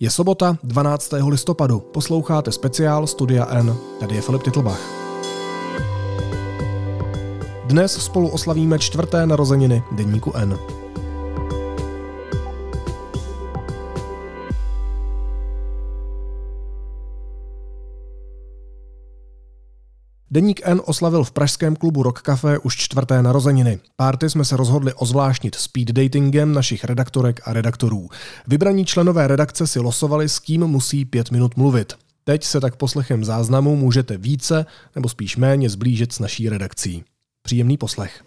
Je sobota 12. listopadu. Posloucháte speciál Studia N. Tady je Filip Titlbach. Dnes spolu oslavíme čtvrté narozeniny deníku N. Deník N oslavil v pražském klubu Rock Café už čtvrté narozeniny. Párty jsme se rozhodli ozvláštnit speed datingem našich redaktorek a redaktorů. Vybraní členové redakce si losovali, s kým musí pět minut mluvit. Teď se tak poslechem záznamu můžete více nebo spíš méně zblížit s naší redakcí. Příjemný poslech.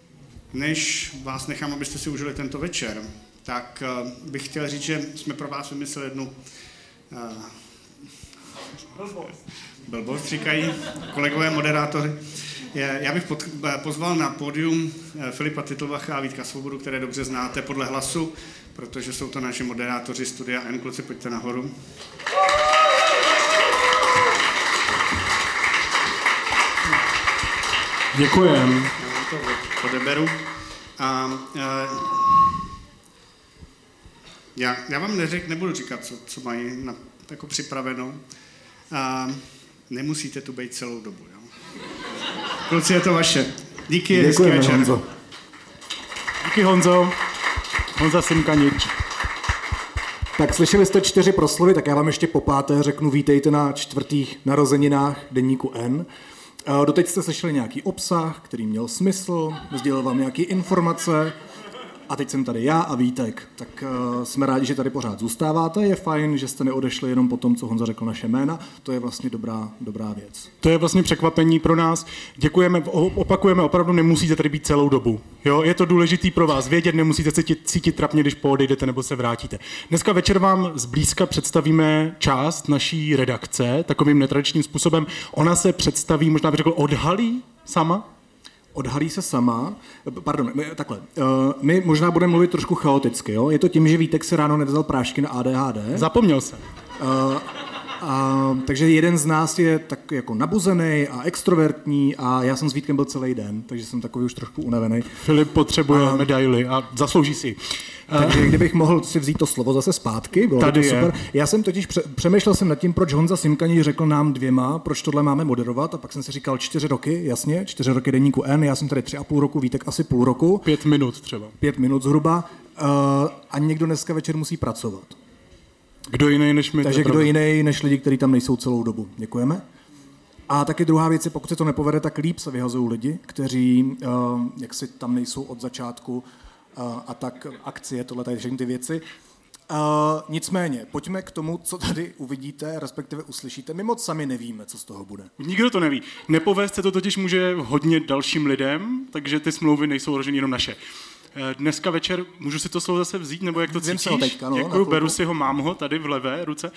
Než vás nechám, abyste si užili tento večer, tak uh, bych chtěl říct, že jsme pro vás vymysleli jednu uh, blbost, říkají kolegové moderátoři. Já bych pod, pozval na pódium eh, Filipa Titlbacha a Vítka Svobodu, které dobře znáte podle hlasu, protože jsou to naši moderátoři studia N. Kluci, pojďte nahoru. Děkujem. Já to odeberu. A, a, já, já vám neřek, nebudu říkat, co, co mají na, jako připraveno. A, nemusíte tu být celou dobu. Jo? Kluci, je to vaše. Díky, hezký večer. Honzo. Díky Honzo. Honza Simkanič. Tak slyšeli jste čtyři proslovy, tak já vám ještě po páté řeknu vítejte na čtvrtých narozeninách deníku N. Doteď jste slyšeli nějaký obsah, který měl smysl, sdělil vám nějaké informace, a teď jsem tady já a Vítek, tak uh, jsme rádi, že tady pořád zůstáváte. Je fajn, že jste neodešli jenom po tom, co Honza řekl naše jména. To je vlastně dobrá, dobrá věc. To je vlastně překvapení pro nás. Děkujeme, opakujeme, opravdu nemusíte tady být celou dobu. Jo? Je to důležitý pro vás vědět, nemusíte se cítit, cítit trapně, když poodejdete nebo se vrátíte. Dneska večer vám zblízka představíme část naší redakce takovým netradičním způsobem. Ona se představí, možná bych řekl, odhalí sama, odhalí se sama. Pardon, takhle. Eh, my možná budeme mluvit trošku chaoticky. Jo? Je to tím, že Vítek se ráno nevzal prášky na ADHD. Zapomněl jsem. Uh, a, takže jeden z nás je tak jako nabuzený a extrovertní a já jsem s Vítkem byl celý den, takže jsem takový už trošku unavený. Filip potřebuje a, medaily a zaslouží si. Takže kdybych mohl si vzít to slovo zase zpátky, bylo Tady to super. Je. Já jsem totiž pře- přemýšlel jsem nad tím, proč Honza Simkaní řekl nám dvěma, proč tohle máme moderovat a pak jsem si říkal čtyři roky, jasně, čtyři roky deníku N, já jsem tady tři a půl roku, Vítek asi půl roku. Pět minut třeba. Pět minut zhruba. Uh, a někdo dneska večer musí pracovat. Kdo jiný než my? Takže kdo jiný než lidi, kteří tam nejsou celou dobu. Děkujeme. A taky druhá věc je, pokud se to nepovede, tak líp se vyhazují lidi, kteří uh, jak si tam nejsou od začátku uh, a tak akcie, tohle tady všechny ty věci. Uh, nicméně, pojďme k tomu, co tady uvidíte, respektive uslyšíte. My moc sami nevíme, co z toho bude. Nikdo to neví. Nepovést se to totiž může hodně dalším lidem, takže ty smlouvy nejsou jenom naše. Dneska večer, můžu si to slovo zase vzít, nebo jak to Vím cítíš? teďka, no, Děkuji, beru si ho, mám ho tady v levé ruce.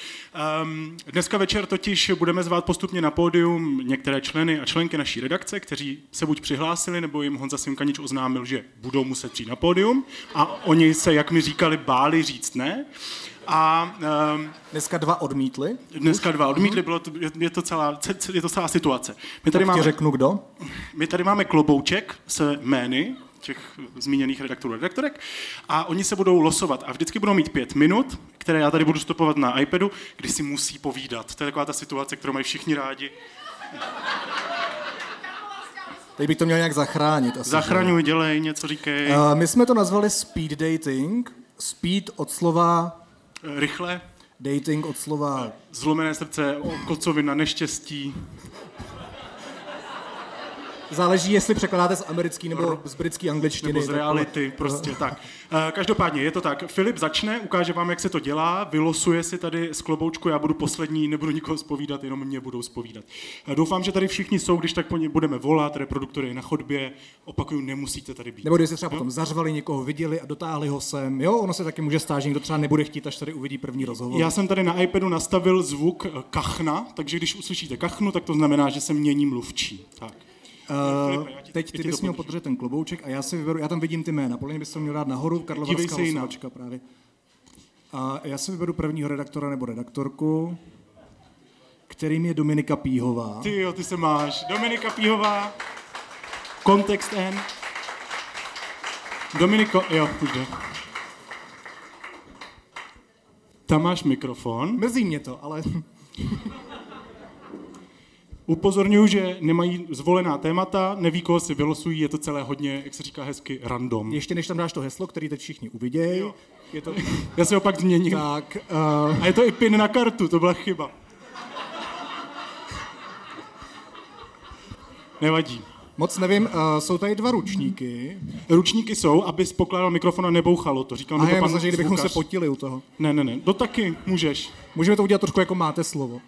Um, dneska večer totiž budeme zvát postupně na pódium některé členy a členky naší redakce, kteří se buď přihlásili, nebo jim Honza Simkanič oznámil, že budou muset přijít na pódium a oni se, jak mi říkali, báli říct ne. A, um, dneska dva odmítli? Dneska dva odmítli, bylo to, je, je, to celá, je to celá situace. My tady tak máme, řeknu kdo? My tady máme klobouček se jmény, těch zmíněných redaktorů a redaktorek a oni se budou losovat a vždycky budou mít pět minut, které já tady budu stopovat na iPadu, kdy si musí povídat. To je taková ta situace, kterou mají všichni rádi. Teď bych to měl nějak zachránit. Asi, Zachraňuj, dělej, něco říkej. Uh, my jsme to nazvali speed dating. Speed od slova... Rychle. Dating od slova... Zlomené srdce, kocovina, neštěstí. Záleží, jestli překládáte z americký nebo z britský angličtiny. Nebo z reality, prostě tak. Eh, každopádně je to tak. Filip začne, ukáže vám, jak se to dělá, vylosuje si tady z kloboučku, já budu poslední, nebudu nikoho spovídat, jenom mě budou spovídat. Eh, doufám, že tady všichni jsou, když tak po ně budeme volat, reproduktory na chodbě, opakuju, nemusíte tady být. Nebo když se třeba potom zařvali, někoho viděli a dotáhli ho sem. Jo, ono se taky může stát, že někdo třeba nebude chtít, až tady uvidí první rozhovor. Já jsem tady na iPadu nastavil zvuk eh, kachna, takže když uslyšíte kachnu, tak to znamená, že se mění mluvčí. Tak. Uh, teď ty bys měl podržet ten klobouček a já si vyberu, já tam vidím ty jména, podle mě bys to měl dát nahoru, Karlovarská losovačka právě. A já si vyberu prvního redaktora nebo redaktorku, kterým je Dominika Píhová. Ty jo, ty se máš. Dominika Píhová, kontext N. Dominiko, jo, už jde. Tam máš mikrofon. Mrzí mě to, ale Upozorňuji, že nemají zvolená témata, neví, koho si vylosují, je to celé hodně, jak se říká hezky, random. ještě než tam dáš to heslo, který teď všichni uvidějí, Je to, já se ho pak změním. tak uh, A je to i pin na kartu, to byla chyba. Nevadí. moc nevím, uh, jsou tady dva ručníky. Ručníky jsou, abys pokládal mikrofon a nebouchalo to. Říkal mi to pan myslím, že kdybychom se potili u toho. Ne, ne, ne, to taky můžeš. Můžeme to udělat trošku jako máte slovo.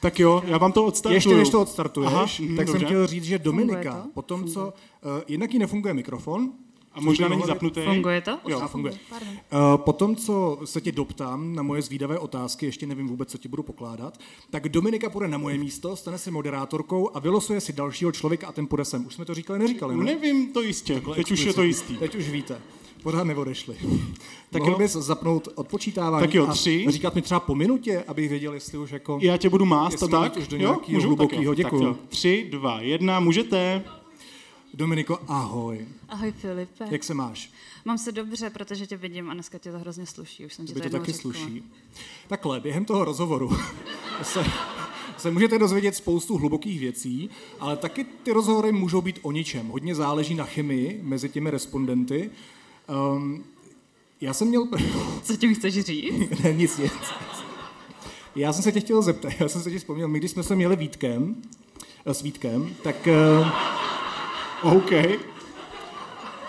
Tak jo, já vám to odstartuju. Ještě než to odstartuješ, Aha, Aha, mhm, tak dobře. jsem chtěl říct, že Dominika, po tom, co uh, jednak jí nefunguje mikrofon, A možná není zapnutý. Funguje to? Jo. funguje. Pardon. Uh, po tom, co se tě doptám na moje zvídavé otázky, ještě nevím vůbec, co ti budu pokládat, tak Dominika půjde na moje místo, stane se moderátorkou a vylosuje si dalšího člověka a ten půjde sem. Už jsme to říkali, neříkali, ne? Nevím to jistě, teď už je to jistý. Teď už víte. Pořád neodešli. Tak Mohl jo. bys zapnout odpočítávání Tak jo, a tři. říkat mi třeba po minutě, abych věděl, jestli už jako... Já tě budu mást, a tak? už do jo, nějakého můžu? hlubokýho, tak jo. děkuju. Tak jo. Tři, dva, jedna, můžete. Dominiko, ahoj. Ahoj Filipe. Jak se máš? Mám se dobře, protože tě vidím a dneska tě to hrozně sluší. Už jsem ti By to to jednou taky řekla. sluší. Takhle, během toho rozhovoru se, se můžete dozvědět spoustu hlubokých věcí, ale taky ty rozhovory můžou být o ničem. Hodně záleží na chemii mezi těmi respondenty. Um, já jsem měl... Co tím chceš říct? ne, nic, nic. Já jsem se tě chtěl zeptat, já jsem se ti vzpomněl, my když jsme se měli Vítkem, eh, s Vítkem, tak, eh, OK.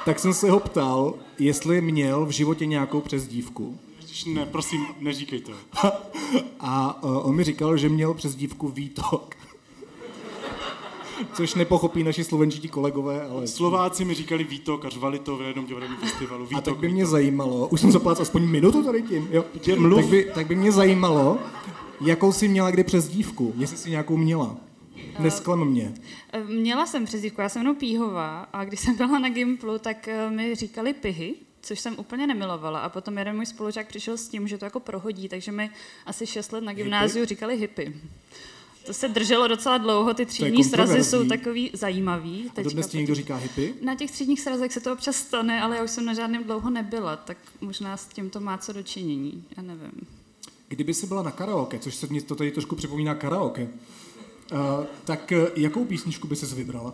tak jsem se ho ptal, jestli měl v životě nějakou přezdívku. Ne, prosím, neříkej to. A uh, on mi říkal, že měl přes dívku Vítok. Což nepochopí naši slovenští kolegové, ale... Slováci mi říkali Vítok a řvali to v jednom divadelním festivalu. Vítok, A tak by mě zajímalo, už jsem zaplácal aspoň minutu tady tím, jo. Tě mluv. Tak by, tak by mě zajímalo, jakou jsi měla kdy přes dívku, jestli jsi nějakou měla. Nesklam mě. Eh, Měla jsem přezdívku, já jsem mnou Píhová a když jsem byla na Gimplu, tak eh, mi říkali Pihy, což jsem úplně nemilovala. A potom jeden můj spolužák přišel s tím, že to jako prohodí, takže mi asi šest let na gymnáziu říkali hippy. To se drželo docela dlouho, ty třídní srazy jsou takový zajímavý. A to dnes ti někdo říká hippy? Na těch třídních srazech se to občas stane, ale já už jsem na žádném dlouho nebyla, tak možná s tím to má co dočinění, já nevím. Kdyby jsi byla na karaoke, což se mě to tady trošku připomíná karaoke, uh, tak uh, jakou písničku by si vybrala?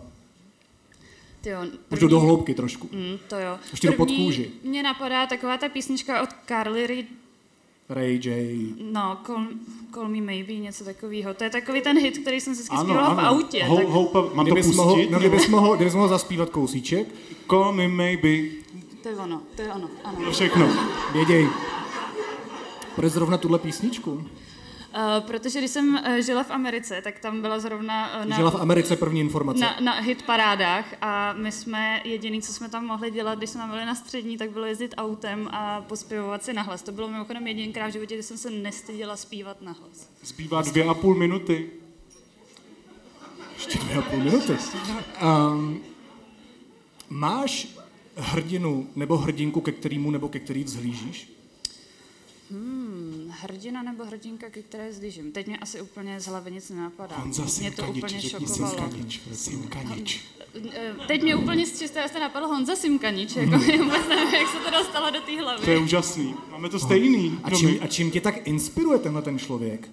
Ty jo, Už jdu do hloubky trošku. Mm, to jo. Ještě do podkůži. Mně napadá taková ta písnička od Carly Rae Ray J. No, call, call Me Maybe, něco takového. To je takový ten hit, který jsem si vždycky Ano, zpívala v ano. autě. Hou, tak, houpa, mám to Kdybys pustit? mohl, no, nebo- kdybys, mohl, kdybys mohl zaspívat kousíček, Call me maybe. to je ono, to je ono, ano. To všechno. věděj. Proč zrovna tuhle písničku? Uh, protože když jsem uh, žila v Americe, tak tam byla zrovna uh, na, Žila v Americe první informace. na, na hit parádách a my jsme, jediný, co jsme tam mohli dělat, když jsme byli na střední, tak bylo jezdit autem a pospěvovat si nahlas. To bylo mimochodem jedinkrát v životě, kdy jsem se nestyděla zpívat nahlas. Zbývá dvě a půl minuty. Ještě dvě a půl minuty. Um, máš hrdinu nebo hrdinku, ke kterému nebo ke který vzhlížíš? Hmm, hrdina nebo hrdinka, ke které zlížím. Teď mě asi úplně z hlavy nic nenapadá. Honza mě to Simkanič, úplně šokovalo. Simkanič. Simkanič. Eh, Teď mě úplně z čisté jste napadl Honza Simkanič, jako vůbec nevím, jak se to dostalo do té To je hlavy. úžasný. Máme to stejný. A čím, a čím tě tak inspiruje tenhle ten člověk?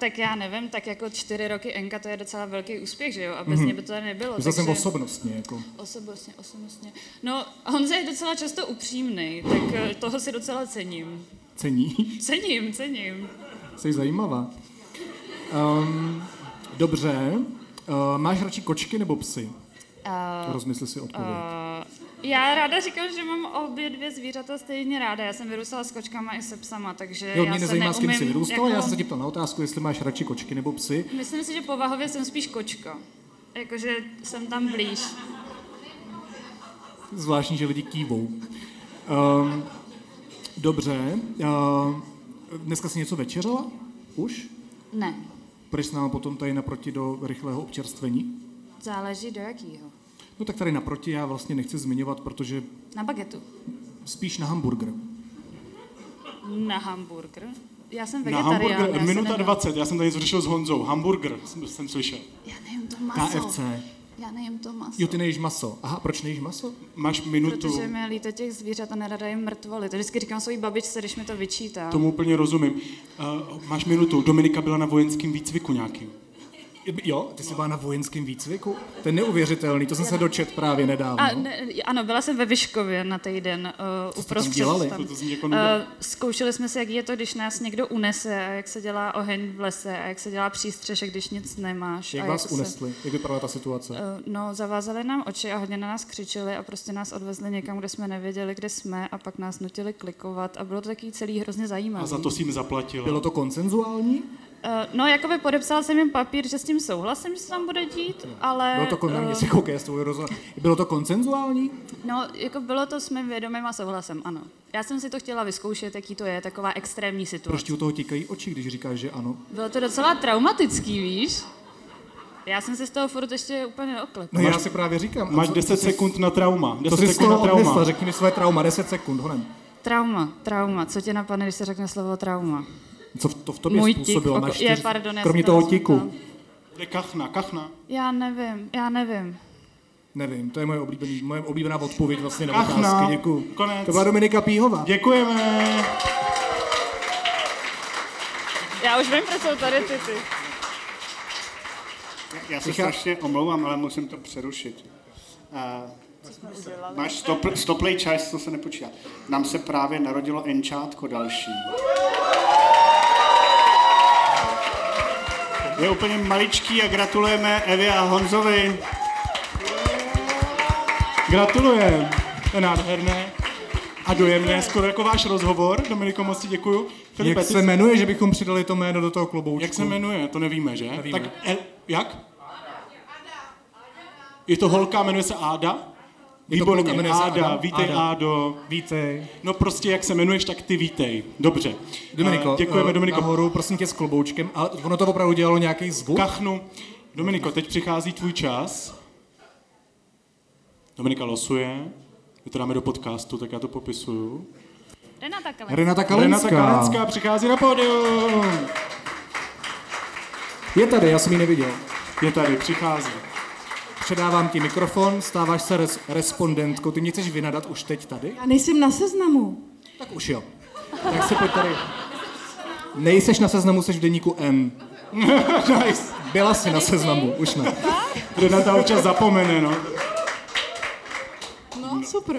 Tak já nevím, tak jako čtyři roky Enka, to je docela velký úspěch, že jo? A bez něj by to tady nebylo. Jsem takže- osobnostně. Jako. Osobnostně, osobnostně. No, Honza je docela často upřímný, tak eh, toho si docela cením. Ceníš? Cením, cením. Jsi zajímavá. Um, dobře. Uh, máš radši kočky nebo psy? Uh, Rozmysli si odpověď. Uh, já ráda říkám, že mám obě dvě zvířata stejně ráda. Já jsem vyrůstala s kočkama i se psama, takže jo, já mě se nezajímá, s kým jsi neumím, vyrůstala, jako, já jsem se tě ptal na otázku, jestli máš radši kočky nebo psy. Myslím si, že povahově jsem spíš kočka. Jakože jsem tam blíž. Zvláštní, že lidi kývou. Um, dobře. Uh, dneska jsi něco večeřela? Už? Ne, s náma potom tady naproti do rychlého občerstvení? záleží do jakýho. No tak tady naproti já vlastně nechci zmiňovat, protože Na bagetu. spíš na hamburger. Na hamburger. Já jsem Na vegetarián. hamburger, já minuta nedám- 20, já jsem tady řešil s Honzou. Hamburger jsem, jsem slyšel. Já nevím, to maso. KFC. Já nejím to maso. Jo, ty nejíš maso. Aha, proč nejíš maso? Máš minutu. Protože mi líto těch zvířat a nerada jim mrtvoly. To vždycky říkám svojí babičce, když mi to vyčítá. Tomu úplně rozumím. Uh, máš minutu. Dominika byla na vojenském výcviku nějakým. Jo, ty jsi byla na vojenském výcviku? To je neuvěřitelný, to jsem se dočet právě nedávno. A ne, ano, byla jsem ve Vyškově na týden uh, uprostřed. dělali? Tam. To to zní jako Uh, zkoušeli jsme si, jak je to, když nás někdo unese a jak se dělá oheň v lese a jak se dělá přístřešek, když nic nemáš. Jak a vás jak se, unesli? Jak vypadala ta situace? Uh, no, zavázali nám oči a hodně na nás křičeli a prostě nás odvezli někam, kde jsme nevěděli, kde jsme a pak nás nutili klikovat a bylo to takový celý hrozně zajímavé. A za to si jim zaplatila. Bylo to konsenzuální? Uh, no, jakoby podepsal jsem jim papír, že s tím souhlasím, že se tam bude dít, ale... Bylo to, kon- eh, se rozho- Bylo to konsenzuální? No, jako bylo to s mým vědomím a souhlasem, ano. Já jsem si to chtěla vyzkoušet, jaký to je, taková extrémní situace. Proč ti u toho tikají oči, když říkáš, že ano? Bylo to docela traumatický, víš? Já jsem si z toho furt ještě úplně neoklepla. No já si právě říkám. Máš co- 10 co jsi- sekund na trauma. 10 To jsi sekund na trauma. odnesla, řekni mi svoje trauma, 10 sekund, honem. Trauma, trauma. Co tě napadne, když se řekne slovo trauma? Co v- to v tobě Můj způsobilo? Máš oko- je, čtyři- pardon, já Kromě toho tiku. Bude kachna, kachna. Já nevím, já nevím. Nevím, to je moje, oblíbený, moje oblíbená odpověď vlastně na Ach, otázky, děkuju. Konec. To byla Dominika Píhová. Děkujeme. Já už vím, proč jsou tady ty ty. Já se Richard? strašně omlouvám, ale musím to přerušit. Uh, máš stop, stoplej čas, to se nepočítá. Nám se právě narodilo enčátko další. Je úplně maličký a gratulujeme Evě a Honzovi. Gratulujem. To je nádherné. A dojemné, skoro jako váš rozhovor. Dominiko, moc ti děkuju. Filipe, Jak se jmenuje, že bychom přidali to jméno do toho kloboučku? Jak se jmenuje, to nevíme, že? Nevíme. Tak, el, jak? Je to holka, jmenuje se Áda? Výborně, Áda, Adam. vítej Áda. Ádo. Vítej. No prostě, jak se jmenuješ, tak ty vítej. Dobře. Dominiko, Eh, děkujeme, eh, Dominiko. nahoru, prosím tě, s kloboučkem. Ale ono to opravdu dělalo nějaký zvuk? Kachnu. Dominiko, teď přichází tvůj čas. Dominika losuje. My to dáme do podcastu, tak já to popisuju. Renata Kalenská. Renata Kalenská. Renata Kalenská přichází na pódium. Je tady, já jsem ji neviděl. Je tady, přichází. Předávám ti mikrofon, stáváš se res- respondentkou. Ty mě chceš vynadat už teď tady? Já nejsem na seznamu. Tak už jo. Tak si pojď tady. Nejseš na seznamu, seš v deníku N. nice. Byla jsi na seznamu, už ne. Renata občas zapomene, no. No, super.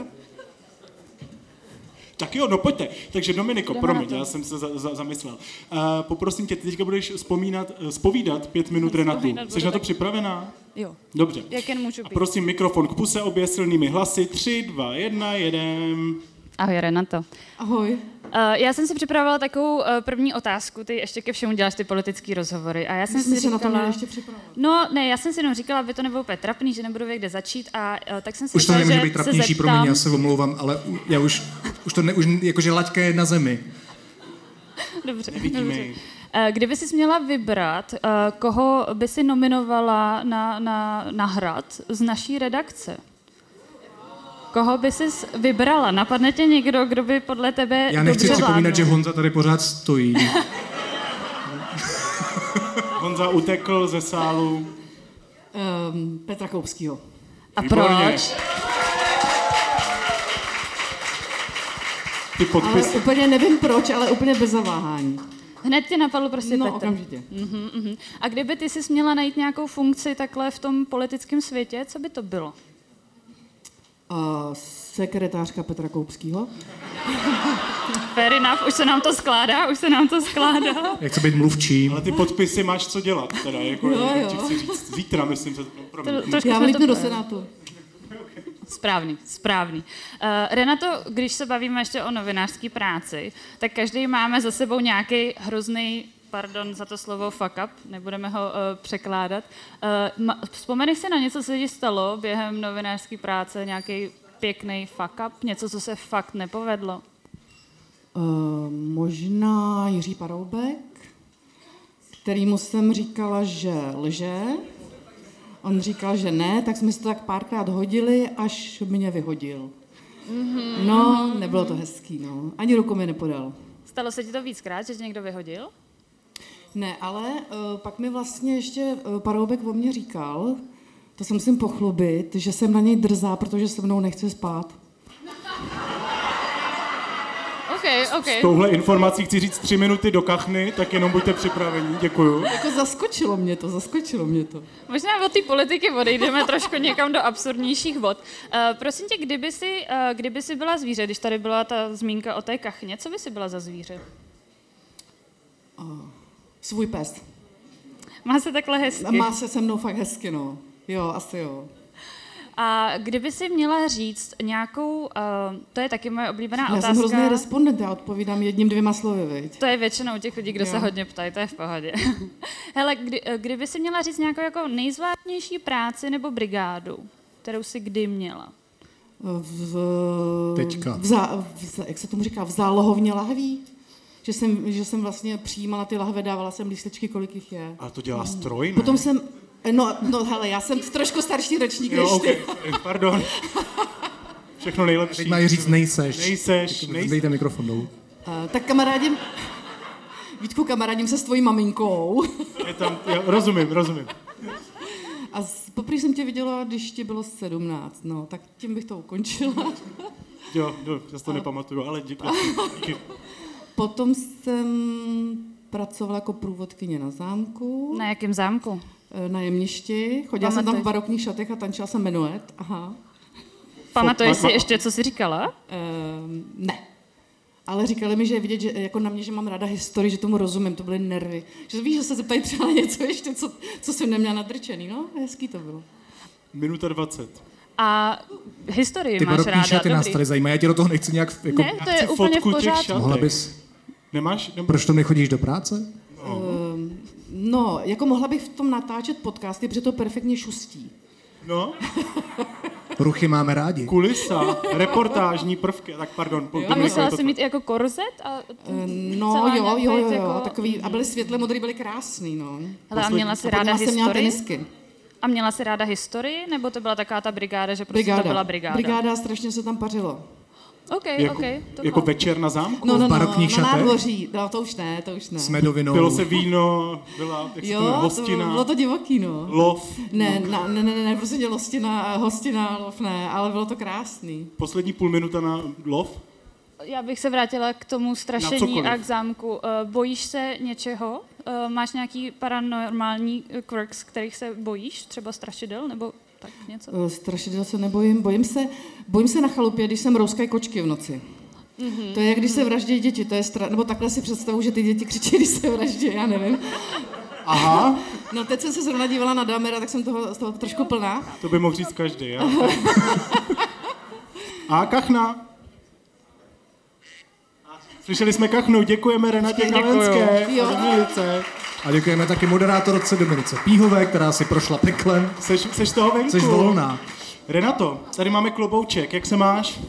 Tak jo, no pojďte. Takže Dominiko, Jdeme promiň, já jsem se za, za, zamyslel. Uh, poprosím tě, teďka budeš vzpomínat, spovídat pět minut Renatu. Jsi na to taky. připravená? Jo. Dobře. Jak jen můžu A být. prosím mikrofon k puse obě silnými hlasy. Tři, dva, jedna, jeden. Ahoj, Renato. Ahoj. Uh, já jsem si připravila takovou uh, první otázku, ty ještě ke všemu děláš ty politické rozhovory. A já jsem Myslím, si že na to říkala... ještě připravovat. No, ne, já jsem si jenom říkala, aby to nebylo úplně trapný, že nebudu vědět, kde začít a uh, tak jsem si Už to říkala, nemůže že být trapnější, zeptám... promiň, já se omlouvám, ale já už, už to ne, už jakože laťka je na zemi. Dobře, Nevidíme dobře. Eh, Kdyby jsi měla vybrat, eh, koho by si nominovala na, na, na hrad z naší redakce? Koho by jsi vybrala? Napadne tě někdo, kdo by podle tebe Já nechci dobře připomínat, že Honza tady pořád stojí. Honza utekl ze sálu. Um, Petra Koupskýho. A Výborně. proč? Ty Ale podpisy. úplně nevím proč, ale úplně bez zaváhání. Hned tě napadlo prostě No, Petr. okamžitě. Mhm, mhm. A kdyby ty jsi měla najít nějakou funkci takhle v tom politickém světě, co by to bylo? Uh, sekretářka Petra Koupskýho. Fair enough, už se nám to skládá, už se nám to skládá. Jak chce být mluvčí. Ale ty podpisy máš co dělat, teda, jako, Jo, jo, jo. chci říct, zítra, myslím, že... No. To, trošku Já vlítnu to do Senátu. Správný, správný. Uh, Renato, když se bavíme ještě o novinářské práci, tak každý máme za sebou nějaký hrozný, pardon za to slovo fuck up, nebudeme ho uh, překládat. Uh, ma, vzpomeneš si na něco, co se ti stalo během novinářské práce, nějaký pěkný fuck up, něco, co se fakt nepovedlo? Uh, možná Jiří Paroubek, kterýmu jsem říkala, že lže. On říkal, že ne, tak jsme si to tak párkrát hodili, až mě vyhodil. No, nebylo to hezký, no. Ani ruku mi nepodal. Stalo se ti to víckrát, že tě někdo vyhodil? Ne, ale uh, pak mi vlastně ještě uh, Paroubek o mě říkal, To se musím pochlubit, že jsem na něj drzá, protože se mnou nechce spát. OK, OK. S touhle informací chci říct tři minuty do kachny, tak jenom buďte připraveni. Děkuju. Jako zaskočilo mě to, zaskočilo mě to. Možná od té politiky odejdeme trošku někam do absurdnějších vod. Uh, prosím tě, kdyby si, uh, kdyby si byla zvíře, když tady byla ta zmínka o té kachně, co by si byla za zvíře? Svůj pes. Má se takhle hezky. A má se se mnou fakt hezky, no. Jo, asi jo. A kdyby si měla říct nějakou, uh, to je taky moje oblíbená Já otázka. jsem hrozný respondent, já odpovídám jedním, dvěma slovy, viď? To je většinou těch lidí, kdo Jo. se hodně ptají, to je v pohodě. Hele, kdy, eh, kdyby si měla říct nějakou jako nejzvláštnější práci nebo brigádu, kterou si kdy měla? V, Teďka. V, zá, v, zá- jak se tomu říká, v zálohovně lahví? Že jsem, že jsem vlastně přijímala ty lahve, dávala jsem lístečky, kolik jich je. A to dělá stroj, ne? Potom jsem, no, no hele, já jsem trošku starší ročník Jo, než OK, ty. pardon. Všechno nejlepší. Teď mají říct nejseš. Nejseš, nejseš. Dejte mikrofon dolů. Uh, tak kamarádím, Vítku, kamarádím se s tvojí maminkou. Je tam, jo, rozumím, rozumím. A poprvé jsem tě viděla, když ti bylo 17, no, tak tím bych to ukončila. Jo, jo já si to nepamatuju, ale díky. díky. Potom jsem pracovala jako průvodkyně na zámku, Na jakém zámku? eh, na jemništi. Chodila jsem tam v barokních šatech a tančila jsem menuet. Aha. Pamatuješ ma- si ještě, co jsi říkala? Ehm, ne. Ale říkali mi, že je vidět, že jako na mě, že mám ráda historii, že tomu rozumím, to byly nervy. Že víš, že se zeptají třeba něco ještě, co, co jsem neměla nadrčený, no, hezký to bylo. Minuta 20. A historii Ty máš barokní ráda, šaty nás dobrý. tady zajímají, já tě do toho nechci nějak jako... Ne, to je Chci úplně v pořádku. Mohla bys... Nemáš? Nem... Proč to nechodíš do práce? Ehm, no, jako mohla bych v tom natáčet podcasty, protože to perfektně šustí. No, Ruchy máme rádi. kulisa, reportážní prvky. Tak pardon, po, A musela jsi mít jako korzet? A Ehm, No, jo, jo, jo, jo, jako- takový, a byly světle modrý, byly krásný, no. Hele, a měla jsi ráda jsem měla historii? tenisky. A měla jsi ráda historii? Nebo to byla taková ta brigáda, že prostě Brigáda. to byla brigáda? Brigáda, strašně se tam pařilo. OK, jako, OK. To jako večer na zámku? No, no, no, barokních na šatech? nádvoří. No, to už ne, to už ne. S medovinou. Bylo se víno, byla, jak to Jo, to hostina, bylo to divoký, no. lov. Ne, na, ne, ne, ne, ne, prostě hostina, hostina, lov, ne, ale bylo to krásný. Poslední půl minuta na lov. Já bych se vrátila k tomu strašení a k zámku. Eh, Bojíš se něčeho? Eh, Máš nějaký paranormální eh, quirks, kterých se bojíš? Třeba strašidel nebo tak něco? Uh, Strašidel se nebojím, bojím se, bojím se na chalupě, když jsem rouskají kočky v noci. Mm-hmm. To je, jak když se vraždí děti, to je stra... nebo takhle si představu, že ty děti křičí, když se vraždí, já nevím. Aha, No teď jsem se zrovna dívala na Damera, tak jsem toho, z toho trošku plná. to by mohl říct každý. Já. A kachna. Slyšeli jsme kachnu, děkujeme Renatě. Kalenské. Jo. a děkujeme taky moderátorce Dominice Píhové, která si prošla peklem. Seš, seš toho venku. Jsi volná. Renato, tady máme klobouček, jak se máš?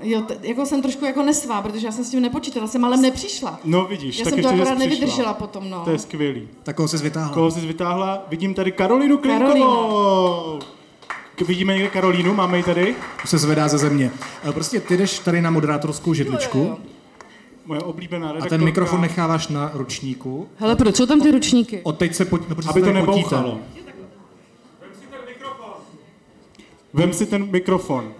Jo, t- jako jsem trošku jako nesvá, protože já jsem s tím nepočítala, jsem ale nepřišla. No vidíš, Já tak jsem to ještě, že akorát nevydržela potom, no. To je skvělý. Tak koho jsi vytáhla? Koho jsi vytáhla? Vidím tady Karolinu Klinkovou. K- Vidíme někde Karolínu, máme ji tady. Už se zvedá ze země. E, Prostě ty jdeš tady na moderátorskou židličku Moje oblíbená a redaktorka. ten mikrofon necháváš na ručníku. Hele, proč jsou tam ty ručníky? Od teď se pojď, no, Aby se to tady potíte. nebouchalo. Vem si ten mikrofon.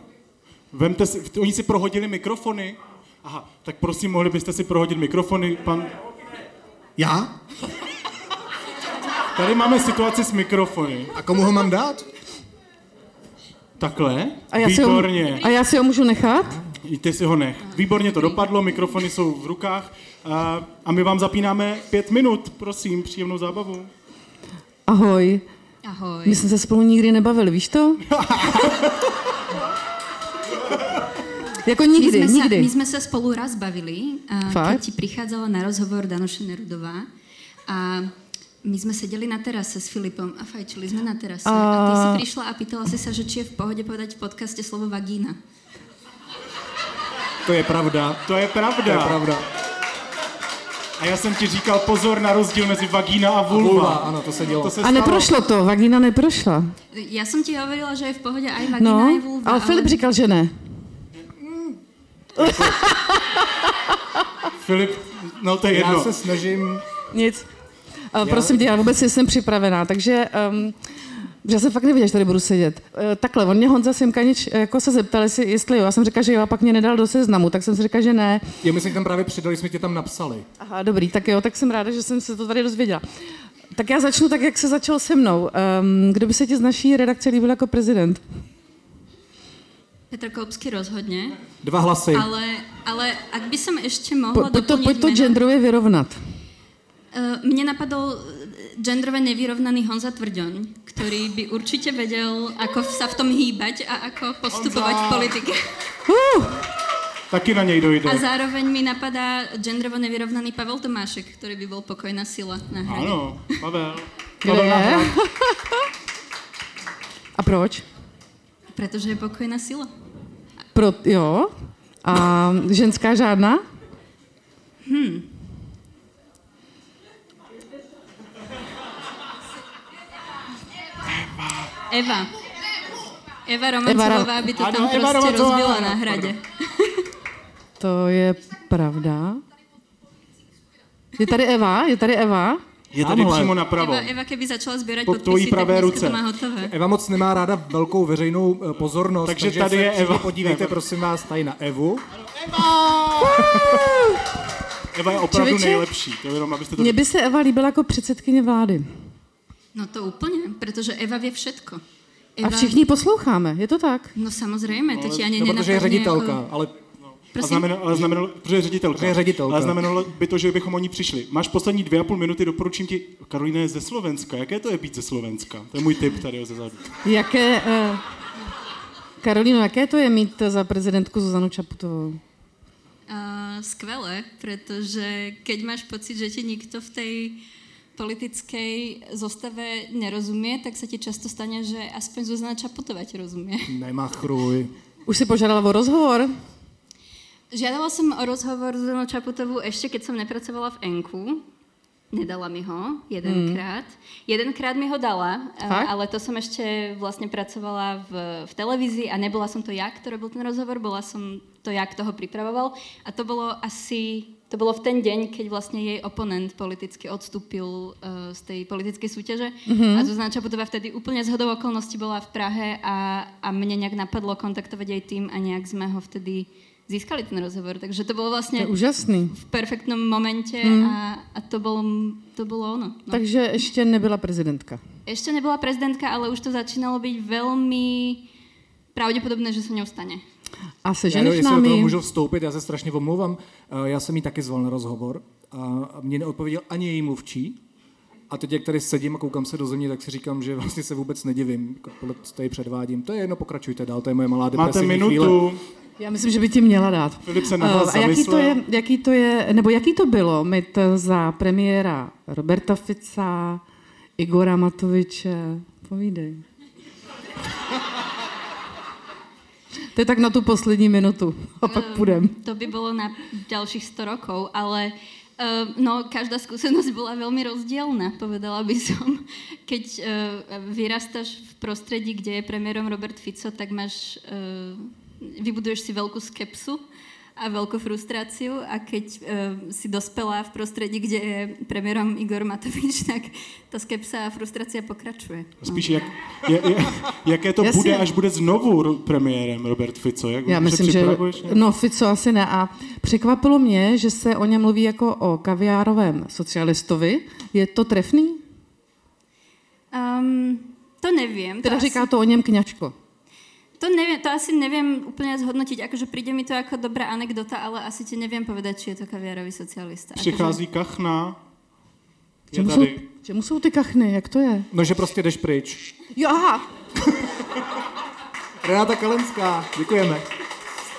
Vemte si, oni si prohodili mikrofony. Aha, tak prosím, mohli byste si prohodit mikrofony, pan... Já? Tady máme situaci s mikrofony. A komu ho mám dát? Takhle? A já, si ho, Výborně. a já si ho můžu nechat? I ty si ho nech. Výborně to dopadlo, mikrofony jsou v rukách a, a my vám zapínáme pět minut. Prosím, příjemnou zábavu. Ahoj. Ahoj. My jsme se spolu nikdy nebavili, víš to? jako My nikdy, sme, sa, nikdy. my sme sa spolu raz bavili, a Fakt? keď ti prichádzala na rozhovor Danoša Nerudová a my sme sedeli na terase s Filipom a fajčili sme na terase a, a ty si prišla a pýtala si sa, že či je v pohode povedať v podcaste slovo vagína. To je pravda. To je pravda. To je pravda. A já jsem ti říkal pozor na rozdíl mezi vagína a vulva. Vulva, ano, to se dělo. To se A stalo. neprošlo to, vagína neprošla. Ja som ti hovorila, že je v pohode aj vagína, aj No, vulva. ale Filip říkal, že ne. Filip, no to je jedno. Já se snažím... Nic. Uh, prosím tě, já vůbec jsem připravená, takže um, Já jsem fakt nevěděla, že tady budu sedět. E, takhle, on mě Honza Simkanič jako se zeptal, jestli, jestli jo. Já jsem říkala, že jo, a pak mě nedal do seznamu, tak jsem si říkala, že ne. Jo, my jsme tam právě přidali, jsme tě tam napsali. Aha, dobrý, tak jo, tak jsem ráda, že jsem se to tady dozvěděla. Tak já začnu tak, jak se začal se mnou. Um, kdo by se ti z naší redakce líbil jako prezident? Petr Koupsky rozhodně. Dva hlasy. Ale, ale ak by som ešte mohla Po, pojď to, pojď to genderově vyrovnat. Uh, mne napadol genderovo nevyrovnaný Honza Tvrďoň, ktorý by určite vedel, ako sa v tom hýbať a ako postupovať v politike. Uh, Taky na něj dojde. A zároveň mi napadá genderovo nevyrovnaný Pavel Tomášek, ktorý by bol pokojná sila na hrade. Ano, Pavel. kde Pavel je? Nahrad. A proč? Pretože je pokojná sila. Pro, jo. A ženská žádná? Eva. Eva Romancová by to Ano, tam Eva prostě Romancová. rozbila na hradě. To je pravda. Je tady Eva? Je tady Eva? Je tady Tamhle. přímo napravo. Eva, Eva keby začala sbírat Po podpisy, tak pravé dneska ruce. to má hotové. Eva moc nemá ráda velkou veřejnou eh, pozornost, Takže tady se je Eva. podívejte, prosím vás, tady na Evu. Eva je opravdu Člověče, nejlepší. To jenom, abyste to... Mně by se Eva líbila jako předsedkyně vlády. No to úplně, protože Eva vie všetko. A všichni posloucháme, je to tak? No samozřejmě, to ti ani No, protože je nenapadne ředitelka, Jako... ale A znamenalo, ale znamenalo, protože je ředitelka. Protože je ředitelka. Ale znamenalo by to, že bychom o ní přišli. Máš poslední dvě a půl minuty, doporučím ti, Karolina je ze Slovenska. Jaké to je být ze Slovenska? To je můj tip tady ze zadu. Jaké, uh, Karolíno, jaké to je mít za prezidentku Zuzanu Čaputovou? Uh, skvelé, pretože keď máš pocit, že ti nikto v tej politickej zostave nerozumie, tak sa ti často stane, že aspoň Zuzana Čaputová ti rozumie. nemachruj. Už si požádala o rozhovor? Žiadala som o rozhovor s Zuzanou Čaputovou ešte, keď som nepracovala v Enku. Nedala mi ho jedenkrát. Mm. Jedenkrát mi ho dala, eh, Fakt? ale to som ešte vlastne pracovala v, v televízii a nebola som to ja, kto robil ten rozhovor, bola som to ja, kto ho pripravoval. A to bolo asi, to bolo v ten deň, keď vlastne jej oponent politicky odstúpil uh, z tej politickej súťaže. Mm-hmm. A Zuzana Čaputová vtedy úplne z hodou okolností bola v Prahe a, a mne nejak napadlo kontaktovať jej tým a nejak sme ho vtedy získali ten rozhovor. Takže to bolo To vlastne je úžasný. v perfektnom momente mm. a, a to, bolo, to bolo ono. No. Takže ještě nebyla prezidentka. Ešte nebola prezidentka, ale už to začínalo byť veľmi pravdepodobné, že sa ňou stane. A Já, seženeš toho námi? můžu vstoupit, já se strašně omlouvám. Eh, Já jsem jí taky zval na rozhovor a mě neodpověděl ani její mluvčí. A teď, jak tady sedím a koukám se do země, tak si říkám, že vlastně se vůbec nedivím, podle co tady předvádím. To je jedno, pokračujte dál, to je moje malá Máte depresivní minutu. chvíle. Já myslím, že by ti měla dát. Filip se nahlas Eh, a jaký to, je, jaký to je, nebo jaký to bylo mít za premiéra Roberta Fica, Igora Matoviče? Povídej. To je tak na tu poslední minutu. A pak půjdem. To by bolo na ďalších 100 rokov, ale uh, no, každá skúsenosť bola veľmi rozdielna, povedala by som. Keď uh, vyrastáš v prostredí, kde je premiérom Robert Fico, tak máš, uh, vybuduješ si veľkú skepsu a veľkú frustráciu a keď uh, si dospelá v prostredí, kde je premiérom Igor Matovič, tak ta skepsa a frustrácia pokračuje. No. Spíš, jak, je, je, jaké to Jasně. bude, až bude znovu premiérem Robert Fico? Jak Já myslím, že... No, Fico asi ne. A překvapilo mě, že se o něm mluví jako o kaviárovém socialistovi. Je to trefný? Um, to neviem. Teda to říká to o něm kňačko. To, neviem, to asi neviem úplne zhodnotiť, akože príde mi to ako dobrá anekdota, ale asi ti neviem povedať, či je to kaviárový socialista. Přichází kachna. Je Čemu jsou, tady. čemu jsou ty kachny? Jak to je? No, že prostě jdeš pryč. Jo, aha. Renata Kalenská, děkujeme.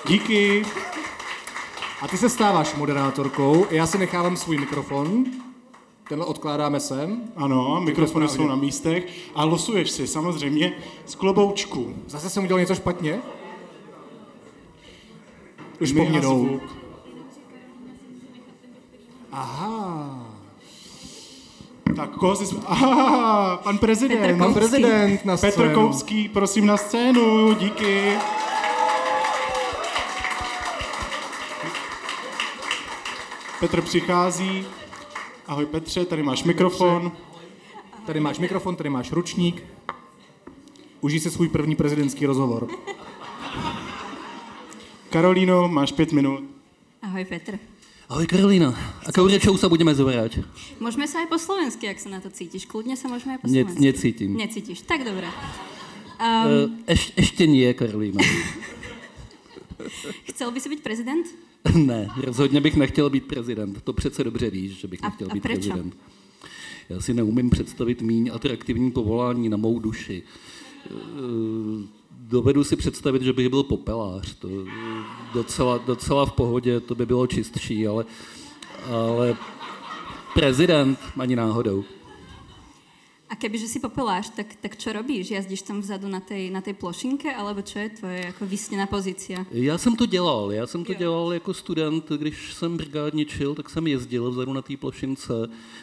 Díky. A ty se stáváš moderátorkou, já si nechávám svůj mikrofon, tenhle odkládáme sem. Ano, mikrofony jsou na místech a losuješ si samozřejmě z kloboučku. Zase jsem udělal něco špatně? Už po mně jdou. zvuk. Aha. Tak koho jsi... Aha, pan prezident. Petr Pan prezident na Petr scénu. Koupský, prosím na scénu, díky. Petr přichází. Ahoj Petře, tady máš mikrofon. Tady máš mikrofon, tady máš ručník. Užij si svůj první prezidentský rozhovor. Karolíno, máš pět minut. Ahoj Petr. Ahoj Karolína, akou rečou sa budeme zobrať? Môžeme sa aj po slovensky, ak sa na to cítiš. Kľudne sa môžeme aj po Ne, slovensky. necítim. Necítiš, tak dobré. Um, Uh, eš, ešte nie, Karolína. chcel by si byť prezident? ne, rozhodně bych nechtěl být prezident. To přece dobře víš, že bych nechtěl a být prezident. Já si neumím představit míň atraktivní povolání na mou duši. Eh, Dovedu si představit, že bych byl popelář. To docela, docela v pohodě, to by bylo čistší, ale, ale prezident ani náhodou. A kebyže si popeláš, tak, tak čo robíš? Jazdíš tam vzadu na tej, na tej plošinke, alebo čo je tvoje jako vysněná pozícia? Já jsem to dělal. Já jsem to dělal jako student, když jsem brigádničil, tak jsem jezdil vzadu na té plošince.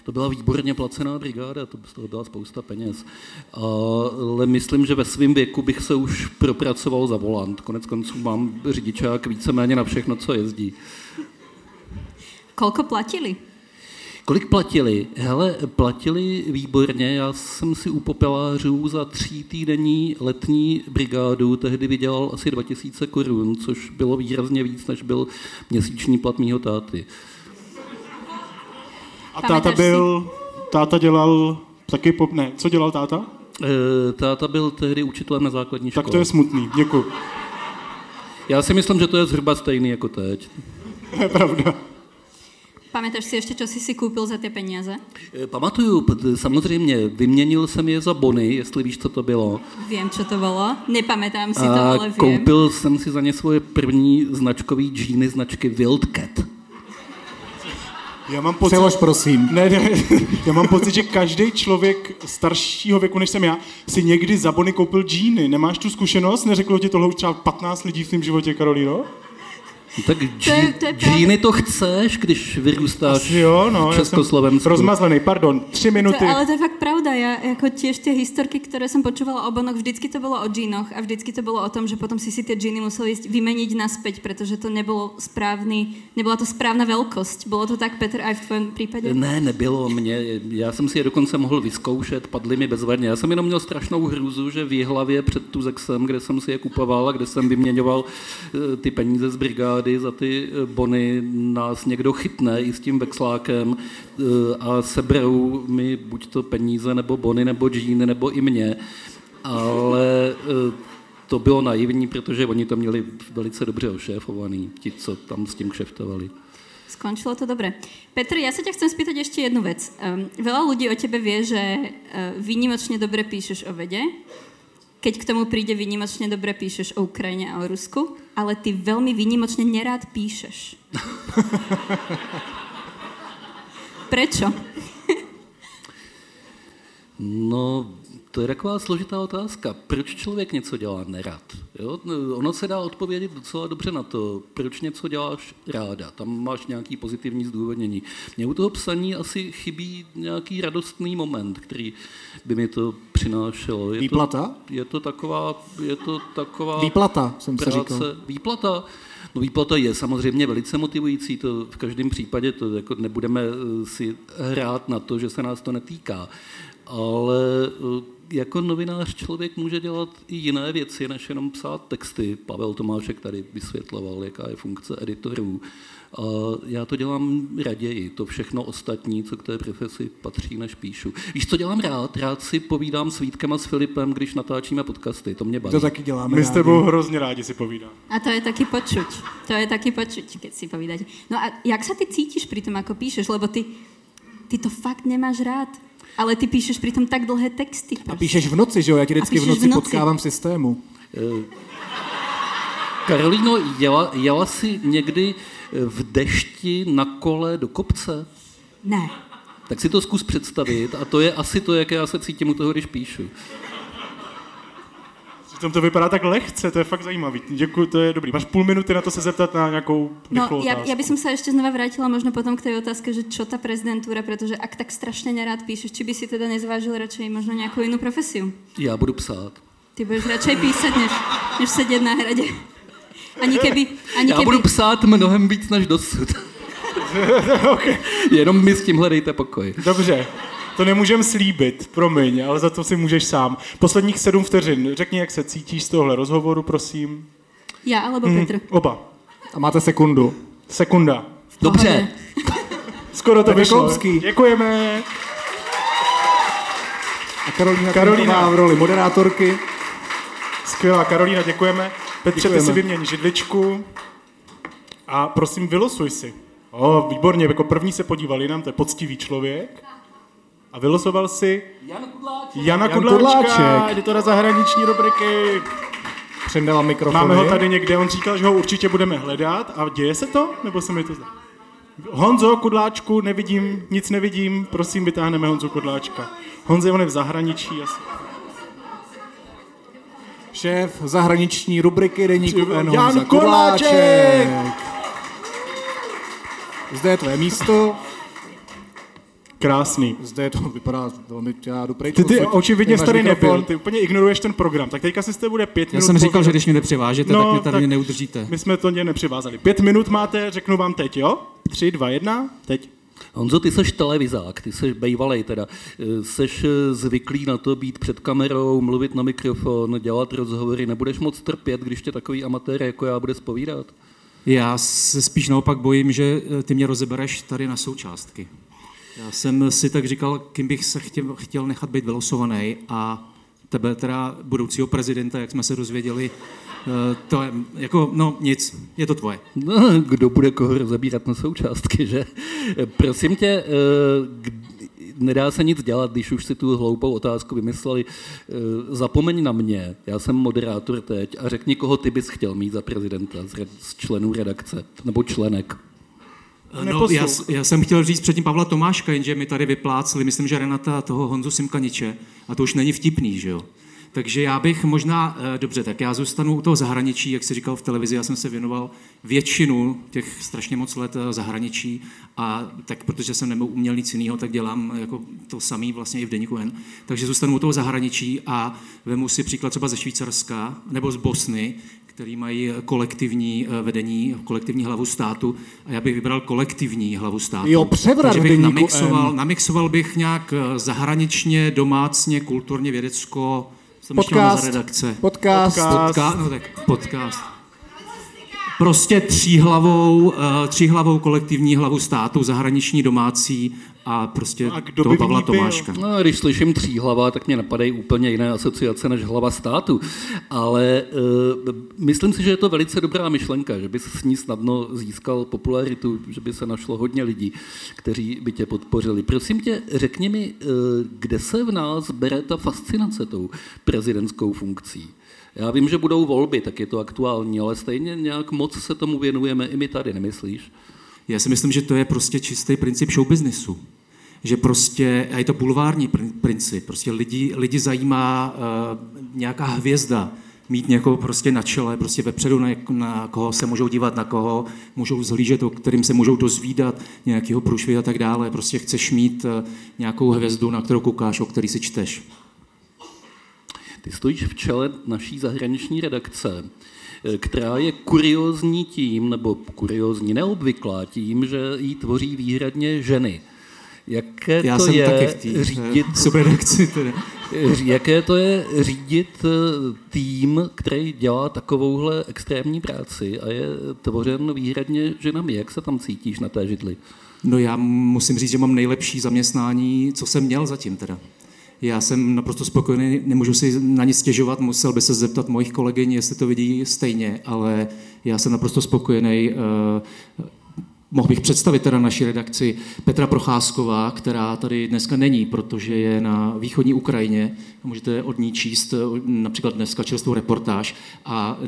To byla výborně placená brigáda, to z toho byla spousta peněz. Ale myslím, že ve svém věku bych se už propracoval za volant. Konec konců mám řidičák víceméně na všechno, co jezdí. Kolko platili? Kolik platili? Hele, platili výborně. Já jsem si u popelářů za tří týdenní letní brigádu tehdy vydělal asi 2000 korun, což bylo výrazně víc, než byl měsíční plat mýho táty. A táta byl, táta dělal taky pop, ne, co dělal táta? E, táta byl tehdy učitelem na základní škole. Tak to je smutný, děkuji. Já si myslím, že to je zhruba stejný jako teď. To je pravda. Pamätáš si ještě, čo si si koupil za ty peníze? E, Pamatuju, samozřejmě, vyměnil jsem je za bony, jestli víš, co to bylo. Vím, čo to bylo. Nepamätám si to, ale vím. koupil jsem si za ně svoje první značkový džíny značky Wildcat. Já mám pocit, Přelož, prosím. ne, ne, já mám pocit, že každý člověk staršího věku, než jsem já, si někdy za bony koupil džíny. Nemáš tu zkušenost? Neřeklo ti tohle už třeba 15 lidí v tom životě, Karolíno? No Tak To je- dží, to je džíny to chceš, když vyrůstáš Asi jo, no. v já jsem Československu. Rozmazlený, pardon, tři minuty. To, ale to je fakt pravda. Ja jako tiež tie historky, ktoré som počúvala o bonoch, vždycky to bolo o džínoch a vždycky to bolo o tom, že potom si si tie džíny museli vymeniť naspäť, pretože to nebolo správny, nebola to správna veľkosť. Bolo to tak, Petr, aj v tvojom prípade? Ne, nebylo mě. Já jsem si je dokonce mohl vyzkoušet, padly mi bezvadně. Já jsem jenom měl strašnou hrůzu, že v Jihlavě před Tuzexem, kde jsem si je kupoval a kde jsem vyměňoval eh, ty peníze z brigády za ty eh, bony, nás někdo chytne i s tím vexlákem eh, a seberou mi buď to peníze, nebo bony, nebo džíny, nebo i mě. Ale eh, to bylo naivní, protože oni to měli velice dobře ošéfovaný, ti, co tam s tím kšeftovali. Skončilo to dobre. Petr, ja sa ťa chcem spýtať ešte jednu vec. Um, veľa ľudí o tebe vie, že uh, výnimočne dobre píšeš o vede, keď k tomu príde výnimočne dobre píšeš o Ukrajine a o Rusku, ale ty veľmi výnimočne nerád píšeš. Prečo? No, to je taková složitá otázka. Proč člověk něco dělá nerad? Jo? No, Ono se dá odpovědět docela dobře na to, proč něco děláš ráda. Tam máš nějaký pozitivní zdůvodnění. Mně u toho psaní asi chybí nějaký radostný moment, který by mi to přinášelo. Je Výplata? To, je to taková... Je to taková Výplata, jsem si práce. říkal. Výplata? No výplata je samozřejmě velice motivující, to v každém případě to jako nebudeme eh, si hrát na to, že se nás to netýká. Ale eh, jako novinář člověk může dělat i jiné věci, než jenom psát texty. Pavel Tomášek tady vysvětloval, jaká je funkce editorů. A já to dělám raději, to všechno ostatní, co k té profesi patří, než píšu. Víš, co dělám rád? Rád si povídám s Vítkem a s Filipem, když natáčíme podcasty, to mě baví. To taky děláme My s rádi. tebou hrozně rádi si povídám. A to je taky počuť. To je taky počuť, keď si povídate. No a jak sa ty cítiš pri tom, ako píšeš? Lebo ty, ty to fakt nemáš rád. Ale ty píšeš pritom tak dlhé texty. A píšeš v noci, že jo? Já tě vždycky v noci, v noci. potkávám v systému. Karolíno, jela, jela jsi někdy eh, v dešti na kole do kopce? Ne. Tak si to zkus představit a to je asi to, jak já se cítím u toho, když píšu. Přitom to vypadá tak lehce, to je fakt zajímavý. Děkuji, to je dobrý. Máš půl minuty na to se zeptat na nějakou No, rychlou ja, otázku. ja by som sa ešte znova vrátila možno potom k tej otázke, že čo tá prezidentúra, pretože ak tak strašne nerád píšeš, či by si teda nezvážil radšej možno nejakú inú profesiu? Já budu psát. Ty budeš radšej písať, než, než sedět na hradě. Ani keby, ani Já keby, budu psát mnohem víc než dosud. okay. Jenom mi s tímhle dejte pokoj. Dobře. To nemůžem slíbit, promiň, ale za to si můžeš sám. Posledních sedm vteřin. Řekni, jak se cítíš z tohle rozhovoru, prosím. Já alebo Petr? Oba. A máte sekundu. Sekunda. Dobře, Skoro to vyšlo. Děkujeme. A Karolína, Karolína. Karolína. v roli moderátorky. Skvělá, Karolína, děkujeme. Petře, ty Děkujeme. si vyměň židličku a prosím, vylosuj si. O, výborně, jako první se podíval jinam, to je poctivý člověk. A vylosoval si Jana Kudláčka. Jana Jan Kudláčka, Kudláček. jde to na zahraniční rubriky. Přendala mikrofony. Máme ho tady někde, on říkal, že ho určitě budeme hledat. A děje se to? Nebo se mi to zdá? Honzo Kudláčku, nevidím, nic nevidím, prosím, vytáhneme Honzu Kudláčka. Honzo, on je v zahraničí asi. Šéf zahraniční rubriky Deníku N. Jan Honza Kudláček. Kudláček. Zde je tvoje místo. Krásný. Zde je to, vypadá velmi, já jdu pryč. Ty, ty očividně jsi tady nebyl, ty úplně ignoruješ ten program. Tak teďka si z bude pět Já minut. jsem říkal, povídat. že když mě nepřevážete, No, tak mě tady tak- neudržíte. My jsme to ně nepřivázali. Pět minut máte, řeknu vám teď, jo? Tři, dva, jedna, teď. Honzo, ty seš televizák, ty seš bejvalej teda. Eh, Seš eh, zvyklý na to být před kamerou, mluvit na mikrofon, dělat rozhovory. Nebudeš moc trpět, když tě takový amatér jako já bude spovídat? Já se spíš naopak bojím, že eh, ty mě rozebereš tady na součástky. Já jsem si tak říkal, kým bych se chtěl, chtěl nechat být vylosovaný a tebe teda budoucího prezidenta, jak jsme se dozvěděli, eh, to je, jako, no nic, je to tvoje. No, kdo bude koho rozebírat na součástky, že? Prosím tě, eh, nedá se nic dělat, když už si tu hloupou otázku vymysleli. Eh, Zapomeň na mě, já jsem moderátor teď a řekni, koho ty bys chtěl mít za prezidenta z členů redakce, nebo členek. No, Neposlouch. já, já, jsem chtěl říct předtím Pavla Tomáška, jenže mi tady vyplácli, myslím, že Renata toho Honzu Simkaniče, a to už není vtipný, že jo? Takže já bych možná, eh, dobře, tak já zůstanu u toho zahraničí, jak jsi říkal v televizi, já jsem se věnoval většinu těch strašně moc let eh, zahraničí a tak protože jsem neuměl nic jiného, tak dělám jako to samý vlastně i v Deníku N. Takže zůstanu u toho zahraničí a vemu si příklad třeba ze Švýcarska nebo z Bosny, který mají kolektivní eh, vedení, kolektivní hlavu státu a já bych vybral kolektivní hlavu státu. Jo, převrat Takže bych namixoval, namixoval bych nějak eh, zahraničně, domácně, kulturně, vědecko, jsem Podcast. za redakce. Podcast. Podcast. Podka- no tak podcast. Prostě tříhlavou, uh, tříhlavou kolektivní hlavu státu, zahraniční, domácí a prostě No a kdo toho by Pavla byl? Tomáška. No, a když slyším tří hlava, tak mě napadají úplně jiné asociace než hlava státu. Ale uh, myslím si, že je to velice dobrá myšlenka, že bys s ní snadno získal popularitu, že by se našlo hodně lidí, kteří by tě podpořili. Prosím tě, řekni mi, uh, kde se v nás bere ta fascinace tou prezidentskou funkcí? Já vím, že budou volby, tak je to aktuální, ale stejně nějak moc se tomu věnujeme i my tady, nemyslíš? Já si myslím, že to je prostě čistý princip show businessu. Že prostě, a je to bulvární prin- princip, prostě lidi, lidi zajímá uh, nějaká hvězda, mít někoho prostě na čele, prostě vepředu, na, na koho se můžou dívat, na koho můžou zhlížet, o kterým se můžou dozvídat, nějakého průšvih a tak dále. Prostě chceš mít uh, nějakou hvězdu, na kterou koukáš, o který si čteš. Ty stojíš v čele naší zahraniční redakce, eh, která je kuriozní tím, nebo kuriozní neobvyklá tím, že ji tvoří výhradně ženy. Jaké Já to jsem je taky v řídit, eh, subredakci. Teda. ří- jaké to je řídit eh, tým, který dělá takovouhle extrémní práci a je tvořen výhradně ženami. Jak se tam cítíš na té židli? No já musím říct, že mám nejlepší zaměstnání, co jsem měl zatím teda. Já jsem naprosto spokojený, nemůžu si na nic stěžovat, musel by se zeptat mojich kolegyň, jestli to vidí stejně, ale já jsem naprosto spokojený. eh, Mohl bych představit teda naši redakci Petra Procházková, která tady dneska není, protože je na východní Ukrajině. Můžete od ní číst eh, například dneska čerstvou reportáž. A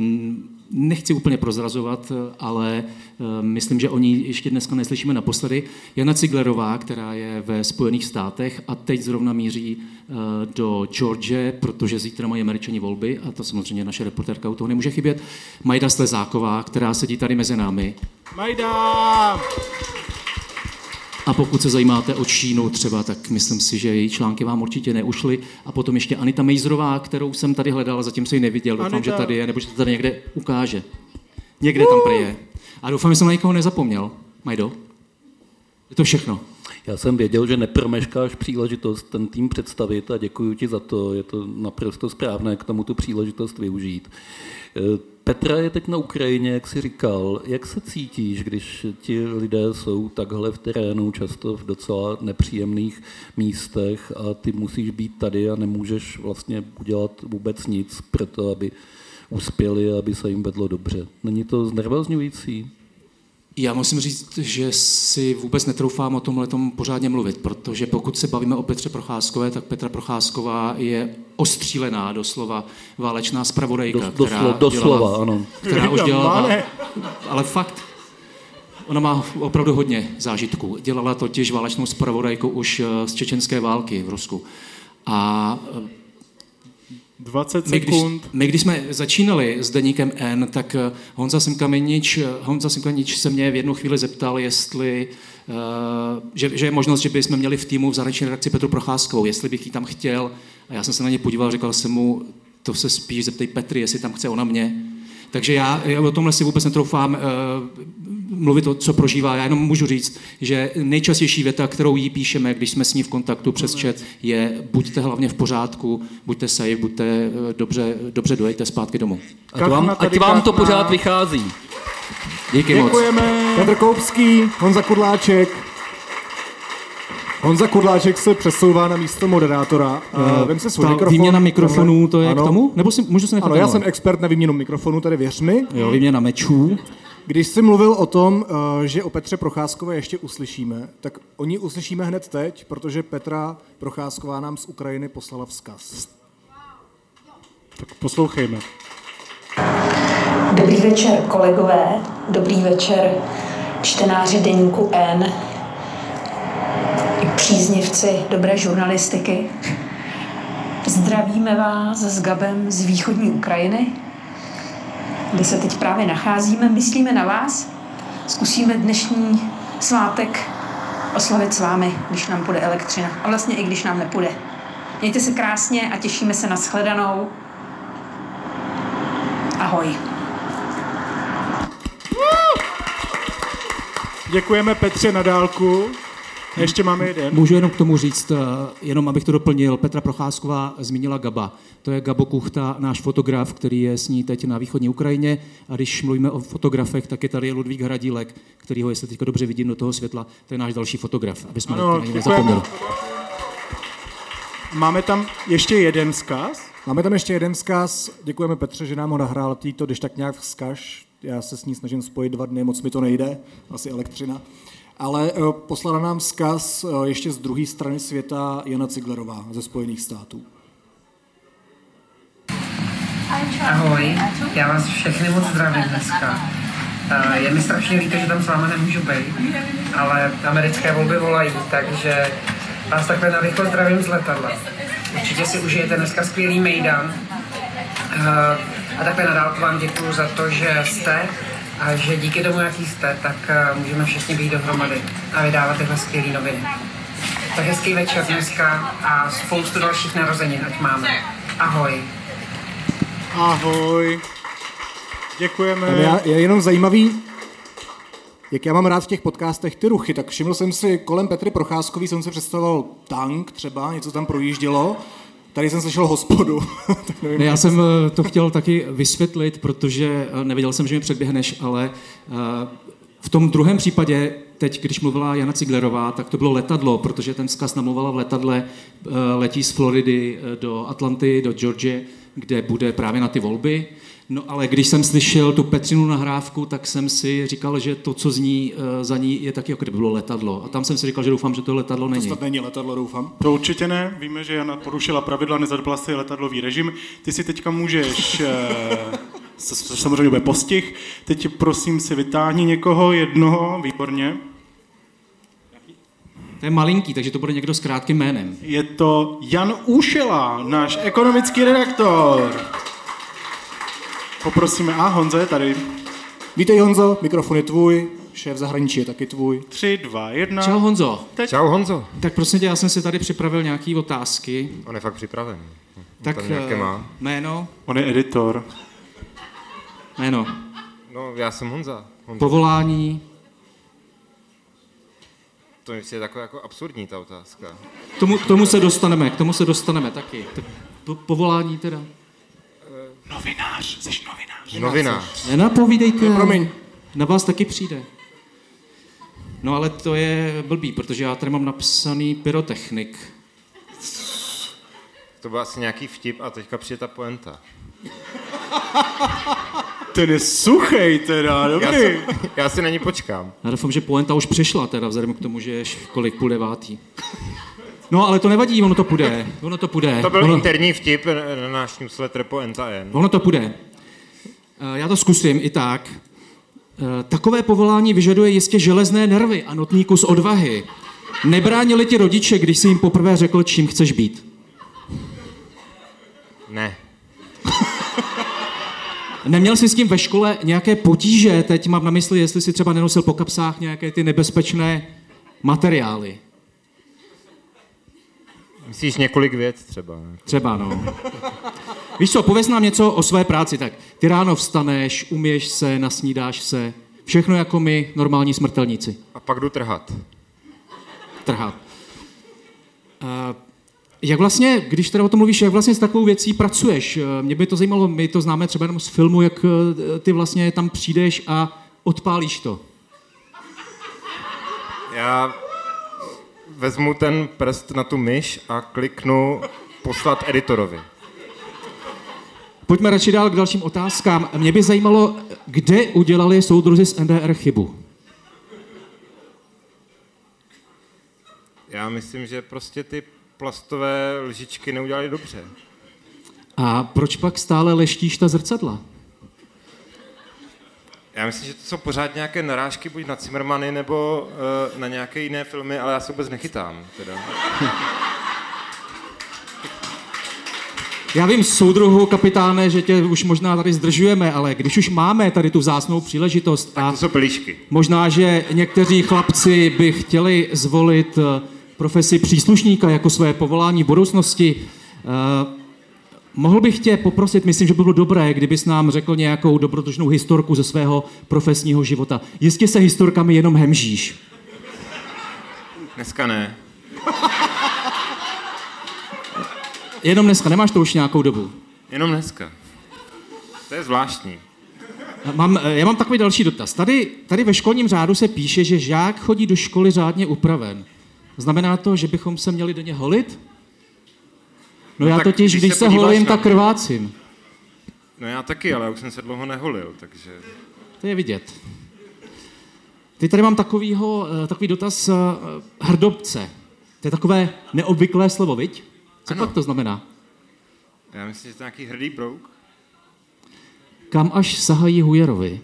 nechci úplně prozrazovat, ale eh, myslím, že o ní ještě dneska neslyšíme naposledy. Jana Ciglerová, která je ve Spojených státech a teď zrovna míří eh, do Georgie, protože zítra mají američani volby a to samozřejmě naše reportérka u toho nemůže chybět. Majda Slezáková, která sedí tady mezi námi. Majda! A pokud se zajímáte o Čínu třeba, tak myslím si, že její články vám určitě neušly. A potom ještě Anita Mejzrová, kterou jsem tady hledal, a zatím jsem ji neviděl. Doufám, Anita. že tady je, nebo že to tady někde ukáže. Někde tam prý je. A doufám, že jsem na někoho nezapomněl. Majdo? Je to všechno. Já jsem věděl, že nepromeškáš příležitost ten tým představit a děkuji ti za to. Je to naprosto správné k tomu tu příležitost využít. Petra je teď na Ukrajině, jak si říkal. Jak se cítíš, když ti lidé jsou takhle v terénu, často v docela nepříjemných místech a ty musíš být tady a nemůžeš vlastně udělat vůbec nic pro to, aby uspěli a aby se jim vedlo dobře. Není to znervozňující? Já musím říct, že si vůbec netroufám o tomhle tom pořádně mluvit, protože pokud se bavíme o Petře Procházkové, tak Petra Procházková je ostřílená doslova válečná zpravodajka, Dos, doslova, která, doslova, dělala, ano. která už dělala, ale fakt, ona má opravdu hodně zážitků. Dělala totiž válečnou zpravodajku už eh, z čečenské války v Rusku. A 20 sekund. My když, my, když jsme začínali s deníkem N, tak eh, Honza Simkamenič, eh, Honza Simkamenič se mě v jednu chvíli zeptal, jestli, uh, že, že, je možnost, že bychom měli v týmu v zahraniční redakci Petru Procházkovou, jestli bych ji tam chtěl. A já jsem se na ně podíval, říkal jsem mu, to se spíš zeptej Petry, jestli tam chce ona mě. Takže já, já o tomhle si vůbec netroufám uh, mluvit o co prožívá. Já jenom můžu říct, že nejčastější věta, kterou jí píšeme, když jsme s ní v kontaktu přes chat, je buďte hlavně v pořádku, buďte safe, buďte eh, dobře, dobře dojejte zpátky domů. Ať vám, ať vám to pořád vychází. Díky Děkujeme. moc. Petr Koupský, Honza Kudláček. Honza Kudláček se přesouvá na místo moderátora. Uh, Vem se svůj ta mikrofon. Výměna mikrofonů, to je ano. k tomu? Nebo si, můžu se nechat Ano, já jsem expert na výměnu mikrofonu, tady věř mi. Jo, výměna mečů. Když jsi mluvil o tom, eh, že o Petře Procházkové ještě uslyšíme, tak oni uslyšíme hned teď, protože Petra Procházková nám z Ukrajiny poslala vzkaz. Tak poslouchejme. Dobrý večer, kolegové. Dobrý večer, čtenáři deníku N, příznivci dobré žurnalistiky. Zdravíme vás s Gabem z východní Ukrajiny kde se teď právě nacházíme. Myslíme na vás. Zkusíme dnešní svátek oslavit s vámi, když nám půjde elektřina. A vlastně i když nám nepůjde. Mějte se krásně a těšíme se na shledanou. Ahoj. Děkujeme Petře na dálku. Ještě máme jeden. Můžu jenom k tomu říct, eh, jenom abych to doplnil, Petra Procházková zmínila Gaba. To je Gabo Kuchta, náš fotograf, který je s ní teď na východní Ukrajině. A když mluvíme o fotografech, tak je tady Ludvík Hradílek, který ho, jestli teďka dobře vidím do toho světla, to je náš další fotograf, aby jsme ano, na něj nezapomněli. Máme tam ještě jeden vzkaz. Máme tam ještě jeden vzkaz. Děkujeme Petře, že nám ho nahrál. Ty to, když tak nějak vzkaz. Já se s ní snažím spojit dva dny, moc mi to nejde. Asi elektřina. Ale eh, poslala nám vzkaz eh, ještě z druhé strany světa Jana Ciglerová ze Spojených států. Ahoj, já vás všechny moc zdravím dneska. Eh, je mi strašně líto, že tam s vámi nemůžu být, ale americké volby volají, takže vás takhle na rychlo zdravím z letadla. Určitě si užijete dneska skvělý mejdan. A takhle na dálku vám děkuju za to, že jste a že díky tomu, jaký jste, tak uh, můžeme všichni být dohromady a vydávat tyhle skvělé noviny. Tak hezký večer dneska a spoustu dalších narozenin, ať máme. Ahoj. Ahoj. Děkujeme. Já, je jenom zajímavý, jak já mám rád v těch podcastech ty ruchy, tak všiml jsem si kolem Petry Procházkový, jsem si představoval tank třeba, něco tam projíždělo Tady jsem slyšel hospodu. ne, já jsem eh, to chtěl taky vysvětlit, protože eh, nevěděl jsem, že mi předběhneš, ale eh, v tom druhém případě, teď, když mluvila Jana Ciglerová, tak to bylo letadlo, protože ten vzkaz namluvala v letadle, letí z Floridy do Atlanty, do Georgie, kde bude právě na ty volby. No ale když jsem slyšel tu Petrinu nahrávku, tak jsem si říkal, že to, co zní uh, za ní, je taky, jako kdyby bylo letadlo. A tam jsem si říkal, že doufám, že to letadlo není. To není letadlo, doufám. To určitě ne. Víme, že Jana porušila pravidla, nezadbala si letadlový režim. Ty si teďka můžeš, uh, samozřejmě bude postih, teď prosím si vytáhni někoho, jednoho, výborně. To je malinký, takže to bude někdo s krátkým jménem. Je to Jan Úšela, náš ekonomický redaktor. Poprosíme, a Honza je tady. Vítej Honzo, mikrofon je tvůj, šéf zahraničí je taky tvůj. Tři, dva, jedna. Čau Honzo. Teď. Čau Honzo. Tak prosím tě, já jsem si tady připravil nějaké otázky. On je fakt připraven. Tak On nějaké má. Jméno? On je editor. Jméno? No, já jsem Honza. Honza. Povolání? To je takové jako absurdní ta otázka. K tomu, k tomu se dostaneme, k tomu se dostaneme taky. Tak po, povolání teda. Novinář, jsi novinář. Novinář. Nenapovídejte. No, promiň. Na vás taky přijde. No ale to je blbý, protože já tady mám napsaný pyrotechnik. To byl asi nějaký vtip a teďka přijde ta poenta. Ten je suchej teda, Já dobrý. si, já si na ní počkám. Já doufám, že poenta už přišla teda, vzhledem k tomu, že je kolik půl devátý. No ale to nevadí, ono to půjde. Ono to půjde. To byl ono, interní vtip na náš newsletter po NTN. ono to půjde. Eh, Já to zkusím i tak. Eh, Takové povolání vyžaduje jistě železné nervy a notný kus odvahy. Nebránili ti rodiče, když jsi jim poprvé řekl, čím chceš být? Ne. Neměl jsi s tím ve škole nějaké potíže? Teď mám na mysli, jestli si třeba nenosil po kapsách nějaké ty nebezpečné materiály. Myslíš několik věc třeba? ne? Třeba, no. Víš co, pověz nám něco o své práci. Tak ty ráno vstaneš, uměš se, nasnídáš se, všechno jako my, normální smrtelníci. A pak jdu trhat. Trhat. Uh, jak vlastně, když teda o tom mluvíš, jak vlastně s takovou věcí pracuješ? Eh, Mě by to zajímalo, my to známe třeba jenom z filmu, jak eh, ty vlastně tam přijdeš a odpálíš to. Já vezmu ten prst na tu myš a kliknu poslat editorovi. Pojďme radši dál k dalším otázkám. Mě by zajímalo, kde udělali soudruzi z NDR chybu. Já myslím, že prostě ty plastové lžičky neudělali dobře. A proč pak stále leštíš ta zrcadla? Já myslím, že to jsou pořád nějaké narážky buď na Zimmermany nebo uh, na nějaké jiné filmy, ale já se vůbec nechytám. Teda. Já vím, soudruhu kapitáne, že tě už možná tady zdržujeme, ale když už máme tady tu vzácnou příležitost a To jsou pelíšky. možná, že někteří chlapci by chtěli zvolit eh, profesi příslušníka jako své povolání v budoucnosti, eh, mohl bych tě poprosit, myslím, že by bylo dobré, kdybys nám řekl nějakou dobrodružnou historku ze svého profesního života. Jistě se historkami jenom hemžíš. Dneska ne. Jenom dneska, nemáš to už nějakou dobu. Jenom dneska. To je zvláštní. Mám, eh, já mám takový další dotaz. Tady, tady ve školním řádu se píše, že žák chodí do školy řádně upraven. Znamená to, že bychom se měli do ně holit? No, No já tak totiž, když když se holím, tak krvácím. No já taky, ale já už jsem se dlouho neholil, takže... To je vidět. Teď tady mám takovýho, eh, takový dotaz eh, hrdobce. To je takové neobvyklé slovo, viď? Co Ano. pak to znamená? Já myslím, že to je nějaký hrdý brouk. Kam až sahají hujerovi?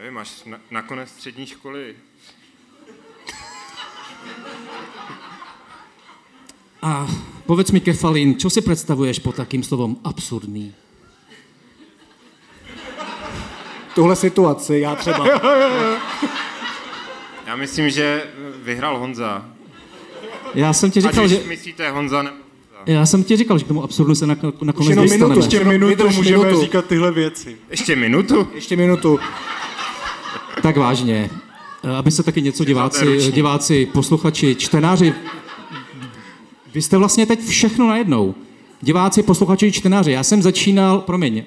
Nevím, až na, na konec střední školy. A povedz mi, Kefalín, čo si představuješ pod takým slovom absurdný? Tuhle situaci, já třeba. Já myslím, že vyhrál Honza. Já jsem ti říkal, že... myslíte Honza nebo... Já jsem ti říkal, že k tomu absurdu se nak- nakonec jenom dostaneme. minutu, Ještě minutu můžeme minutu. říkat tyhle věci. Ještě minutu? Ještě minutu. Tak vážně, eh, aby se taky něco diváci, diváci, posluchači, čtenáři, vy jste vlastně teď všechno najednou. Diváci, posluchači, čtenáři. Já jsem začínal, promiň,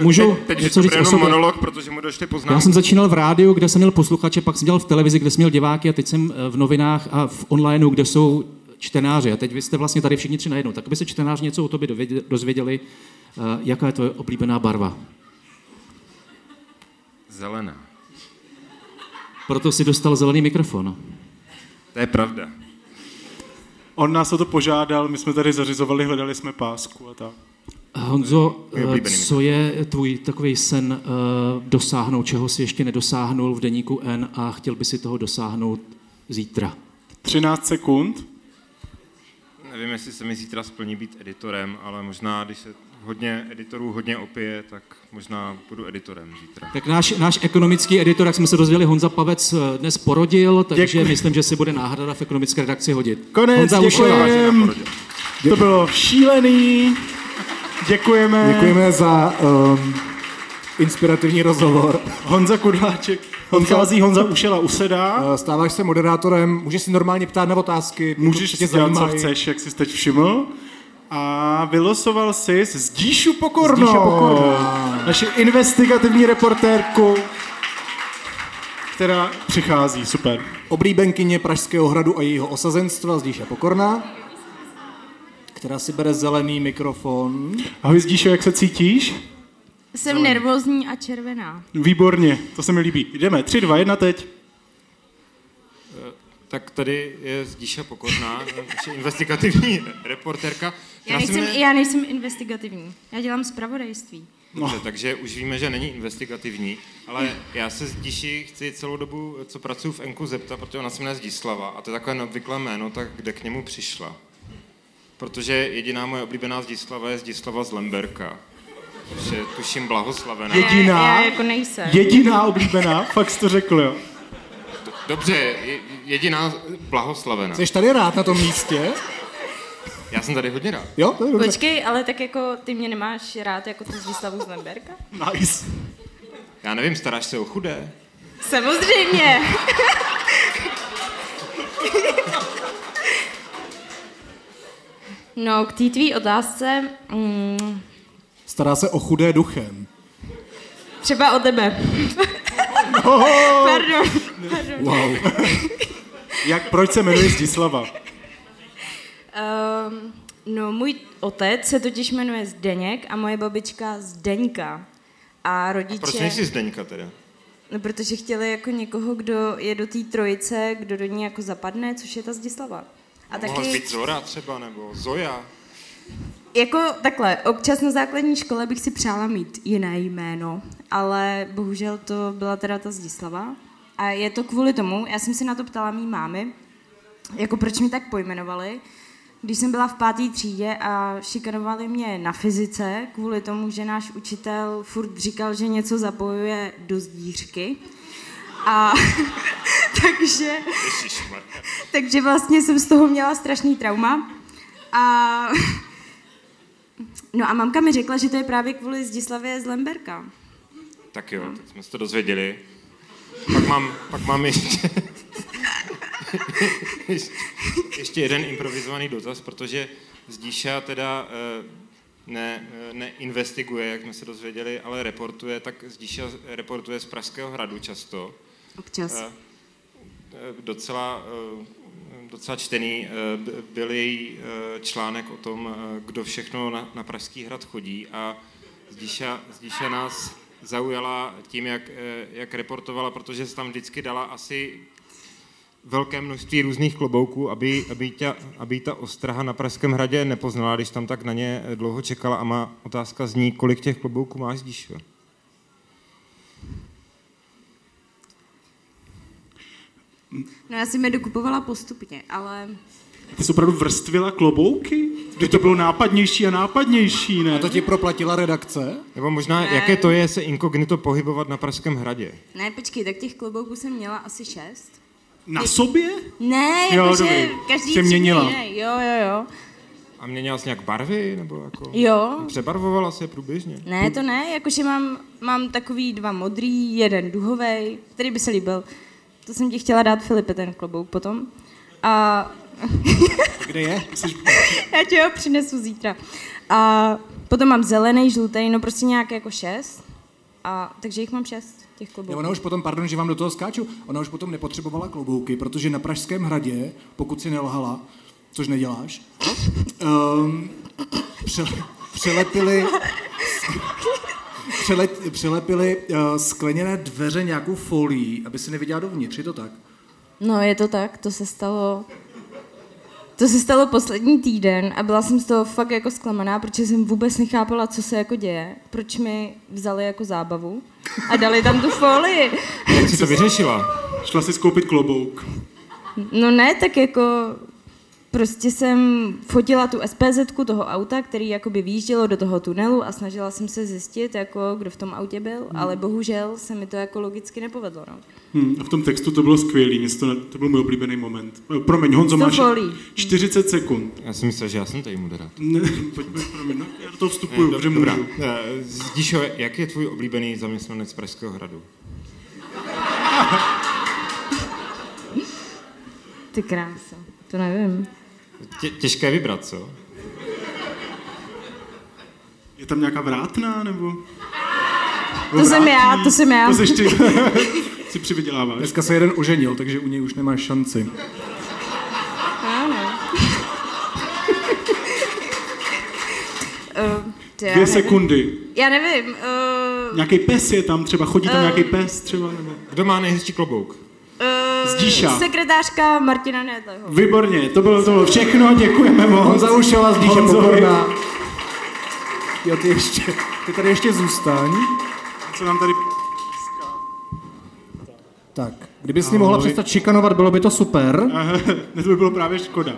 můžu Teď, teď něco říct jenom sobě? monolog, protože mu došly poznámky. Já jsem začínal v rádiu, kde jsem měl posluchače, pak jsem dělal v televizi, kde jsem měl diváky a teď jsem eh, v novinách a v onlineu, kde jsou čtenáři. A teď vy jste vlastně tady všichni tři najednou. Tak aby se čtenáři něco o tobě dozvěděli, eh, jaká je tvoje oblíbená barva. Zelená. Proto si dostal zelený mikrofon. To je pravda. On nás o to požádal, my jsme tady zařizovali, hledali jsme pásku a tak. Honzo, eh, co je tvůj takový sen eh, dosáhnout, čeho si ještě nedosáhnul v deníku N a chtěl by si toho dosáhnout zítra? 13 sekund. Nevím, jestli se mi zítra splní být editorem, ale možná, když se hodně editorů hodně opije, tak možná budu editorem zítra. Tak náš, náš ekonomický editor, jak jsme se dozvěděli, Honza Pavec eh, dnes porodil, takže Děkuji. myslím, že si bude náhrada v ekonomické redakci hodit. Konec, Honza. To bylo šílený. Děkujeme. Děkujeme za um, inspirativní rozhovor. Honza Kudláček. Odchází Honza Ušela usedá. Eh, Stáváš se moderátorem, můžeš si normálně ptát na otázky. Můžeš si dělat, co chceš, jak jsi teď všiml. A vylosoval jsi Zdíšu Pokornou. Zdíša Pokorná. Naši investigativní reportérku, která přichází. Super. Oblíbenkyně Pražského hradu a jejího osazenstva Zdíša Pokorná, která si bere zelený mikrofon. Ahoj Zdíšo, jak se cítíš? Jsem nervózní a červená. Výborně, to se mi líbí. Jdeme, tři, dva, jedna teď. Tak tady je Zdíša Pokorná, naše investigativní reportérka. Já nejsem, jmenuje- já nejsem investigativní. Já dělám zpravodajství. Dobře, takže už víme, že není investigativní, ale já se Zdíši chci celou dobu, co pracuji v Enku, zeptat, protože ona se jmenuje Zdislava a to je takové neobvyklé jméno, tak kde k němu přišla? Protože jediná moje oblíbená Zdislava je Zdislava z Lemberka, což je tuším blahoslavená. Jediná, Já- já jako nejsem. jediná oblíbená, fakt jsi to řekl, jo. Dobře, je- jediná blahoslavená. Jsi tady rád na tom místě? Já jsem tady hodně rád. Jo, to je dobře. Počkej, ale tak jako ty mě nemáš rád jako tu Zdislavu z Lemberka? Nice. Já nevím, staráš se o chudé? Samozřejmě. No, k té tvý otázce, mm, Stará se o chudé duchem. třeba o tebe. No. Pardon, pardon. Wow. Jak, proč se jmenuje Zdislava? Um, no, můj otec se totiž jmenuje Zdeněk a moje babička Zdeňka. A rodiče... Proč nejsi Zdeňka teda? No, protože chtěli jako někoho, kdo je do té trojice, kdo do ní jako zapadne, což je ta Zdislava. A Mohla taky, být Zora třeba, nebo Zoja? Jako takhle, občas na základní škole bych si přála mít jiné jméno, ale bohužel to byla teda ta Zdislava. A je to kvůli tomu, já jsem si na to ptala mý mámy, jako proč mi tak pojmenovali, když jsem byla v páté třídě a šikanovali mě na fyzice kvůli tomu, že náš učitel furt říkal, že něco zapojuje do zdířky. A takže, takže vlastně jsem z toho měla strašný trauma. A no a mamka mi řekla, že to je právě kvůli Zdislavě z Lemberka. Tak jo, tak jsme se to dozvěděli. Pak mám, pak mám ještě, ještě jeden improvizovaný dotaz, protože Zdíša teda eh, ne, eh, neinvestiguje, jak jsme se dozvěděli, ale reportuje, tak Zdíša reportuje z Pražského hradu často. Občas. Eh, Docela, docela čtený eh, byl její eh, článek o tom, eh, kdo všechno na, Pražský hrad chodí a Zdíša, Zdíša nás zaujala tím, jak, jak reportovala, protože se tam vždycky dala asi velké množství různých klobouků, aby, aby, tě, aby ta ostraha na Pražském hradě nepoznala, když tam tak na ně dlouho čekala a má otázka zní, kolik těch klobouků máš, Zdíšo? No já jsem je dokupovala postupně, ale Ty jsi opravdu vrstvila klobouky? Vždyť to bylo nápadnější a nápadnější, ne? A to ti proplatila redakce? Nebo možná, Ne. jaké to je se inkognito pohybovat na Pražském hradě? ne, počkej, tak těch klobouků jsem měla asi šest. Na sobě? Ne, Jo, jakože každý Jsi tři měnila. jiný. Jo, jo, jo. A měnila jsi nějak barvy? Nebo jako... Jo. Přebarvovala se průběžně? Ne, to ne, jakože mám, mám takový dva modrý, jeden duhový, který by se líbil. To jsem ti chtěla dát, Filipe, ten klobouk potom. A Kde je? já ti ho přinesu zítra. A potom mám zelený, žlutý, no prostě nějak jako šest. A, takže jich mám šest, těch klobouků. ona už potom, pardon, že vám do toho skáču, ona už potom nepotřebovala klobouky, protože na Pražském hradě, pokud si nelhala, což neděláš, um, přele, přelepili, přele, přelepili uh, skleněné dveře nějakou folií, aby si neviděla dovnitř, je to tak? No, je to tak, to se stalo... To se stalo poslední týden a byla jsem z toho fakt jako zklamaná, protože jsem vůbec nechápala, co se jako děje, proč mi vzali jako zábavu a dali tam tu folii. Jak jsi to vyřešila? Šla si skoupit klobouk. No ne, tak jako prostě jsem fotila tu SPZ toho auta, který jakoby výjíždělo do toho tunelu a snažila jsem se zjistit, jako kdo v tom autě byl, Hmm. ale bohužel se mi to jako logicky nepovedlo. No. Hm, a v tom textu to bylo skvělý, to, ne- to byl můj oblíbený moment. Eh, Promiň, Honzo, máš folí. 40 sekund. Já jsem myslel, že já jsem tady moderátor. Ne, pojďme, promiň, no, já do toho vstupuju, protože můžu. Dobrá. Eh, Zdíšo, jak je tvůj oblíbený zaměstnanec Pražského hradu? Ty krása, to nevím. Tě, těžké vybrat, co? Je tam nějaká vrátná, nebo? To jsem já, to jsem já. To jsi ty. si přivyděláváš. Dneska se jeden oženil, takže u něj už nemáš šanci. Ano. Uh, Dvě nevím. sekundy. Já nevím. Uh, Nějaký pes je tam třeba, chodí tam Eh. nějaký pes třeba, nebo... Kdo má nejhezčí klobouk? Zdíša. Sekretářka Martina Nedleho. Výborně, to bylo, to bylo všechno, děkujeme moc. Honza Ušela z Díše Honzovi. Pokorná. Jo, ty ještě, ty tady ještě zůstaň. Co nám tady... Tak, kdyby jsi mohla Ahoj. přestat šikanovat, bylo by to super. Ne, to by bylo právě škoda.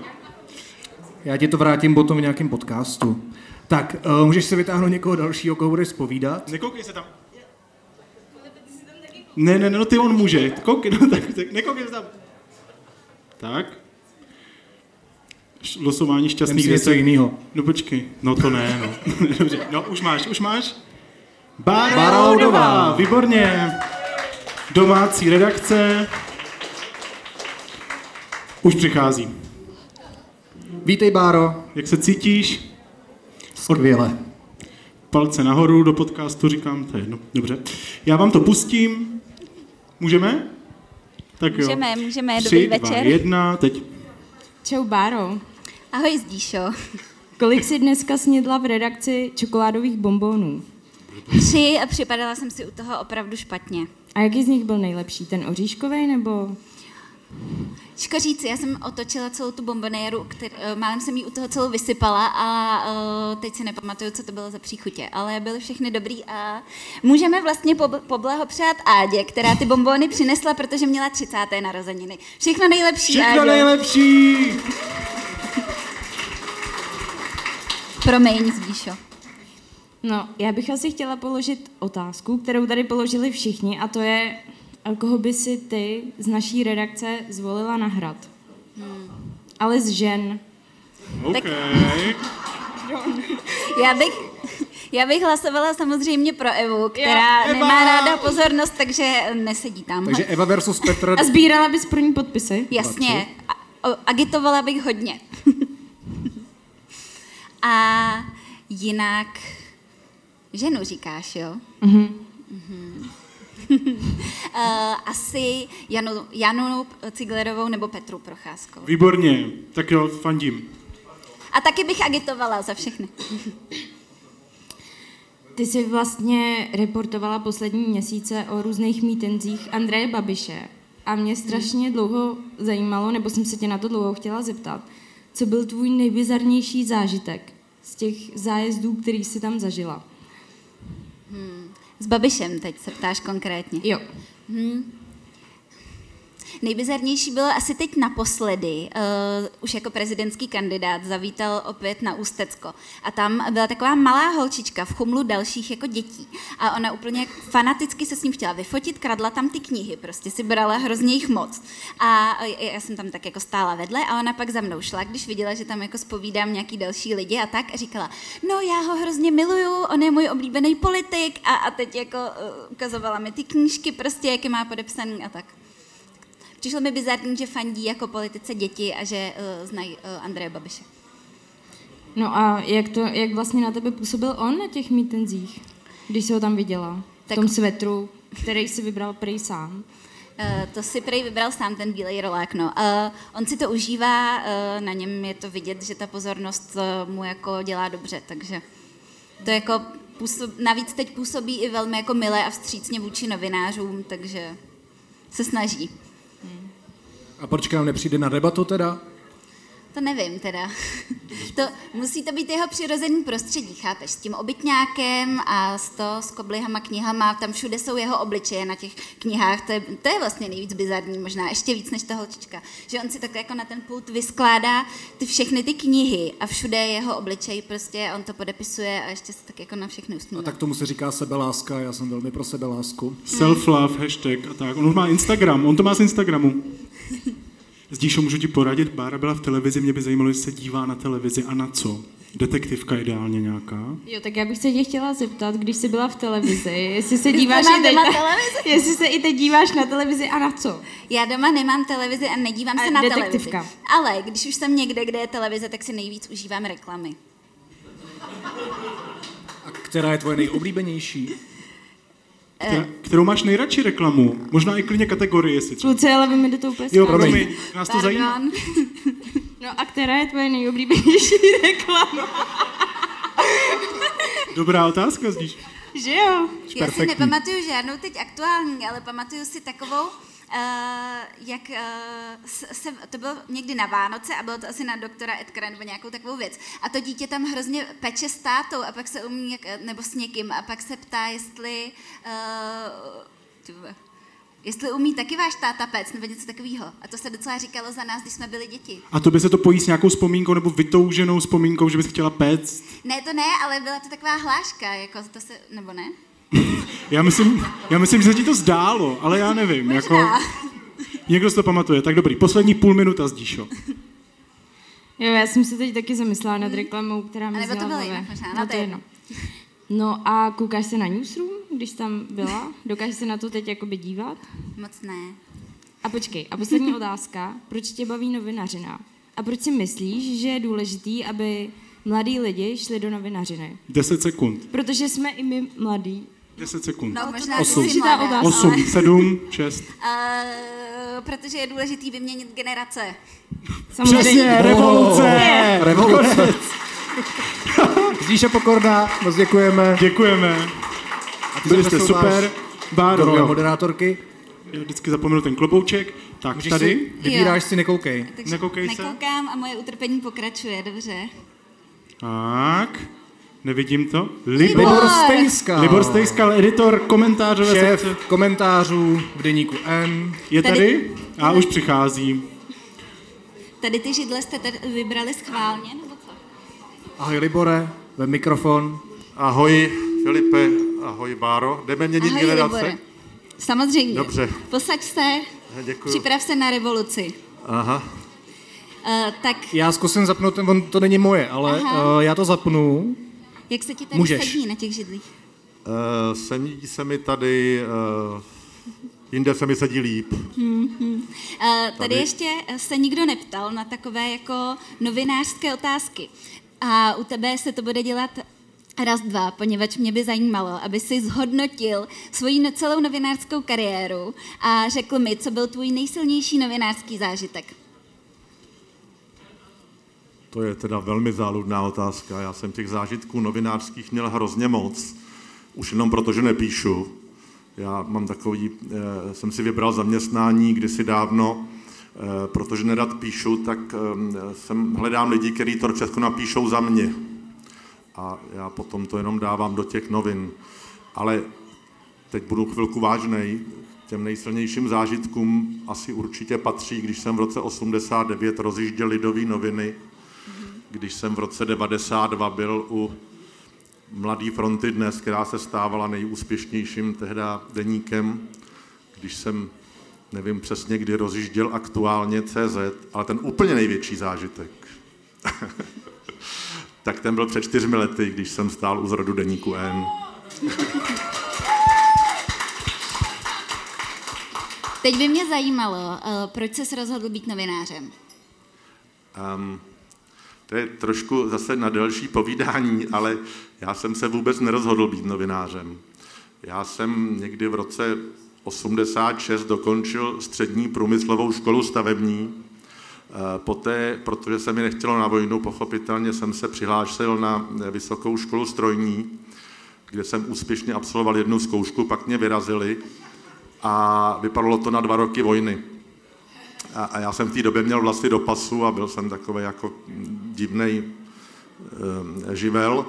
Já ti to vrátím potom v nějakém podcastu. Tak, uh, můžeš si vytáhnout někoho dalšího, koho budeš zpovídat? Nekoukej se tam. Ne, ne, ne, no ty on může. Koukej, no tak, tak nekoukej tam. Tak. Losování šťastných něco jinýho. No počkej, no to ne, no. Dobře, no už máš, už máš. Bára, Bára Loudová, Loudová. výborně. Domácí redakce. Už přichází. Vítej, Báro. Jak se cítíš? Skvěle. Palce nahoru do podcastu, říkám, to je jedno. Dobře. Já vám to pustím. Můžeme? Tak jo. Můžeme, můžeme, Tři, dobrý dva, večer. jedna, teď. Čau, Báro. Ahoj, Zdíšo. Kolik jsi dneska snědla v redakci čokoládových bonbonů? Tři a připadala jsem si u toho opravdu špatně. A jaký z nich byl nejlepší? Ten oříškový nebo... Těžko říct, já jsem otočila celou tu bombonéru, kter, eh, málem jsem ji u toho celou vysypala a uh, teď si nepamatuju, co to bylo za příchutě, ale byly všechny dobrý a můžeme vlastně pob- poblahopřát Ádě, která ty bombony přinesla, protože měla 30. narozeniny. Všechno nejlepší, Všechno Áďo. nejlepší! Promiň, Zdíšo. No, já bych asi chtěla položit otázku, kterou tady položili všichni, a to je, a koho by si ty z naší redakce zvolila na hrad? Hmm. Ale z žen. OK. Já bych, já bych hlasovala samozřejmě pro Evu, která Eva! nemá ráda pozornost, takže nesedí tam. Takže Eva versus Petr. A sbírala bys pro ní podpisy? Jasně, a, o- agitovala bych hodně. a jinak ženu říkáš, jo? Mhm. Mhm. Uh, asi Janu, Janu Ciglerovou nebo Petru Procházkovou. Výborně, tak jo, fandím. A taky bych agitovala za všechny. Ty jsi vlastně reportovala poslední měsíce o různých mítenzích Andreje Babiše a mě strašně dlouho zajímalo, nebo jsem se tě na to dlouho chtěla zeptat, co byl tvůj nejbizarnější zážitek z těch zájezdů, který jsi tam zažila? Hmm. S Babišem teď se ptáš konkrétně. Jo. Hmm. Nejbizarnější bylo asi teď naposledy, uh, už jako prezidentský kandidát zavítal opět na Ústecko. A tam byla taková malá holčička v chumlu dalších jako dětí. A ona úplně fanaticky se s ním chtěla vyfotit, kradla tam ty knihy, prostě si brala hrozně jich moc. A já jsem tam tak jako stála vedle a ona pak za mnou šla, když viděla, že tam jako spovídám nějaký další lidi a tak a říkala, no já ho hrozně miluju, on je můj oblíbený politik a, a teď jako uh, ukazovala mi ty knížky prostě, jak je má podepsaný a tak. Přišlo mi bizarní, že fandí jako politice děti a že uh, znají uh, Andreje Babiše. No a jak, to, jak vlastně na tebe působil on na těch mítenzích, když jsi ho tam viděla? V Tak- tom svetru, který si vybral prý sám. Uh, to si prej vybral sám ten bílej rolák, no. Uh, on si to užívá, uh, na něm je to vidět, že ta pozornost uh, mu jako dělá dobře, takže to jako působ, navíc teď působí i velmi jako milé a vstřícně vůči novinářům, takže se snaží. A proč k nám nepřijde na debatu teda? To nevím teda. to, musí to být jeho přirozený prostředí, chápeš? S tím obytňákem a s, to, s koblihama, knihama, tam všude jsou jeho obličeje na těch knihách, to je, to je vlastně nejvíc bizarní, možná ještě víc než ta holčička. Že on si tak jako na ten pult vyskládá ty všechny ty knihy a všude je jeho obličej prostě, on to podepisuje a ještě se tak jako na všechny usmívá. No tak tomu se říká sebeláska, já jsem velmi pro sebelásku. Self-love, hashtag a tak. On už má Instagram, on to má z Instagramu. Zdíšo, můžu ti poradit, Bára byla v televizi, mě by zajímalo, jestli se dívá na televizi a na co. Detektivka ideálně nějaká. Jo, tak já bych se tě chtěla zeptat, když jsi byla v televizi, jestli se díváš i teď, doma televizi? jestli se i teď díváš na televizi a na co? Já doma nemám televizi a nedívám A se na detektivka. televizi. Ale když už jsem někde, kde je televize, tak si nejvíc užívám reklamy. A která je tvoje nejoblíbenější? Která, kterou máš nejradši reklamu? Možná i klidně kategorii, jestli třeba. Kluci, ale vy mi do toho úplně Jo, promiň, nás to zajímá. No a která je tvoje nejoblíbenější reklama? Dobrá otázka, zdíš. Že jo? Já si nepamatuju žádnou teď aktuální, ale pamatuju si takovou, jak uh, se, to bylo někdy na Vánoce a bylo to asi na doktora Edkara nebo nějakou takovou věc. A to dítě tam hrozně peče s tátou a pak se umí, jak- nebo s někým a pak se ptá, jestli uh, jestli umí taky váš táta pec nebo něco takového. A to se docela říkalo za nás, když jsme byli děti. A to by se to pojí s nějakou vzpomínkou nebo vytouženou vzpomínkou, že bys chtěla péct? Ne, to ne, ale byla to taková hláška, jako to se, nebo ne? Já myslím, já myslím, že se ti to zdálo, ale já nevím. Jako, Možná. někdo si to pamatuje. Tak dobrý, poslední půl minuta, Zdíšo. Jo, já jsem se teď taky zamyslela nad reklamou, která mi A nebo to zněla bylo jinak možná, no to to je je jedno. No a koukáš se na Newsroom, když tam byla? Dokážeš se na to teď jakoby dívat? Moc ne. A počkej, a poslední otázka. Proč tě baví novinařina? A proč si myslíš, že je důležitý, aby mladí lidi šli do novinařiny? 10 sekund. Protože jsme i my mladí. 10 sekund. No, možná, Osm. že jsi mladá, ale- 8, 7, 6. Uh, protože je důležitý vyměnit generace. Přesně, revoluce! Je. Revoluce! Zdíša Pokorná, moc děkujeme. Děkujeme. A ty Byli jste super. Báro, jo. moderátorky. Já vždycky zapomenu ten klobouček. Tak Můžeš tady. si, vybíráš si, nekoukej. Takže Nekoukej se. Nekoukám a moje utrpení pokračuje, dobře. Tak. Nevidím to. Libor Stejskal. Libor Stejskal, editor komentářové Šéf sekce. komentářů v deníku N. Je Tady- tady? A už přichází. Tady ty židle jste tady vybrali schválně, nebo co? Ahoj Libore, ve mikrofon. Ahoj Filipe, ahoj Báro. Jdeme měnit Ahoj, generace? Libore. Samozřejmě. Dobře. Posaď se, Děkuji. připrav se na revoluci. Aha. Uh, tak Já zkusím zapnout, on to není moje, ale Aha. uh, já to zapnu. Jak se ti tady Můžeš. sedí na těch židlích? Uh, sedí se mi tady, uh, jinde se mi sedí líp. Hmm, hmm. Uh, tady, Tady. ještě se nikdo neptal na takové jako novinářské otázky. A u tebe se to bude dělat raz, dva, poněvadž mě by zajímalo, aby si zhodnotil svoji celou novinářskou kariéru a řekl mi, co byl tvůj nejsilnější novinářský zážitek. To je teda velmi záludná otázka. Já jsem těch zážitků novinářských měl hrozně moc. Už jenom proto, že nepíšu. Já mám takový, eh, jsem si vybral zaměstnání kdysi dávno, eh, protože nerad píšu, tak eh, jsem, hledám lidi, kteří to všechno napíšou za mě. A já potom to jenom dávám do těch novin. Ale teď budu chvilku vážnej. Těm nejsilnějším zážitkům asi určitě patří, když jsem v roce 89 rozjížděl Lidové noviny, když jsem v roce 92 byl u Mladý fronty dnes, která se stávala nejúspěšnějším tehda deníkem, když jsem, nevím přesně, kdy rozjížděl aktuálně CZ, ale ten úplně největší zážitek, tak ten byl před čtyřmi lety, když jsem stál u zrodu deníku N. Teď by mě zajímalo, uh, proč jsi rozhodl být novinářem. Um, to je trošku zase na delší povídání, ale já jsem se vůbec nerozhodl být novinářem. Já jsem někdy v roce 86 dokončil střední průmyslovou školu stavební. Eh, Poté, protože se mi nechtělo na vojnu, pochopitelně jsem se přihlásil na vysokou školu strojní, kde jsem úspěšně absolvoval jednu zkoušku, pak mě vyrazili a vypadalo to na dva roky vojny. A, a já jsem v té době měl vlasy do pasu a byl jsem takový jako divný e, živel.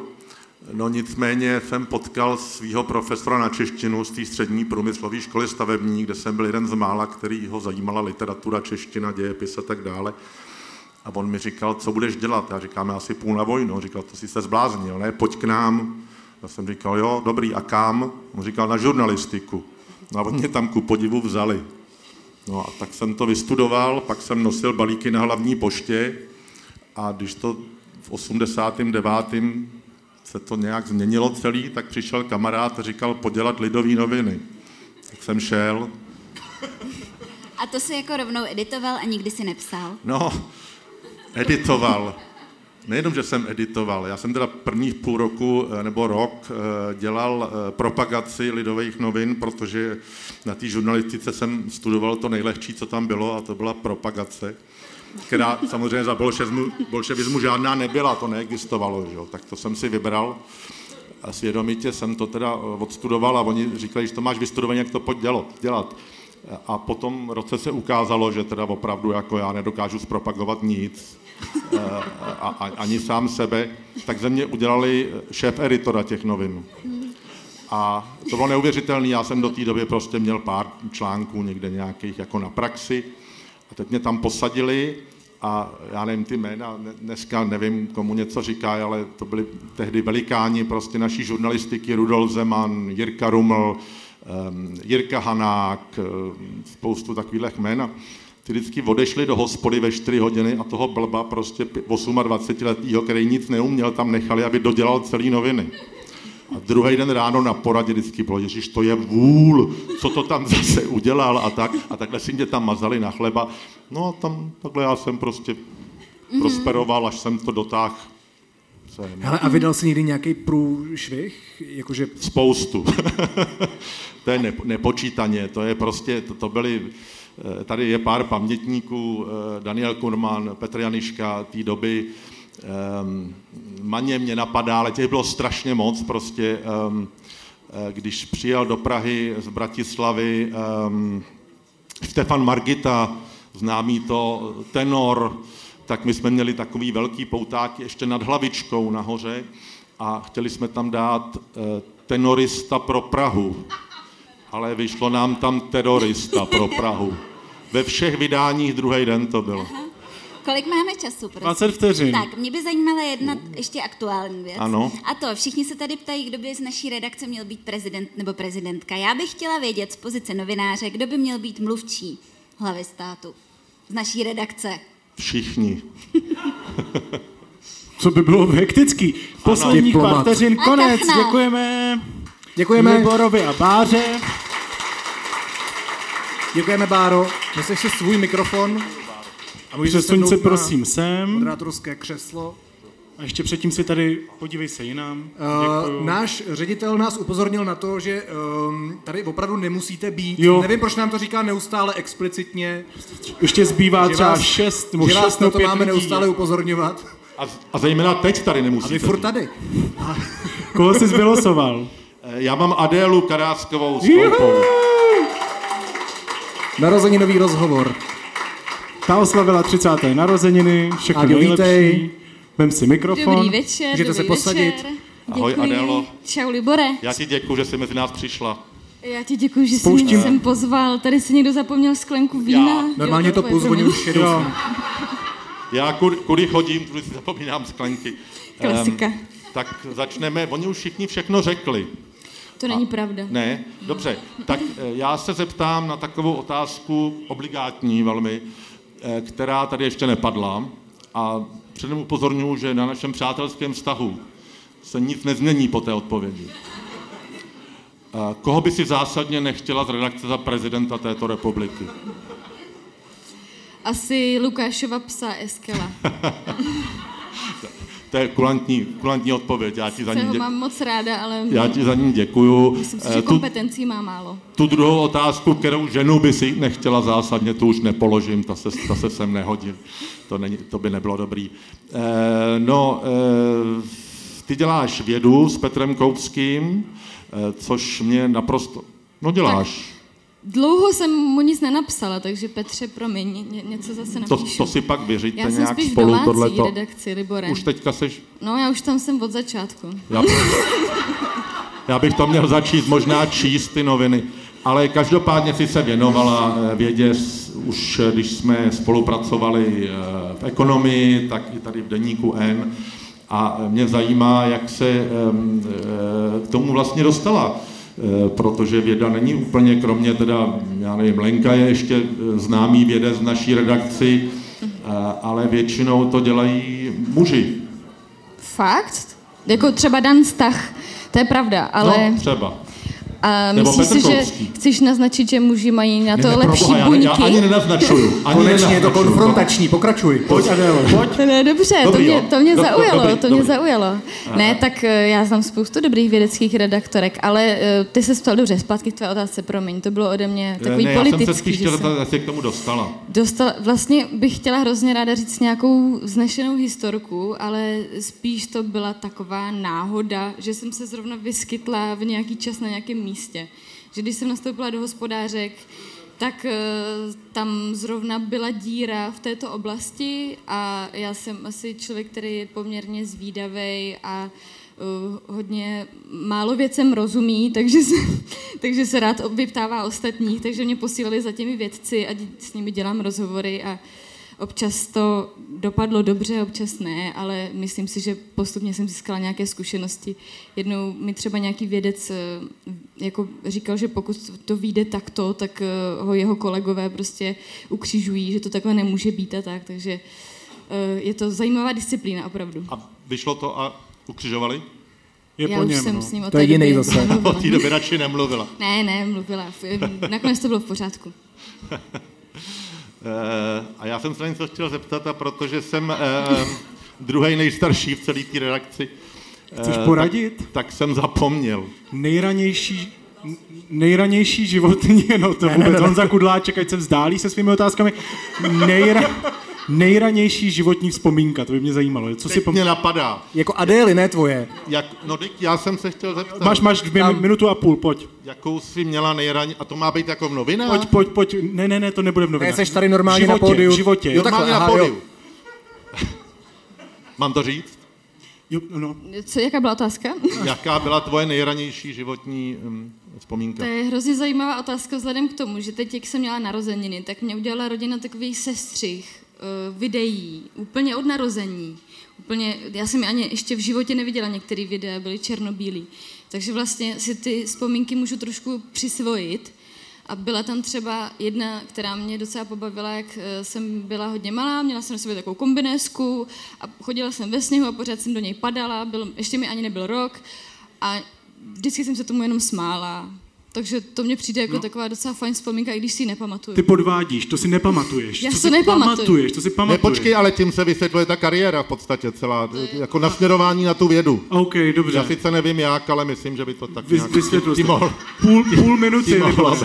No nicméně jsem potkal svého profesora na češtinu z té střední průmyslové školy stavební, kde jsem byl jeden z mála, který ho zajímala literatura, čeština, dějepis a tak dále. A on mi říkal, co budeš dělat? Já říkám, já asi půl na vojnu. On říkal, to si se zbláznil, ne, pojď k nám. Já jsem říkal, jo, dobrý, a kam? On říkal, na žurnalistiku. No a oni tam ku podivu vzali. No a tak jsem to vystudoval, pak jsem nosil balíky na hlavní poště a když to v 89. se to nějak změnilo celý, tak přišel kamarád a říkal podělat lidové noviny. Tak jsem šel. A to si jako rovnou editoval a nikdy si nepsal? No, editoval. Nejenom, že jsem editoval, já jsem teda prvních půl roku eh, nebo rok eh, dělal eh, propagaci lidových novin, protože na té žurnalistice jsem studoval to nejlehčí, co tam bylo, a to byla propagace, která samozřejmě za bolševismu, bolševismu žádná nebyla, to neexistovalo, že? tak to jsem si vybral a svědomitě jsem to teda odstudoval a oni říkali, že to máš vystudované, jak to pojď dělat. A potom roce se ukázalo, že teda opravdu jako já nedokážu zpropagovat nic, Eh, a, a, ani sám sebe, tak ze mě udělali šéf editora těch novin. A to bylo neuvěřitelné, já jsem do té doby prostě měl pár článků někde nějakých jako na praxi a teď mě tam posadili a já nevím ty jména, dneska nevím, komu něco říká, ale to byli tehdy velikáni prostě naší žurnalistiky, Rudolf Zeman, Jirka Ruml, Jirka Hanák, ehm, spoustu takových jmen ty vždycky odešli do hospody ve 4 hodiny a toho blba prostě 28-letýho, který nic neuměl, tam nechali, aby dodělal celý noviny. A druhý den ráno na poradě vždycky bylo, Ježíš, to je vůl, co to tam zase udělal a tak. A takhle si mě tam mazali na chleba. No a tam takhle já jsem prostě mm-hmm. prosperoval, až jsem to dotáhl Hele, a vydal jsi někdy nějaký průšvih? Jakože... Spoustu. to je nepočítaně, to je prostě, to, to byly Eh, tady je pár pamětníků, eh, Daniel Kurman, Petr Janiška té doby, ehm, Maně mě napadá, ale těch bylo strašně moc prostě. Eh, když přijel do Prahy z Bratislavy ehm, Stefan Margita, známý to tenor, tak my jsme měli takový velký pouták ještě nad hlavičkou nahoře a chtěli jsme tam dát tenorista pro Prahu ale vyšlo nám tam terorista pro Prahu. Ve všech vydáních druhý den to bylo. Aha. Kolik máme času? Prosím? 20 vteřin. Tak, mě by zajímala jedna ještě aktuální věc. Ano. A to, všichni se tady ptají, kdo by z naší redakce měl být prezident nebo prezidentka. Já bych chtěla vědět z pozice novináře, kdo by měl být mluvčí hlavy státu z naší redakce. Všichni. Co by bylo hektický. Posledních pár vteřin, konec. Děkujeme. Děkujeme. Liborovi a Báře. Děkujeme, Báro. Neseš si svůj mikrofon. A můžeš se se prosím sem. Moderátorské křeslo. A ještě předtím si tady, podívej se jinam. Uh, náš ředitel nás upozornil na to, že um, tady opravdu nemusíte být. Jo. Nevím, proč nám to říká neustále explicitně. Ještě zbývá třeba vás, šest nebo že šest vás na to máme lidí. neustále upozorňovat. A, a zejména teď tady nemusíte. A vy furt tady. Koho jsi vylosoval? Eh, já mám Adélu Karáskovou s. Narozeninový rozhovor. Ta oslavila 30. narozeniny, všechno nejlepší. Vítej. Vem si mikrofon. Dobrý večer, Můžete dobrý se posadit. Večer. Ahoj Děkuji. Adélo. Čau Libore. Já ti děkuji, že jsi mezi nás přišla. Já ti děkuji, že jsi mě sem pozval. Tady si někdo zapomněl sklenku vína. Já. Normálně to půl už jedu. Já kudy, chodím, tudy si zapomínám sklenky. Klasika. Um, tak začneme, oni už všichni všechno řekli. To není pravda. Ne, dobře. Tak eh, já se zeptám na takovou otázku obligátní velmi, eh, která tady ještě nepadla. A předem upozorňuji, že na našem přátelském vztahu se nic nezmění po té odpovědi. Koho by si zásadně nechtěla z redakce za prezidenta této republiky? Asi Lukášova psa Eskela. To je kulantní, kulantní odpověď. Já ti za ní dě... mám moc ráda, ale... Já ti za ní děkuju. Myslím si, že tu, kompetencí má málo. Tu druhou otázku, kterou ženu by si nechtěla zásadně, tu už nepoložím, ta se, ta se sem nehodí. To, není, to by nebylo dobrý. E, no, e, ty děláš vědu s Petrem Koupským, e, což mě naprosto... No děláš. Tak Dlouho jsem mu nic nenapsala, takže Petře, promiň, ně, něco zase napíšu. To, to si pak vyřiďte já nějak spíš spolu v tohleto. redakci, Libore. Už teďka seš... No, já už tam jsem od začátku. Já, já bych to měl začít možná číst ty noviny, ale každopádně si se věnovala eh, vědě, už eh, když jsme spolupracovali eh, v ekonomii, tak i tady v deníku N. A mě zajímá, jak se k tomu vlastně dostala protože věda není úplně, kromě teda, já nevím, Lenka je ještě eh, známý vědec z naší redakci, eh, ale většinou to dělají muži. Fakt? Jako třeba Dan Stach, to je pravda, ale... No, třeba. A Nebo myslíš si, že chceš naznačit, že muži mají na to Ne, lepší proboha, já, buňky? já ani nenaznačuju. Ani Konečně je to konfrontační, pokračuj. Pojď, Adélo, pojď. Ne, dobře, to Dobrý, mě, jo. to mě Do- do- zaujalo, dobrý, to mě dobrý. zaujalo. Aha. Ne, tak eh, já znám spoustu dobrých vědeckých redaktorek, ale eh, ty se ptal dobře, zpátky k tvé otázce, promiň, to bylo ode mě takový ne, já politický. jsem se spíš že chtěl jsem- k tomu dostala. Dostala, vlastně bych chtěla hrozně ráda říct nějakou vznešenou historku, ale spíš to byla taková náhoda, že jsem se zrovna vyskytla v nějaký čas na nějakém místě. Že když jsem nastoupila do hospodářek, tak eh, tam zrovna byla díra v této oblasti a já jsem asi člověk, který je poměrně zvídavý a uh, hodně málo věcem rozumí, takže se, takže se rád vyptává ostatních, takže mě posílali za těmi vědci a s nimi dělám rozhovory a občas to dopadlo dobře, občas ne, ale myslím si, že postupně jsem získala nějaké zkušenosti. Jednou mi třeba nějaký vědec eh, jako říkal, že pokud to vyjde takto, tak eh, ho jeho kolegové prostě ukřižují, že to takhle nemůže být a tak, takže eh, je to zajímavá disciplína opravdu. A vyšlo to a ukřižovali? Je Já po už něm, jsem no. s ním To je té jiný zase. nemluvila. Od té doby radši nemluvila. Ne, ne, mluvila. Nakonec to bylo v pořádku. Eh, A já jsem se na něco chtěl zeptat, a protože jsem eh, druhý nejstarší v celé té redakci, eh, Chceš poradit? Tak, tak jsem zapomněl. Nejranější, nejranější životní, no to Ne, vůbec, ne, ne, ne. Honza Kudláček, ať se vzdálí se svými otázkami. Nejra, nejranější životní vzpomínka, to by mě zajímalo. Co si Teď mě napadá. Jako Adély, ne tvoje. Jak, no teď já jsem se chtěl zeptat. Máš, máš dvě, Tam- minutu a půl, pojď. Jakou jsi měla nejraně, a to má být jako v novinách? Pojď, pojď, pojď. Ne, ne, ne, to nebude v novinách. Ne, seš tady normálně životě, na pódiu. V životě. Jo, takhle, Normálně na aha, jo. pódiu. Mám to říct? Jo, no. Co, jaká byla otázka? Jaká byla tvoje nejranější životní um, vzpomínka? To je hrozně zajímavá otázka vzhledem k tomu, že teď, jak jsem měla narozeniny, tak mě udělala rodina takový sestřih uh, videí, úplně od narození. Úplně, já jsem ani ještě v životě neviděla některé videa, byly černobílí. Takže vlastně si ty vzpomínky můžu trošku přisvojit. A byla tam třeba jedna, která mě docela pobavila, jak eh, jsem byla hodně malá, měla jsem na sobě takovou kombinésku a chodila jsem ve sněhu a pořád jsem do něj padala, byl, ještě mi ani nebyl rok a vždycky jsem se tomu jenom smála. Takže to mně přijde jako No. no. taková docela fajn vzpomínka, i když si ji nepamatuju. Ty podvádíš, to si nepamatuješ. Já to si si nepamatuju. pamatuješ, to si Ne, pamatuješ. počkej, ale tím se vysvětluje ta kariéra v podstatě celá, jako nasměrování na tu vědu. OK, dobře. Já sice nevím jak, ale myslím, že by to tak Vys- nějak... vysvětlil ty jsi. mohl, Půl, půl minuty, ty mohla.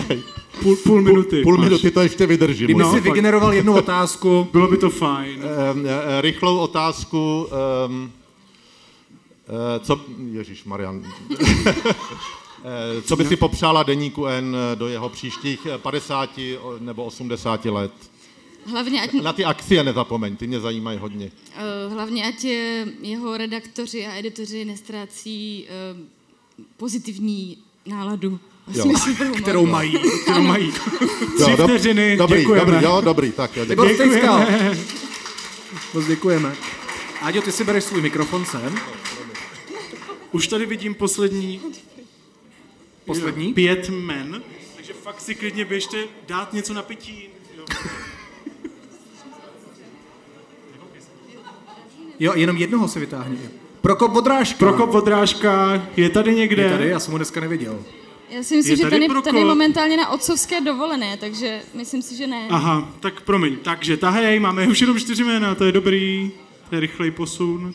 Půl, půl minuty. Půl máš. minuty to ještě vydržím. Kdyby možná. si vygeneroval jednu otázku. Bylo by to fajn. Ehm, eh, rychlou otázku. Um, co, Ježíš Marian. Eh, co by si popřála deníku N do jeho příštích eh, 50 o- nebo 80 let? Hlavně ať, Na ty akcie nezapomeň, ty mě zajímají hodně. eh, hlavně ať eh, jeho redaktoři a editoři nestrácí eh, pozitivní náladu. Jo. Kterou mají, kterou Ano. mají. Jo, Tři dob- vteřiny, dobrý, děkujeme. dobrý, jo, dobrý, tak jo, děkuji. Stejskal. Moc děkujeme. Áďo, ty si bereš svůj mikrofon sem. Už tady vidím poslední... Poslední? Pět men, takže fakt si klidně běžte dát něco na pití. Jo. Jo, jenom jednoho si vytáhni. Prokop Vodrážka. Prokop Vodrážka je tady někde. Je tady, já jsem ho dneska neviděl. Já si myslím, Je že tady ten je, Prokop. ten je momentálně na otcovské dovolené, takže myslím si, že ne. Aha, tak promiň. Takže tahej, máme už jenom čtyři jména, to je dobrý. To je rychlej posun.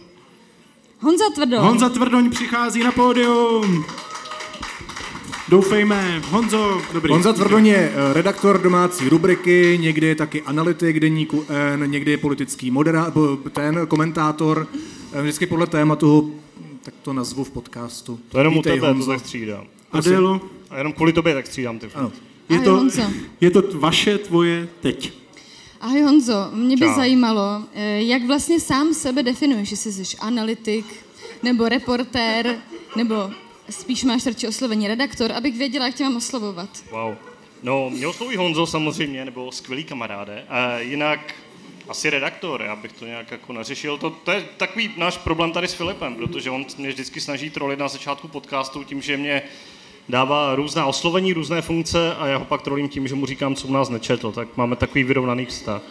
Honza Tvrdoň. Honza Tvrdoň přichází na pódium. Doufejme. Honzo, dobrý. Honza Tvrdoň je eh, redaktor domácí rubriky, někdy je taky analytik deníku N, někdy je politický moderá, bo- ten komentátor, eh, vždycky podle tématu, tak to nazvu v podcastu. To jenom u Vítej, tebe, to Honzo. tak střídám. Adélo? A jenom kvůli tobě tak střídám ty. Ano. Je to, Honzo. je to vaše, tvoje, teď. Ahoj Honzo, mě by Čau. zajímalo, eh, jak vlastně sám sebe definuješ, jestli jsi analytik, nebo reportér, nebo spíš máš radši oslovení redaktor, abych věděla, jak tě mám oslovovat. Wow. No, mě osloví Honzo samozřejmě, nebo skvělý kamaráde. A jinak asi redaktor, já bych to nějak jako nařešil. To, to je takový náš problém tady s Filipem, protože on mě vždycky snaží trolit na začátku podcastu tím, že mě dává různá oslovení, různé funkce a já ho pak trolím tím, že mu říkám, co u nás nečetl. Tak máme takový vyrovnaný vztah.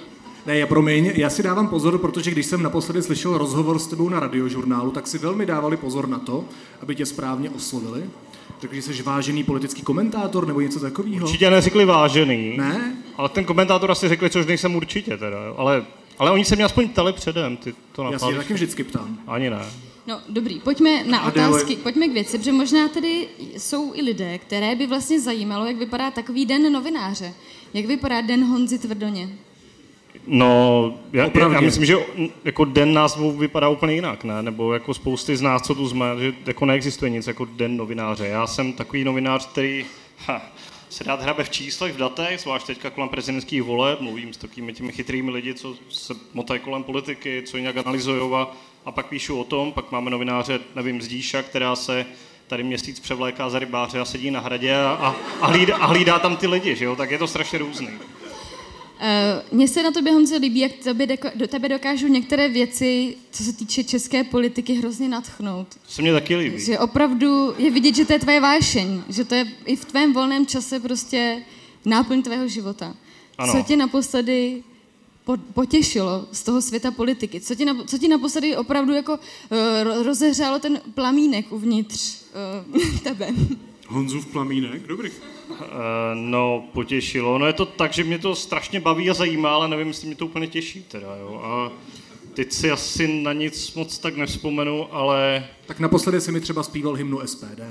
Ne, já promiň, já si dávám pozor, protože když jsem naposledy slyšel rozhovor s tebou na radiožurnálu, tak si velmi dávali pozor na to, aby tě správně oslovili. Takže jsi vážený politický komentátor nebo něco takového. Určitě neřekli vážený. Ne? Ale ten komentátor asi řekli, což nejsem určitě teda. jo. Ale, ale oni se mě aspoň ptali předem. Ty to Já si taky vždycky ptám. Ani ne. No, dobrý, pojďme na Adéle. otázky, pojďme k věci, protože možná tady jsou i lidé, které by vlastně zajímalo, jak vypadá takový den novináře. Jak vypadá den Honzy Tvrdoně? No, já, já, myslím, že jako den názvu vypadá úplně jinak, ne? Nebo jako spousty z nás, co tu jsme, že jako neexistuje nic jako den novináře. Já jsem takový novinář, který ha, se rád hrabe v číslech, v datech, zvlášť teďka kolem prezidentských voleb, mluvím s takovými těmi chytrými lidi, co se motají kolem politiky, co jinak analyzují a, a pak píšu o tom, pak máme novináře, nevím, z Díša, která se tady měsíc převléká za rybáře a sedí na hradě a, a, a, hlídá, a hlídá tam ty lidi, že jo? tak je to strašně různý. Uh, Mně se na tobě, Honzo, líbí, jak tobě deko- do tebe dokážou některé věci, co se týče české politiky, hrozně natchnout. To se mně taky líbí. Že opravdu je vidět, že to je tvoje vášeň, že to je i v tvém volném čase prostě náplň tvého života. Ano. Co tě naposledy po- potěšilo z toho světa politiky? Co ti, na, co ti naposledy opravdu jako uh, rozehřálo ten plamínek uvnitř uh, tebe? Honzův plamínek, dobrý. Eh, No, potěšilo. No je to tak, že mě to strašně baví a zajímá, ale nevím, jestli mě to úplně těší teda, jo. A teď si asi na nic moc tak nevzpomenu, ale... Tak naposledy si mi třeba zpíval hymnu SPD.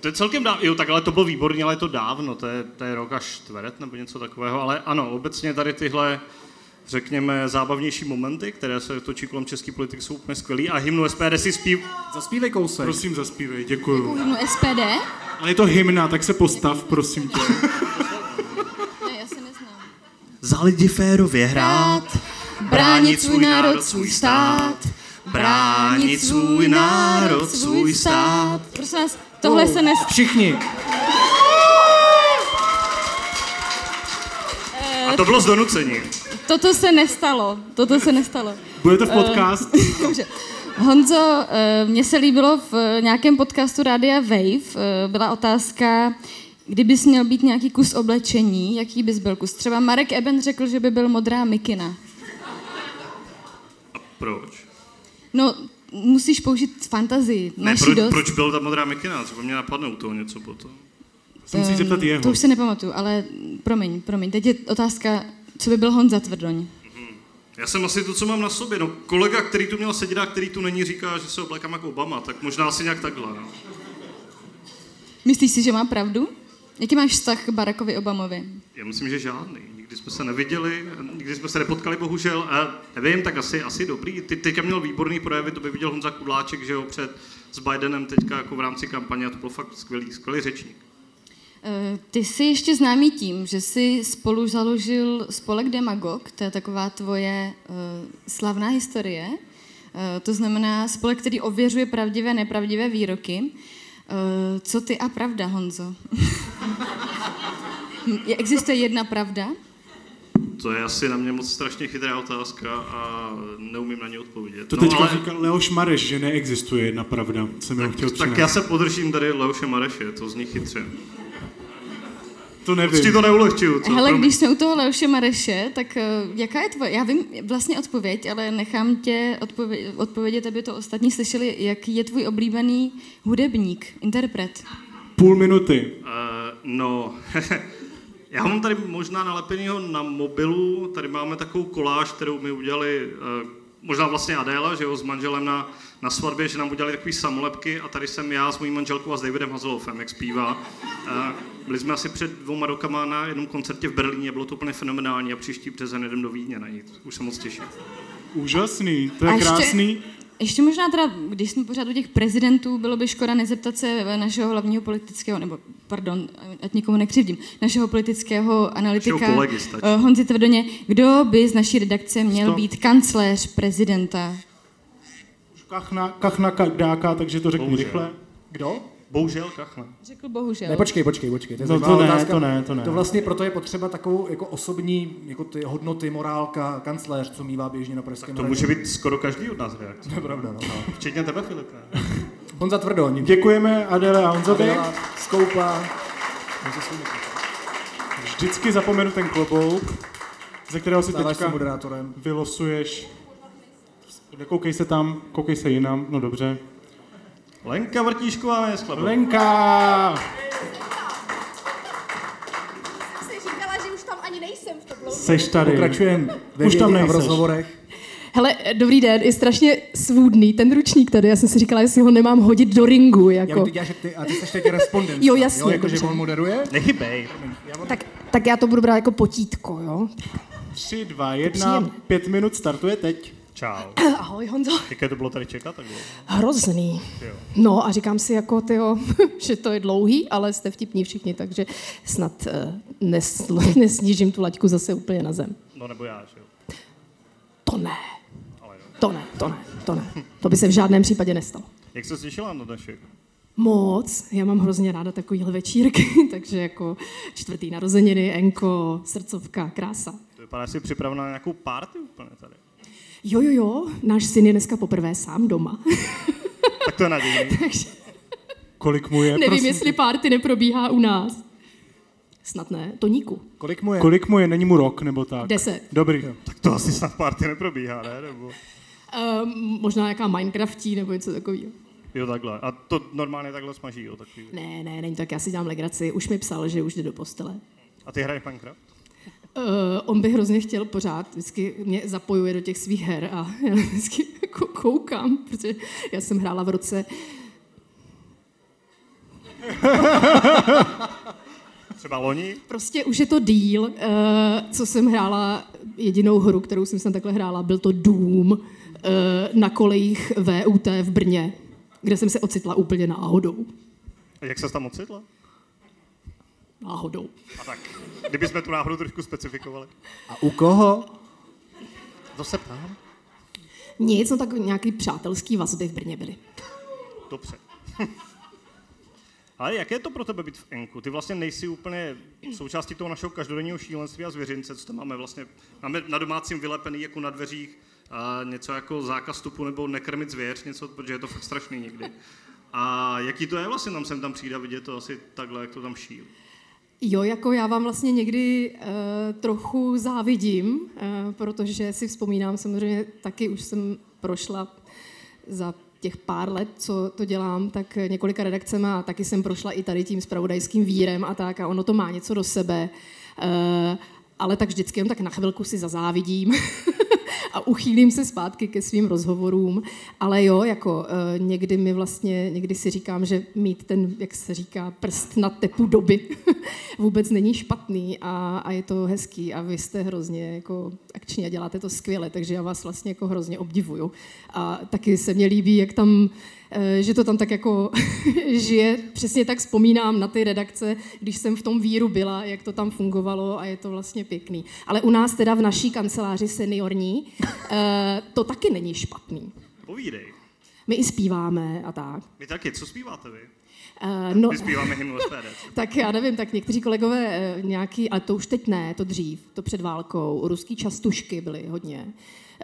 To je celkem dávno, jo, tak ale to bylo výborně, ale je to dávno, to je, to je rok až čtvrt nebo něco takového, ale ano, obecně tady tyhle řekněme, zábavnější momenty, které se točí kolem české politiky, jsou úplně skvělý. A hymnu SPD si zpív... Zaspívej kousek. Prosím, zaspívej, děkuju. Hymnu SPD? Ale je to hymna, tak se postav, prosím tě. Ne, já se neznám. Za lidi férově hrát, Bránit svůj národ, svůj stát. bránit svůj národ, svůj stát. Prosím vás, tohle se nes... Všichni. A to bylo z donucení. Toto se nestalo. Toto se nestalo. Bude to v Eh, podcast? Dobře. Honzo, eh, mně se líbilo v nějakém podcastu Rádia Wave, eh, byla otázka, kdybys měl být nějaký kus oblečení, jaký bys byl kus? Třeba Marek Eben řekl, že by byl modrá mikina. Proč? No, musíš použít fantazii. Ne, proč, dost. proč byl ta modrá mikina? Třeba mě napadne u toho něco potom. Ehm, To už se nepamatuju, ale promiň, promiň. Teď je otázka, co by byl Honza Tvrdoň. Já jsem asi to, co mám na sobě. No, kolega, který tu měl sedět a který tu není, říká, že se oblékám jako Obama, tak možná asi nějak takhle. No. Myslíš si, že má pravdu? Jaký máš vztah k Barackovi Obamovi? Já myslím, že žádný. Nikdy jsme se neviděli, nikdy jsme se nepotkali, bohužel. A nevím, tak asi, asi dobrý. Ty, teďka měl výborný projevy, to by viděl Honza Kudláček, že jo, před s Bidenem teďka jako v rámci kampaně a to byl fakt skvělý, skvělý řečník. Eh, Ty jsi ještě známý tím, že jsi spolu založil spolek Demagog, to je taková tvoje uh, slavná historie. Uh, to znamená spolek, který ověřuje pravdivé a nepravdivé výroky. Uh, co ty a pravda, Honzo? Je- Existuje jedna pravda? To je asi na mě moc strašně chytrá otázka a neumím na ně odpovědět. To No, teďka ale- říkal Leoš Mareš, že neexistuje jedna pravda. Jsem jenom chtěl Tak já se podržím tady Leoše Mareše, to zní chytře. To nevím. Ti to neulehčuju, co? Hele, když jsme u toho Leoše Mareše, tak eh, jaká je tvoje, já vím vlastně odpověď, ale nechám tě odpovědět, odpovědět, aby to ostatní slyšeli, jaký je tvůj oblíbený hudebník, interpret. Půl minuty. Uh, no, já mám tady možná nalepenýho na mobilu, tady máme takovou koláž, kterou mi udělali, uh, možná vlastně Adéla, že jo, s manželem na, na svatbě, že nám udělali takové samolepky a tady jsem já s mojí manželkou a s Davidem Hazelovem, jak zpívá. Uh, byli jsme asi před dvouma rokama na jednom koncertě v Berlíně, bylo to úplně fenomenální a příští březen jedem do Vídně na ní, už se moc těším. Úžasný, to je A ještě- krásný. Ještě možná teda, když jsme pořád u těch prezidentů, bylo by škoda nezeptat se našeho hlavního politického, nebo pardon, ať nikomu nekřivdím, našeho politického analytika Našeho kolegy stačí. eh, Honzi Tvrdoně, kdo by z naší redakce měl Stop. být kancléř prezidenta? Kachna, kachna kadáka, takže to Bohužel. rychle. Kdo? Bohužel kachna. Řekl bohužel. Ne, počkej, počkej, počkej. je No to ne, otázka. to ne, to ne. To vlastně proto je potřeba takovou jako osobní jako ty hodnoty, morálka, kancléř, co mívá běžně na pražském To může být skoro každý od nás v reakci. To je pravda, no. Včetně tebe, Filipe. Honza Tvrdoň. Děkujeme Adele a Honzovi. Skoupa. Vždycky zapomenu ten klobouk. ze kterého si Stáváš se teďka moderátorem. vylosuješ. Nekoukej se tam, koukej se jinam, no dobře. Lenka Vrtíšková je sklepa. Lenka! Jsi říkala, že už tam ani nejsem v tom. Seš tady. Pokračujeme ve Už tam v rozhovorech. Hele, dobrý den, je strašně svůdný ten ručník tady. Já jsem si říkala, jestli ho nemám hodit do ringu. Já Jako. bych dělal, že ty, a ty jsi teď respondent. Jo, jasně, Jo, jako, že on moderuje. Nechybej. Tak, tak já to budu brát jako potítko, jo? 3, 2, 1, Příjemné. 5 minut startuje teď. Čau. Ahoj, Honzo. Jaké to bylo tady čekat? Tak bylo. Hrozný. Jo. No a říkám si jako, tyjo, že to je dlouhý, ale jste vtipní všichni, takže snad uh, nes, nesnížím tu laťku zase úplně na zem. No nebo já, že jo. To ne. To ne, to ne, to ne. To by se v žádném případě nestalo. Jak se těšila na dnešek? Moc. Já mám hrozně ráda takovýhle večírky, takže jako čtvrtý narozeniny, enko, srdcovka, krása. To vypadá, že jsi připravená na nějakou party úplně tady. Jo, jo, jo, náš syn je dneska poprvé sám doma. Tak to je nadějný. takže Kolik mu je? nevím, prosím jestli party neprobíhá u nás. Snad ne, Toníku. Kolik mu je? Kolik mu je? Není mu rok nebo tak? Deset. Dobrý. Tak to asi snad party neprobíhá, ne? Nebo... Um, možná nějaká Minecraftí nebo něco takového. Jo, takhle. A to normálně takhle smaží, jo, takový. Ne, ne, není to tak, já si dělám legraci. Už mi psal, že už jde do postele. A ty hraješ Minecraft? Uh, on by hrozně chtěl pořád, vždycky mě zapojuje do těch svých her a já vždycky jako koukám, protože já jsem hrála v roce Třeba loni? Prostě už je to díl, uh, co jsem hrála, jedinou hru, kterou jsem sem takhle hrála, byl to Doom uh, na kolejích VUT v Brně, kde jsem se ocitla úplně náhodou. A jak se tam ocitla? Náhodou. A tak, kdybychom tu náhodu trošku specifikovali. A u koho? To se ptám. Nic, no tak nějaký přátelský vazby v Brně byly. Dobře. Ale jak je to pro tebe být v Enku? Ty vlastně nejsi úplně součástí toho našeho každodenního šílenství a zvěřince, co tam máme vlastně. Máme na domácím vylepený jako na dveřích a něco jako zákaz vstupu nebo nekrmit zvěř, něco, protože je to fakt strašný někdy. A jaký to je vlastně tam sem tam přijde a vidět to asi takhle, jak to tam šíl? Jo, jako já vám vlastně někdy uh, trochu závidím, uh, protože si vzpomínám, samozřejmě taky už jsem prošla za těch pár let, co to dělám, tak několika redakcemi a taky jsem prošla i tady tím spravodajským vírem a tak a ono to má něco do sebe. Uh, ale tak vždycky jen tak na chvilku si zazávidím a uchýlím se zpátky ke svým rozhovorům. Ale jo, jako uh, někdy mi vlastně, někdy si říkám, že mít ten, jak se říká, prst na tepu doby vůbec není špatný a, a je to hezký a vy jste hrozně jako akční a děláte to skvěle, takže já vás vlastně jako hrozně obdivuju. A taky se mně líbí, jak tam eh, že to tam tak jako žije. Přesně tak vzpomínám na ty redakce, když jsem v tom víru byla, jak to tam fungovalo a je to vlastně pěkný. Ale u nás teda v naší kanceláři seniorní eh, to taky není špatný. Povídej. My i zpíváme a tak. My taky, co zpíváte vy? Eh, no, My zpíváme hymnu tak já nevím, tak někteří kolegové eh, nějaký, ale to už teď ne, to dřív, to před válkou, ruský častušky byly hodně.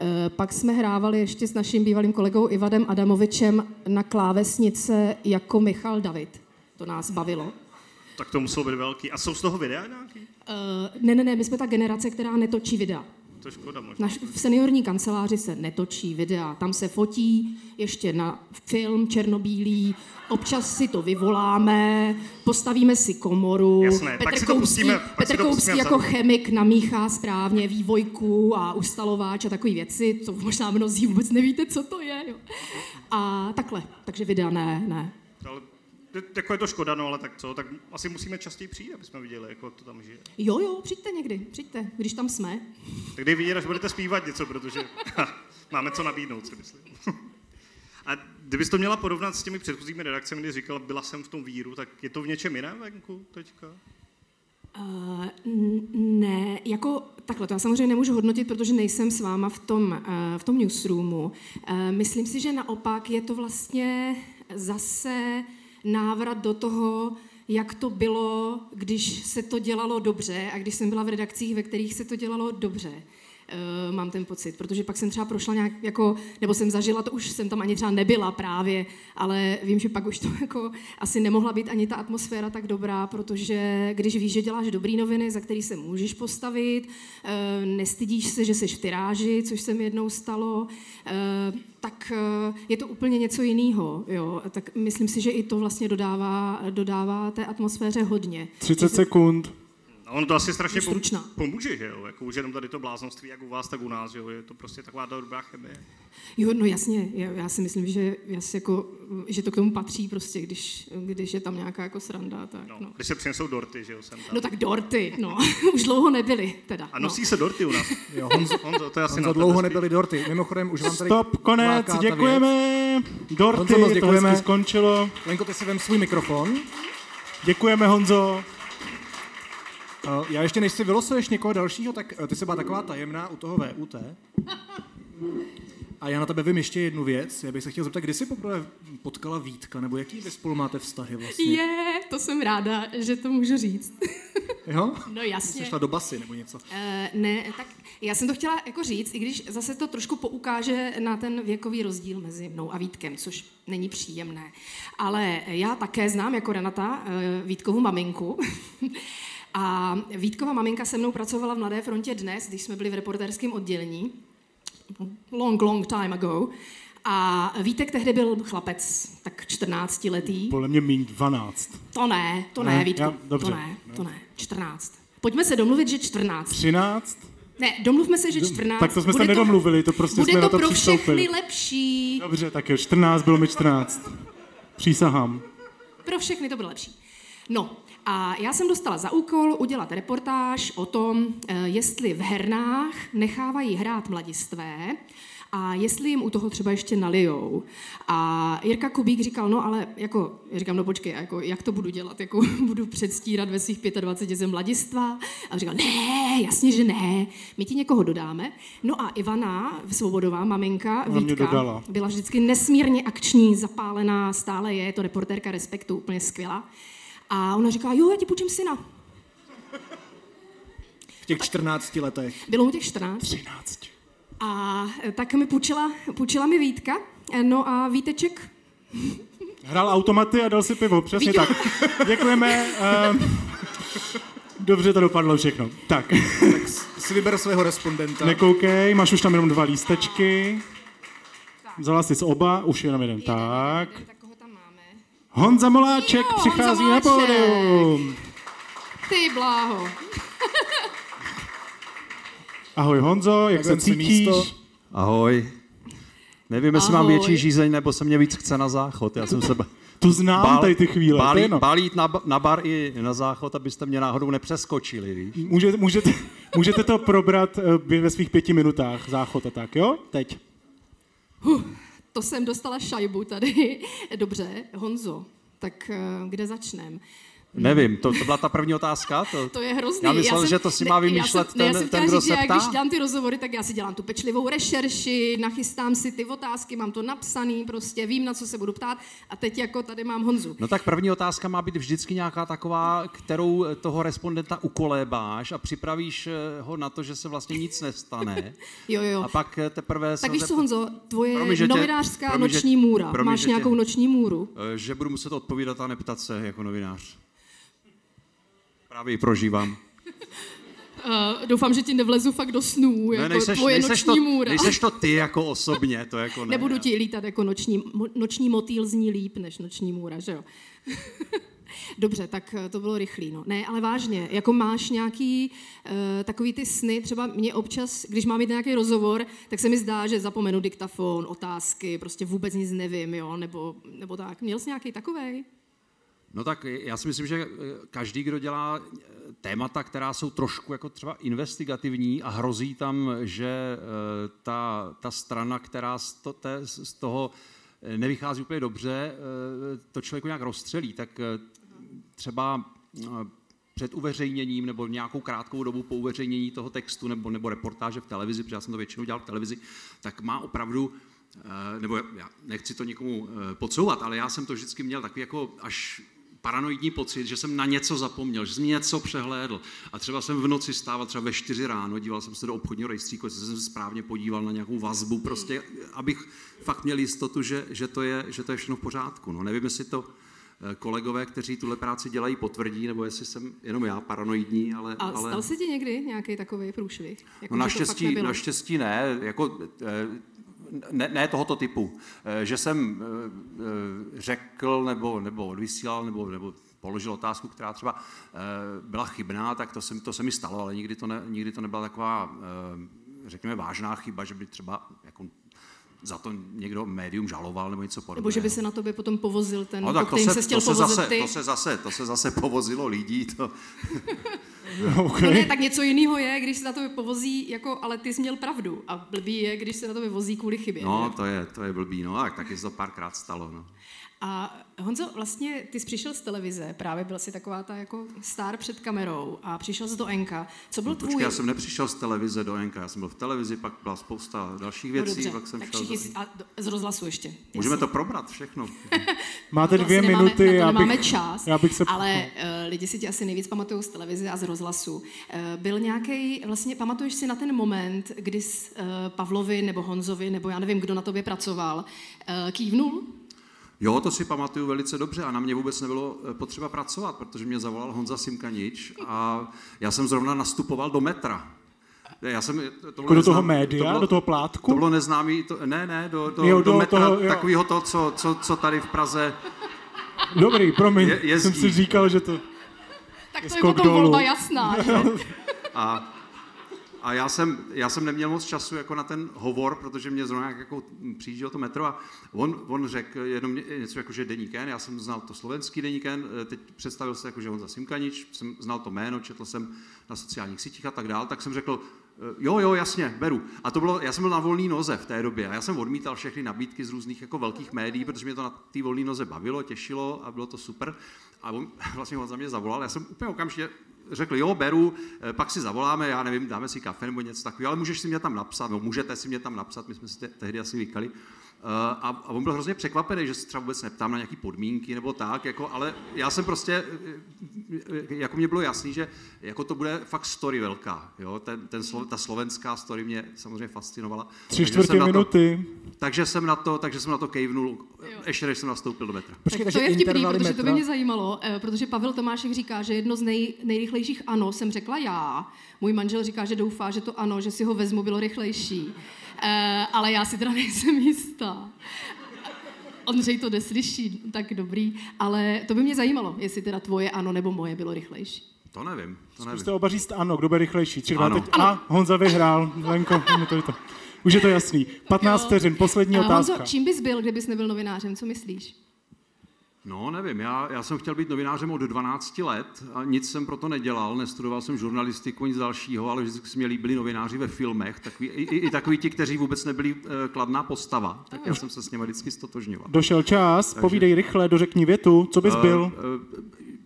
Eh, Pak jsme hrávali ještě s naším bývalým kolegou Ivadem Adamovičem na klávesnice jako Michal David. To nás bavilo. Tak to muselo být velký. A jsou z toho videa nějaký? Uh, ne, ne, ne, my jsme ta generace, která netočí videa. To škoda možná. Naš, v seniorní kanceláři se netočí videa, tam se fotí ještě na film černobílý, občas si to vyvoláme, postavíme si komoru. Jasné, pak si to pustíme- si Petr to Koupský pustíme jako vzadu. chemik namíchá správně vývojku a ustalováč a takové věci, co možná mnozí vůbec nevíte, co to je. Jo. A takhle, takže videa ne, ne. Ale jako je to škoda, no ale tak co, tak asi musíme častěji přijít, aby jsme viděli, jako to tam žije. Jo, jo, přijďte někdy, přijďte, když tam jsme. Tak dej vidět, až budete zpívat něco, protože máme co nabídnout, si myslím. A kdybys to měla porovnat s těmi předchozími redakcemi, kdy říkala, byla jsem v tom víru, tak je to v něčem jiném venku teďka? Uh, ne, jako takhle, to já samozřejmě nemůžu hodnotit, protože nejsem s váma v tom, uh, v tom newsroomu. Uh, myslím si, že naopak je to vlastně zase návrat do toho, jak to bylo, když se to dělalo dobře a když jsem byla v redakcích, ve kterých se to dělalo dobře. Uh, mám ten pocit, protože pak jsem třeba prošla nějak jako, nebo jsem zažila, to už jsem tam ani třeba nebyla právě, ale vím, že pak už to jako asi nemohla být ani ta atmosféra tak dobrá, protože když víš, že děláš dobrý noviny, za který se můžeš postavit, uh, nestydíš se, že jsi v tyráži, což se mi jednou stalo, uh, tak je to úplně něco jiného. Jo? Tak myslím si, že i to vlastně dodává, dodává té atmosféře hodně. 30 sekund. Ono to asi strašně pom- Stručná. pomůže, že jo? Jako už jenom tady to bláznoství, jak u vás, tak u nás, jo? Je to prostě taková ta dobrá chemie. Jo, no jasně, já, já si myslím, že, já si jako, že to k tomu patří prostě, když, když je tam nějaká jako sranda, tak no. No. Když se přinesou dorty, že jo, sem tam. No tak dorty, no, už dlouho nebyli teda. A nosí no. se dorty u nás. Jo, Honzo, Honzo, to je asi Honzo na dlouho nebyly dorty. Mimochodem, už vám tady Stop, konec, děkujeme. Dorty, Honzo, moc to děkujeme. hezky skončilo. Lenko, ty si vem svůj mikrofon. Děkujeme, Honzo. Uh, já ještě než si vylosuješ někoho dalšího, tak uh, ty se byla taková tajemná u toho VUT. A já na tebe vím ještě jednu věc. Já bych se chtěl zeptat, kdy jsi poprvé potkala Vítka, nebo jaký vy spolu máte vztahy vlastně? Je, to jsem ráda, že to můžu říct. Jo? No jasně. Jsi šla do basy nebo něco? Uh, ne, tak já jsem to chtěla jako říct, i když zase to trošku poukáže na ten věkový rozdíl mezi mnou a Vítkem, což není příjemné. Ale já také znám jako Renata uh, Vítkovu maminku. a Vítkova maminka se mnou pracovala v Mladé frontě dnes, když jsme byli v reportérském oddělení. Long, long time ago. A Vítek tehdy byl chlapec, tak 14 letý. Podle mě míň 12. To ne, to ne, Ne, Vítku. já- dobře. To ne, to ne. 14. Pojďme se domluvit, že 14. 13? Ne, domluvme se, že 14. Tak to jsme se nedomluvili, to prostě bude jsme to na to pro přistoupili. všechny lepší. Dobře, tak jo, 14 bylo mi 14. Přísahám. Pro všechny to bude lepší. No, a já jsem dostala za úkol udělat reportáž o tom, eh, jestli v hernách nechávají hrát mladistvé a jestli jim u toho třeba ještě nalijou. A Jirka Kubík říkal, no ale jako, říkám, no počkej, jako, jak to budu dělat, jako budu předstírat ve svých 25 ze mladistva? A říkal, ne, jasně, že ne, my ti někoho dodáme. No a Ivana, svobodová maminka, Ona Vítka, byla vždycky nesmírně akční, zapálená, stále je, je to reportérka Respektu, úplně skvělá. A ona říkala, jo, já ti půjčím syna. V těch 14 letech. Bylo mu těch 14. 13. A e, tak mi půjčila, půjčila mi Vítka, E, no a Víteček Hrál automaty a dal si pivo, přesně Vítě- tak. Děkujeme. ehm, Dobře to dopadlo všechno. Tak. tak si vyber svého respondenta. Nekoukej, máš už tam jenom dva lístečky. Vzala jsi z oba, už jenom jeden. Tak. Honza Moláček Jo, přichází Honza na Moláček. pódium. Ty bláho. Ahoj Honzo, jak se cítíš? místo. Ahoj. Nevím, jestli mám Ahoj. větší žízeň, nebo se mě víc chce na záchod. Já jsem se ba- To znám tady ty chvíle, Bál, je no. bál jít na, ba- na bar i na záchod, abyste mě náhodou nepřeskočili, víš? Může, můžete, můžete to probrat eh, ve svých pěti minutách, záchod a tak, jo? Teď. Huh, to jsem dostala šajbu tady. Dobře, Honzo, tak eh, kde začneme? Nevím, to, to byla ta první otázka? To, To je hrozný. Já myslel, jsem- že to si ne, má já vymýšlet jsem, ne, já ten, jsem ten kdo říct, se že já, ptá. když dělám ty rozhovory, tak já si dělám tu pečlivou rešerši, nachystám si ty otázky, mám to napsaný, prostě vím, na co se budu ptát a teď jako tady mám Honzu. No tak první otázka má být vždycky nějaká taková, kterou toho respondenta ukolébáš a připravíš eh, ho na to, že se vlastně nic nestane. Jo, jo. A pak eh, teprve se Tak víš co, Honzo, tvoje Promiň, že tě- novinářská promiň, že- noční můra. Máš nějakou noční můru? Eh, Že budu muset odpovídat a neptat se jako novinář. Právě ji prožívám. Uh, doufám, že ti nevlezu fakt do snů, Ne, jako nejseš, tvoje nejseš, noční to, můra. nejseš to ty jako osobně, to jako ne. Nebudu ti lítat jako noční, noční motýl zní líp než noční můra, že jo? Dobře, tak eh, to bylo rychlý. No. Ne, ale vážně, jako máš nějaký uh, takový ty sny, třeba mě občas, když mám mít nějaký rozhovor, tak se mi zdá, že zapomenu diktafon, otázky, prostě vůbec nic nevím, jo, nebo, nebo tak. Měl jsi nějaký takovej? No tak já si myslím, že eh, každý, kdo dělá eh, témata, která jsou trošku jako třeba investigativní a hrozí tam, že eh, ta, ta strana, která z, to, té, z toho nevychází úplně dobře, to člověku nějak rozstřelí, tak třeba před uveřejněním nebo nějakou krátkou dobu po uveřejnění toho textu nebo, nebo reportáže v televizi, protože já jsem to většinou dělal v televizi, tak má opravdu nebo já nechci to nikomu podsouvat, ale já jsem to vždycky měl takový jako až paranoidní pocit, že jsem na něco zapomněl, že jsem něco přehlédl. A třeba jsem v noci stával třeba ve 4 ráno, díval jsem se do obchodního rejstříku, jestli jsem se správně podíval na nějakou vazbu, prostě, abych fakt měl jistotu, že, že, to, je, že to je všechno v pořádku. No, nevím, jestli to eh, kolegové, kteří tuhle práci dělají, potvrdí, nebo jestli jsem jenom já paranoidní, ale... A stal ale... se ti někdy nějaký takový průšvih? Jako, No naštěstí, naštěstí ne, jako, eh, ne, ne tohoto typu. Eh, Že jsem eh, eh, řekl nebo, nebo odvysílal nebo, nebo položil otázku, která třeba byla chybná, tak to se, to se mi stalo, ale nikdy to, ne, nikdy to nebyla taková, řekněme, vážná chyba, že by třeba za to někdo médium žaloval nebo něco podobného. Nebo že by se na tobě potom povozil ten, No, tak to se, se chtěl to, se zase, ty. to, se zase, to se zase povozilo lidí. To... No ne, tak něco jiného je, když se na to povozí, jako, ale ty jsi měl pravdu. A blbý je, když se na to vozí kvůli chybě. No, že? to je, to je blbý, no, tak taky se to párkrát stalo. No. A Honzo, vlastně ty jsi přišel z televize, právě byl jsi taková ta jako star před kamerou a přišel jsi do Enka. Co byl tvůj... No, Počkej, já jsem nepřišel z televize do NK, já jsem byl v televizi, pak byla spousta dalších no, věcí, dobře, pak jsem tak šel všichni do... si, a do- z rozhlasu ještě. Můžeme jasně. to probrat všechno. Máte To dvě nemáme, minuty, já bych, čas, já bych se... ale uh, lidi si tě asi nejvíc pamatují z televize a z rozhlasu. Uh, byl nějaký, vlastně pamatuješ si na ten moment, kdy jsi, uh, Pavlovi nebo Honzovi, nebo já nevím, kdo na tobě pracoval, uh, kývnul? Jo, to si pamatuju velice dobře a na mě vůbec nebylo eh, potřeba pracovat, protože mě zavolal Honza Simkanič a já jsem zrovna nastupoval do metra. Já jsem, to bylo Jako do toho neznám- média, bylo- do toho plátku? To bylo neznámý, to, ne, ne, do, do, Jo, do, do metra, toho, jo. takového to, co, co, co tady v Praze Dobrý, promiň, je, jezdí. jsem si říkal, že to... Tak to je potom dolů. volba jasná, že? A, a já, jsem, já jsem neměl moc času jako na ten hovor, protože mě zrovna jako přijížděl to metro a on, on řekl jenom ně- něco jako, že deník N, já jsem znal to slovenský deník N, eh, teď představil se jako, že on za Simkanič, jsem znal to jméno, četl jsem na sociálních sítích a tak dál, tak jsem řekl, eh, jo, jo, jasně, beru. A to bylo, já jsem byl na volné noze v té době a já jsem odmítal všechny nabídky z různých jako velkých médií, protože mě to na té volné noze bavilo, těšilo a bylo to super. A on, vlastně on za mě zavolal, já jsem úplně okamžitě řekl, jo, beru, eh, pak si zavoláme, já nevím, dáme si kafe nebo něco takového, ale můžeš si mě tam napsat, no můžete si mě tam napsat, my jsme si te- tehdy asi vykali. Eh, A, a on byl hrozně překvapený, že se třeba vůbec neptám na nějaké podmínky nebo tak, jako, ale já jsem prostě, eh, eh, jako mě bylo jasný, že jako to bude fakt story velká, jo? Ten, ten, slo- ta slovenská story mě samozřejmě fascinovala. Tři Takže čtvrtě jsem na to- minuty. Takže jsem na to, takže jsem na to kejvnul, ještě než jsem nastoupil do metra. tak to je vtipný, protože to by mě zajímalo, protože Pavel Tomášek říká, že jedno z nej, nejrychlejších ano jsem řekla já. Můj manžel říká, že doufá, že to ano, že si ho vezmu, bylo rychlejší. Eh, ale já si teda nejsem jistá. Ondřej to neslyší, tak dobrý. Ale to by mě zajímalo, jestli teda tvoje ano nebo moje bylo rychlejší. To nevím, to nevím. Zkuste oba říct ano, kdo bude rychlejší. Tři, dva, Ano. teď. A Honza vyhrál. Lenko, to, je to. Už je to jasný. 15 Jo. vteřin, poslední Eh, otázka. Honzo, čím bys byl, kdybys nebyl novinářem, co myslíš? No, nevím, já, já jsem chtěl být novinářem od 12 let a nic jsem proto nedělal, nestudoval jsem žurnalistiku, nic dalšího, ale vždycky se mě líbili novináři ve filmech, takový, i, i, i takový ti, kteří vůbec nebyli eh, kladná postava, tak já jsem se s nimi vždycky stotožňoval. Došel čas, Takže- povídej rychle, dořekni větu, co bys Eh, byl?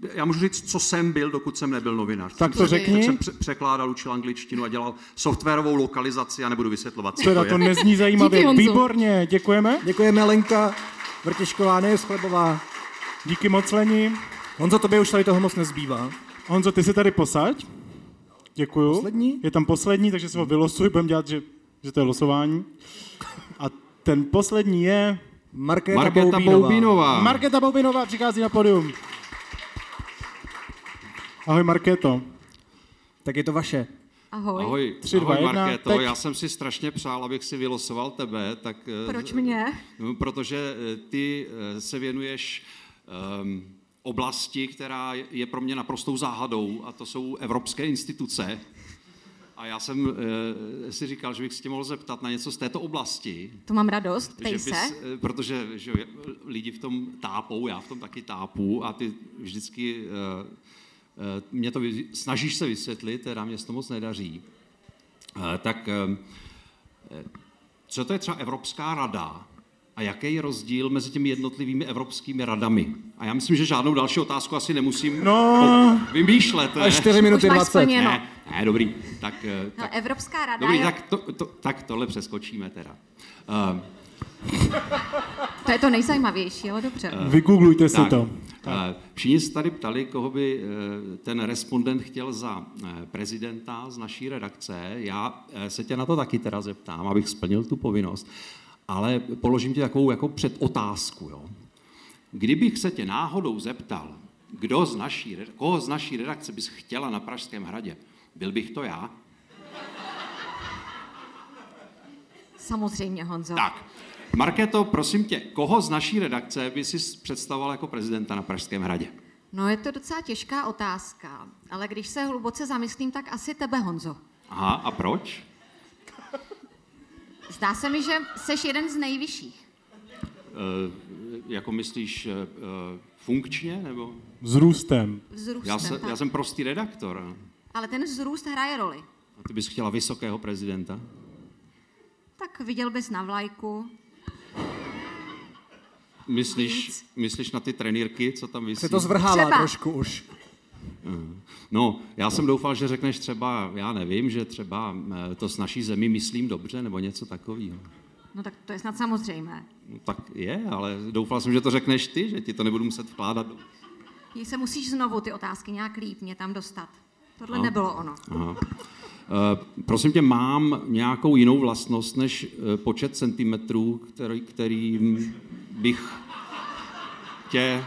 eh, já můžu říct, co jsem byl, dokud jsem nebyl novinář. Tak to řekni. Tak jsem pře- překládal, učil angličtinu a dělal softwarovou lokalizaci a nebudu vysvětlovat, co Teda to, to je. nezní zajímavě. Díky, Honzo. Výborně, děkujeme. Děkujeme Lenka Vrtišková, Nejes Chlebová. Díky moc, Leni. Honzo, tobě už tady toho moc nezbývá. Honzo, ty se tady posaď. Děkuju. Poslední? Je tam poslední, takže se ho vylosuj, budeme dělat, že, že to je losování. A ten poslední je... Markéta, Markéta Boubínová. Boubinová. Markéta Boubinová přichází na podium. Ahoj Markéto. Tak je to vaše. Ahoj. Ahoj, Tři, dva, ahoj jedna, Markéto, teď. já jsem si strašně přál, abych si vylosoval tebe, tak... eh, Proč mě? No, protože eh, ty eh, se věnuješ oblasti, která je pro mě naprostou záhadou, a to jsou evropské instituce. A já jsem eh, si říkal, že bych se tě mohl zeptat na něco z této oblasti. To mám radost, ptej Že se. bys, eh, protože že lidi v tom tápou, já v tom taky tápu a ty vždycky eh, eh, mě to vy- snažíš se vysvětlit, teda mě to moc nedaří. Eh, Tak eh, co to je třeba Evropská rada a jaký je rozdíl mezi těmi jednotlivými evropskými radami? A já myslím, že žádnou další otázku asi nemusím No. vymýšlet. A ne? 4 minuty Už máš 20. splněno. Ne, ne, dobrý. Tak, eh, No, tak, Evropská rada dobrý, je... tak, to, to, tak tohle přeskočíme teda. Uh, To je to nejzajímavější, ale dobře. Vygooglujte si to. eh, Všichni se tady ptali, koho by eh, ten respondent chtěl za eh, prezidenta z naší redakce. Já eh, se tě na to taky teda zeptám, abych splnil tu povinnost, ale položím ti takovou jako předotázku. Jo. Kdybych se tě náhodou zeptal, kdo z naší, koho z naší redakce bys chtěla na Pražském hradě, byl bych to já? Samozřejmě, Honzo. Tak, Markéto, prosím tě, koho z naší redakce by si představoval jako prezidenta na Pražském hradě? No je to docela těžká otázka, ale když se hluboce zamyslím, tak asi tebe, Honzo. Aha, a proč? Zdá se mi, že jsi jeden z nejvyšších. E, jako myslíš e, funkčně, nebo? Vzrůstem. Vzrůstem, Já, se, tak. já jsem prostý redaktor. Ale ten vzrůst hraje roli. A ty bys chtěla vysokého prezidenta? Tak viděl bys na vlajku. Myslíš, myslíš na ty trenýrky, co tam vysí? Se to zvrhává Třeba. trošku už. Mhm. No, já jsem doufal, že řekneš třeba, já nevím, že třeba eh, to s naší zemí myslím dobře, nebo něco takového. No tak to je snad samozřejmé. No, tak je, ale doufal jsem, že to řekneš ty, že ti to nebudu muset vkládat. Jí se musíš znovu ty otázky nějak líp mě tam dostat. Tohle No. nebylo ono. Aha. Eh, prosím tě, mám nějakou jinou vlastnost než eh, počet centimetrů, který, kterým bych tě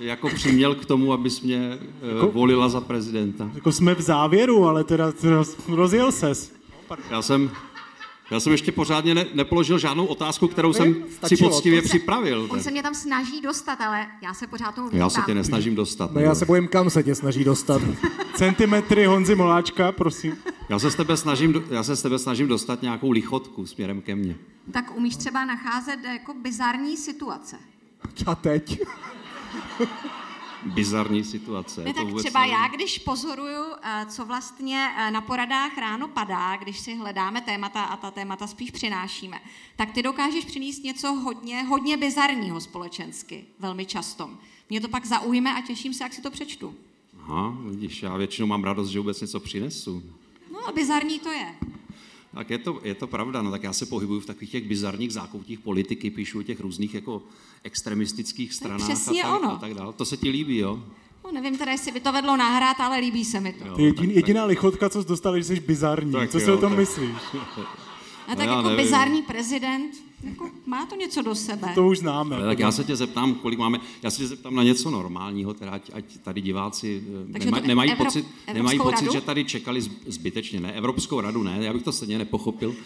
jako přiměl k tomu, abys mě eh, Jako- volila za prezidenta. Jako jsme v závěru, ale teda, teda rozjel ses. Já jsem, já jsem ještě pořádně ne, nepoložil žádnou otázku, kterou jsem si Stačilo. poctivě On se- připravil. On se mě tam snaží dostat, ale já se pořád tomu Já se tě nesnažím dostat. No já se bojím, kam se tě snaží dostat. Centimetry Honzy Moláčka, prosím. Já se, z tebe snažím, já se z tebe snažím dostat nějakou lichotku směrem ke mně. Tak umíš třeba nacházet jako bizarní situace. A teď? Bizarní situace. Ne, to tak třeba nevím. já, když pozoruju, eh, co vlastně eh, na poradách ráno padá, když si hledáme témata a ta témata spíš přinášíme, tak ty dokážeš přinést něco hodně, hodně bizarního společensky, velmi často. Mě to pak zaujme a těším se, jak si to přečtu. Aha, vidíš, já většinou mám radost, že vůbec něco přinesu. No a bizarní to je. Tak je to, je to pravda, no tak já se pohybuju v takových těch bizarních zákoutích politiky, píšu o těch různých jako extremistických stranách přesně a, tak, ono. a tak dále. To se ti líbí, jo? No, nevím teda, jestli by to vedlo nahrát, ale líbí se mi to. Jo, Ty jedin, tak- jediná lichotka, co jsi dostal, že jsi bizarní. Tak co si jo, o tom tak- myslíš? A tak já jako nevím. bizarní prezident, jako má to něco do sebe. To už známe. Ale tak já se tě zeptám, kolik máme, já se tě zeptám na něco normálního, teda ať, ať tady diváci eh, Takže nema, nemají, Evro- pocit, Evropskou nemají pocit, radu? že tady čekali zb- zbytečně. Ne, Evropskou radu ne, já bych to stejně nepochopil. Uh,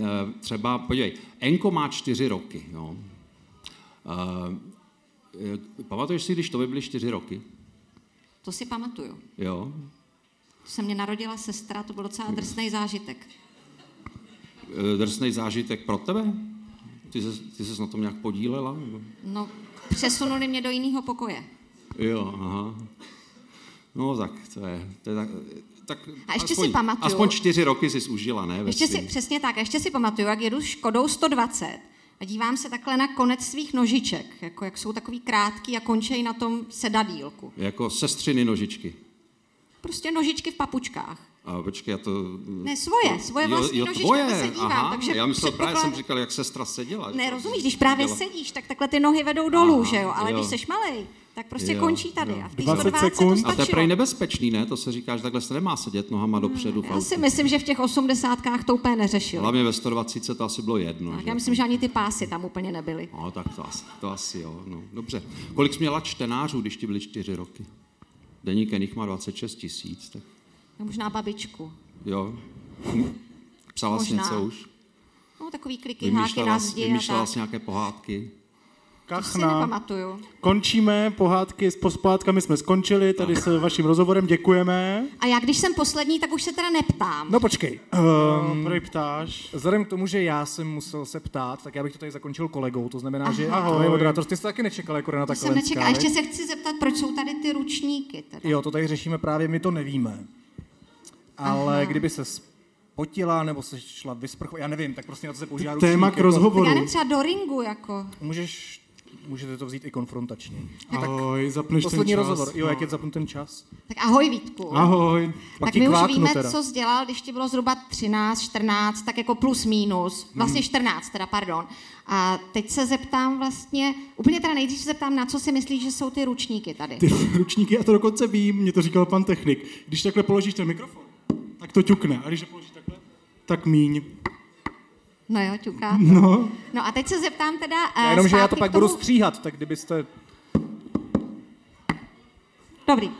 uh, třeba, podívej, Enko má čtyři roky, jo. Uh, pamatuješ si, když to by byly čtyři roky? To si pamatuju. Jo. To se mě narodila sestra, to byl docela drsný zážitek. Eh, Drsný zážitek pro tebe? Ty se, ty ses na tom nějak podílela? No, přesunuli mě do jiného pokoje. Jo, aha. No tak to je, to je tak, tak A ještě aspoň, si pamatuju- Aspoň čtyři roky jsi užila, ne? Ještě si, přesně tak, a ještě si pamatuju, jak jedu Škodou 120 a dívám se takhle na konec svých nožiček, jako jak jsou takový krátký a končejí na tom sedadílku. Jako sestřiny nožičky. Prostě nožičky v papučkách. A počkej, já to... Ne, svoje, svoje vlastní nožičky, to se dívám, aha, takže já myslel, právě předpokládám- jsem říkal, jak sestra seděla. Ne, že- rozumíš, když právě seděla. sedíš, tak takhle ty nohy vedou dolů, Aha, že jo, ale jo. když seš malej, tak prostě Jo, končí tady jo. a v té 20 120 to sekund. A to je stačilo. prej nebezpečný, ne? To se říká, že takhle se nemá sedět nohama dopředu. v Já si myslím, že v těch osmdesátkách to úplně neřešili. Hlavně ve 120 to asi bylo jedno. Tak že? já myslím, že ani ty pásy tam úplně nebyly. No, tak to asi, to asi jo. No, dobře. Kolik jsi měla čtenářů, když ti byly čtyři roky? Deník jich má 26 tisíc, tak No, možná babičku. jo. Psala jsi Možná. něco už? No, takový kliky, háky na Vymýšlela, jsi- zdi a vymýšlela tak. jsi nějaké pohádky? To si Kachna. nepamatuju. Končíme, pohádky s pohádkami jsme skončili, tady s vaším rozhovorem děkujeme. A já, když jsem poslední, tak už se teda neptám. No počkej. Um, proč ptáš? Vzhledem k tomu, že já jsem musel se ptát, tak já bych to tady zakončil kolegou. To znamená, že Aha. tvoje moderátor, ty jsi taky nečekal jako na To takové jsem nečekala. A ještě se chci zeptat, proč jsou tady ty ručníky. Teda. Jo, to tady řešíme právě, my to nevíme. Ale Aha. kdyby se potila nebo se šla vysprchovat, já nevím, tak prostě na to se používá Téma ručník k rozhovoru. Tak já nevím, třeba do ringu, jako. Můžeš můžete to vzít i konfrontačně. Ahoj, zapneš ten Poslední čas, rozhovor. Jo, no. jak je zapnu ten čas? Tak ahoj Vítku. Ahoj. Pak tak my už víme, teda. co jsi dělal, když ti bylo zhruba 13, 14, tak jako plus minus. Vlastně Hmm. 14 teda, pardon. A teď se zeptám vlastně, úplně teda nejdřív se zeptám, na co si myslíš, že jsou ty ručníky tady. Ty ručníky, já to dokonce vím, mě to říkal pan technik. Když takhle položíš ten mikrofon, tak to ťukne. A když ho položíš takhle, tak míň. No jo, ťuká. No. No a teď se zeptám teda eh, Já jenom, že já to pak tomu... budu stříhat, tak kdybyste... Dobrý.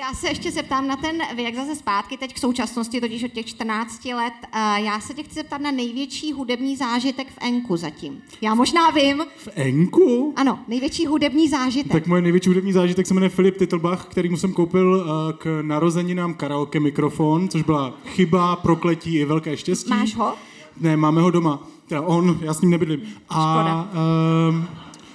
Já se ještě zeptám na ten věk zase zpátky, teď k současnosti, totiž od těch 14 let. Eh, Já se tě chci zeptat na největší hudební zážitek v Enku zatím. Já možná vím. V Enku? Ano, největší hudební zážitek. Tak moje největší hudební zážitek se jmenuje Filip Titlbach, kterýmu jsem koupil eh, k narozeninám karaoke mikrofon, což byla chyba, prokletí i velké štěstí. Máš ho? Ne, máme ho doma. Teda on, já s ním nebydlím. A, um,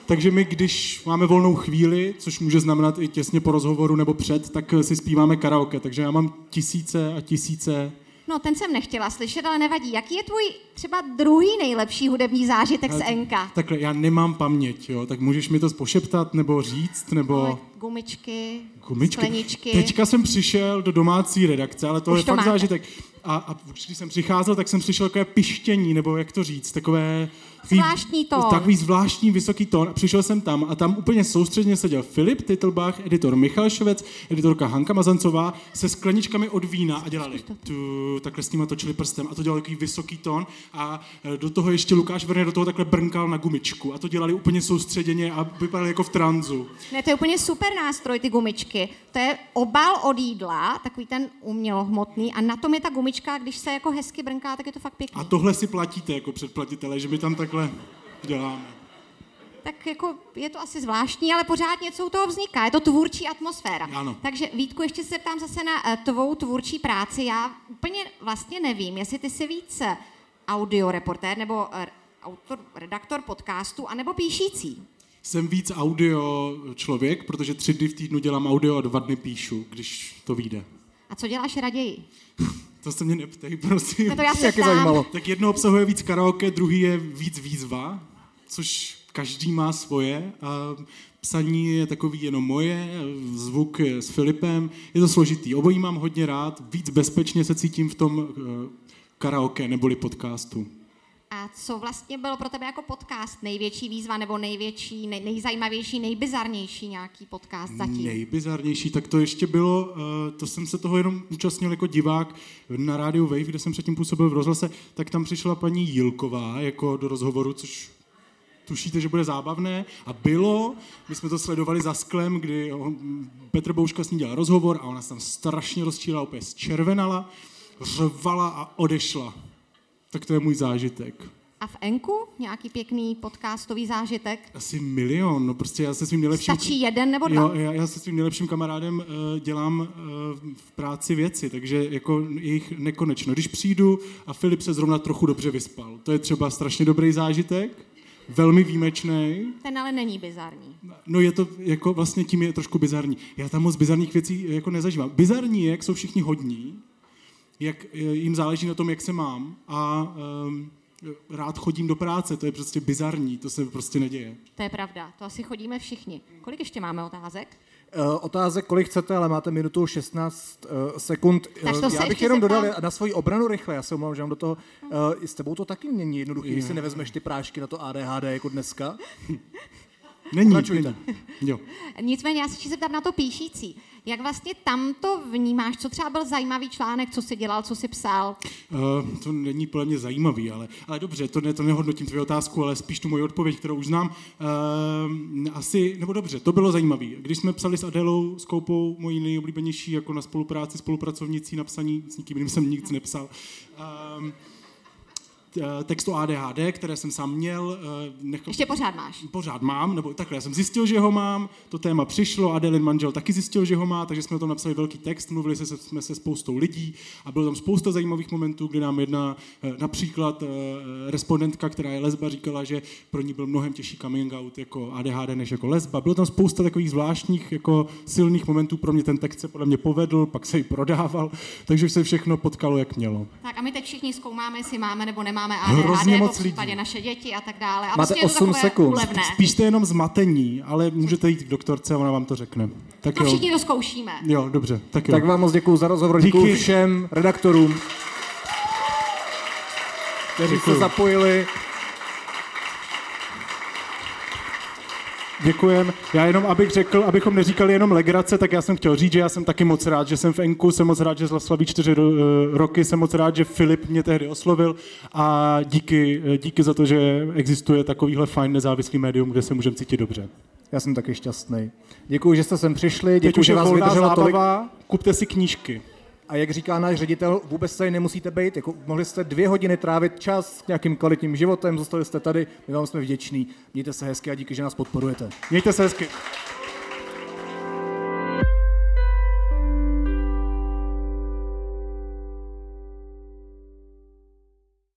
takže my, když máme volnou chvíli, což může znamenat i těsně po rozhovoru nebo před, tak si zpíváme karaoke. Takže já mám tisíce a tisíce No, ten jsem nechtěla slyšet, ale nevadí. Jaký je tvůj třeba druhý nejlepší hudební zážitek z Ale- Enka? Takhle, já nemám paměť, jo, tak můžeš mi to pošeptat, nebo říct, nebo... Gumičky, Gumičky. skleničky. Teďka jsem přišel do domácí redakce, ale to Už je to fakt máte. zážitek. A, a když jsem přicházel, tak jsem slyšel takové pištění, nebo jak to říct, takové... takový- Zvláštní tón. Takový zvláštní vysoký tón. A přišel jsem tam a tam úplně soustředně seděl Filip Titlbach, editor Michal Ševec, editorka Hanka Mazancová se skleničkami od vína a dělali tu, takhle s nima točili prstem a to dělali takový vysoký tón a e, do toho ještě Lukáš Werner do toho takhle brnkal na gumičku a to dělali úplně soustředěně a vypadali jako v tranzu. Ne, to je úplně super nástroj, ty gumičky. To je obal od jídla, takový ten umělohmotný, a na tom je ta gumička, když se jako hezky brnká, tak je to fakt pěkný. A tohle si platíte jako předplatitele, že my tam takhle děláme. Tak jako je to asi zvláštní, ale pořád něco u toho vzniká. Je to tvůrčí atmosféra. Ano. Takže Vítku, ještě se zeptám zase na eh, tvou tvůrčí práci. Já úplně vlastně nevím, jestli ty jsi více audioreportér nebo eh, autor, redaktor podcastu, anebo píšící. Jsem víc audio člověk, protože tři dny v týdnu dělám audio a dva dny píšu, když to vyjde. A co děláš raději? To se mě neptej, prosím. No to já se Jak zajímalo. Tak jedno obsahuje víc karaoke, druhý je víc výzva, což každý má svoje. A psaní je takový jenom moje, zvuk je s Filipem. Je to složitý. Obojí mám hodně rád, víc bezpečně se cítím v tom eh, karaoke neboli podcastu. A co vlastně bylo pro tebe jako podcast největší výzva nebo největší, nej, nejzajímavější, nejbizarnější nějaký podcast zatím? Nejbizarnější, tak to ještě bylo, eh, to jsem se toho jenom účastnil jako divák na rádiu Wave, kde jsem předtím působil v rozhlase, tak tam přišla paní Jilková jako do rozhovoru, což tušíte, že bude zábavné. A bylo, my jsme to sledovali za sklem, kdy Petr Bouška s ní dělal rozhovor a ona se tam strašně rozčíla, úplně zčervenala, řvala a odešla. Tak to je můj zážitek. A v Enku nějaký pěkný podcastový zážitek? Asi milion, no prostě já se svým nejlepším... Stačí jeden nebo dva? Jo, já, já se svým nejlepším kamarádem uh, dělám uh, v práci věci, takže jako jich nekonečno. Když přijdu a Filip se zrovna trochu dobře vyspal, to je třeba strašně dobrý zážitek, velmi výjimečný. Ten ale není bizarní. No je to jako vlastně tím je trošku bizarní. Já tam moc bizarních věcí jako nezažívám. Bizarní je, jak jsou všichni hodní, jak eh, jim záleží na tom, jak se mám a um, rád chodím do práce, to je prostě bizarní, to se prostě neděje. To je pravda, to asi chodíme všichni. Kolik ještě máme otázek? Uh, otázek, kolik chcete, ale máte minutu 16 uh, sekund. Tak to se já bych jenom zeptám. dodal na svoji obranu rychle, já se omlouvám, že mám do toho. Uh, s tebou to taky není jednoduchý, když si nevezmeš ty prášky na to ADHD jako dneska. Není. Pokračujte. Jo. Nicméně já se chci zeptat na to píšící. Jak vlastně tam to vnímáš? Co třeba byl zajímavý článek, co jsi dělal, co jsi psal? Uh, to není podle mě zajímavý, ale, ale dobře, to, ne, to nehodnotím tvoji otázku, ale spíš tu moji odpověď, kterou už znám. Uh, asi, nebo dobře, to bylo zajímavé. Když jsme psali s Adélou, s Koupou, mojí nejoblíbenější jako na spolupráci, spolupracovnicí na psaní, s nikým jiným jsem nic nepsal. Um, text o ADHD, které jsem sám měl. eh, Nechal... Ještě pořád máš. Pořád mám, nebo takhle, já jsem zjistil, že ho mám, to téma přišlo, Adelin manžel taky zjistil, že ho má, takže jsme o tom napsali velký text, mluvili se, jsme se spoustou lidí a bylo tam spousta zajímavých momentů, kdy nám jedna eh, například eh, respondentka, která je lesba, říkala, že pro ní byl mnohem těžší coming out jako ADHD než jako lesba. Bylo tam spousta takových zvláštních, jako silných momentů, pro mě ten text se podle mě povedl, pak se i prodával, takže se všechno potkalo, jak mělo. Tak a my teď všichni zkoumáme, jestli máme nebo nemáme máme Hrozně ADHD, moc po případě lidí. naše děti a tak dále. A Máte prostě je to 8 takové sekund. úlevné. Spíš jste jenom zmatení, ale můžete jít k doktorce a ona vám to řekne. Tak No jo. všichni to zkoušíme. Jo, dobře, tak jo. Tak vám moc děkuji za rozhovor, děkuji všem redaktorům, kteří se zapojili. Děkujem. Já jenom, abych řekl, abychom neříkali jenom legrace, tak já jsem chtěl říct, že já jsem taky moc rád, že jsem v Enku, jsem moc rád, že slaví čtyři eh, roky, jsem moc rád, že Filip mě tehdy oslovil a díky, eh, díky za to, že existuje takovýhle fajn nezávislý médium, kde se můžeme cítit dobře. Já jsem taky šťastný. Děkuji, že jste sem přišli, děkuji, že vás volná vydrželo tolik. zábava, kupte si knížky. A jak říká náš ředitel, vůbec tady nemusíte být, jako mohli jste dvě hodiny trávit čas s nějakým kvalitním životem, zůstali jste tady, my vám jsme vděční. Mějte se hezky a díky, že nás podporujete. Mějte se hezky.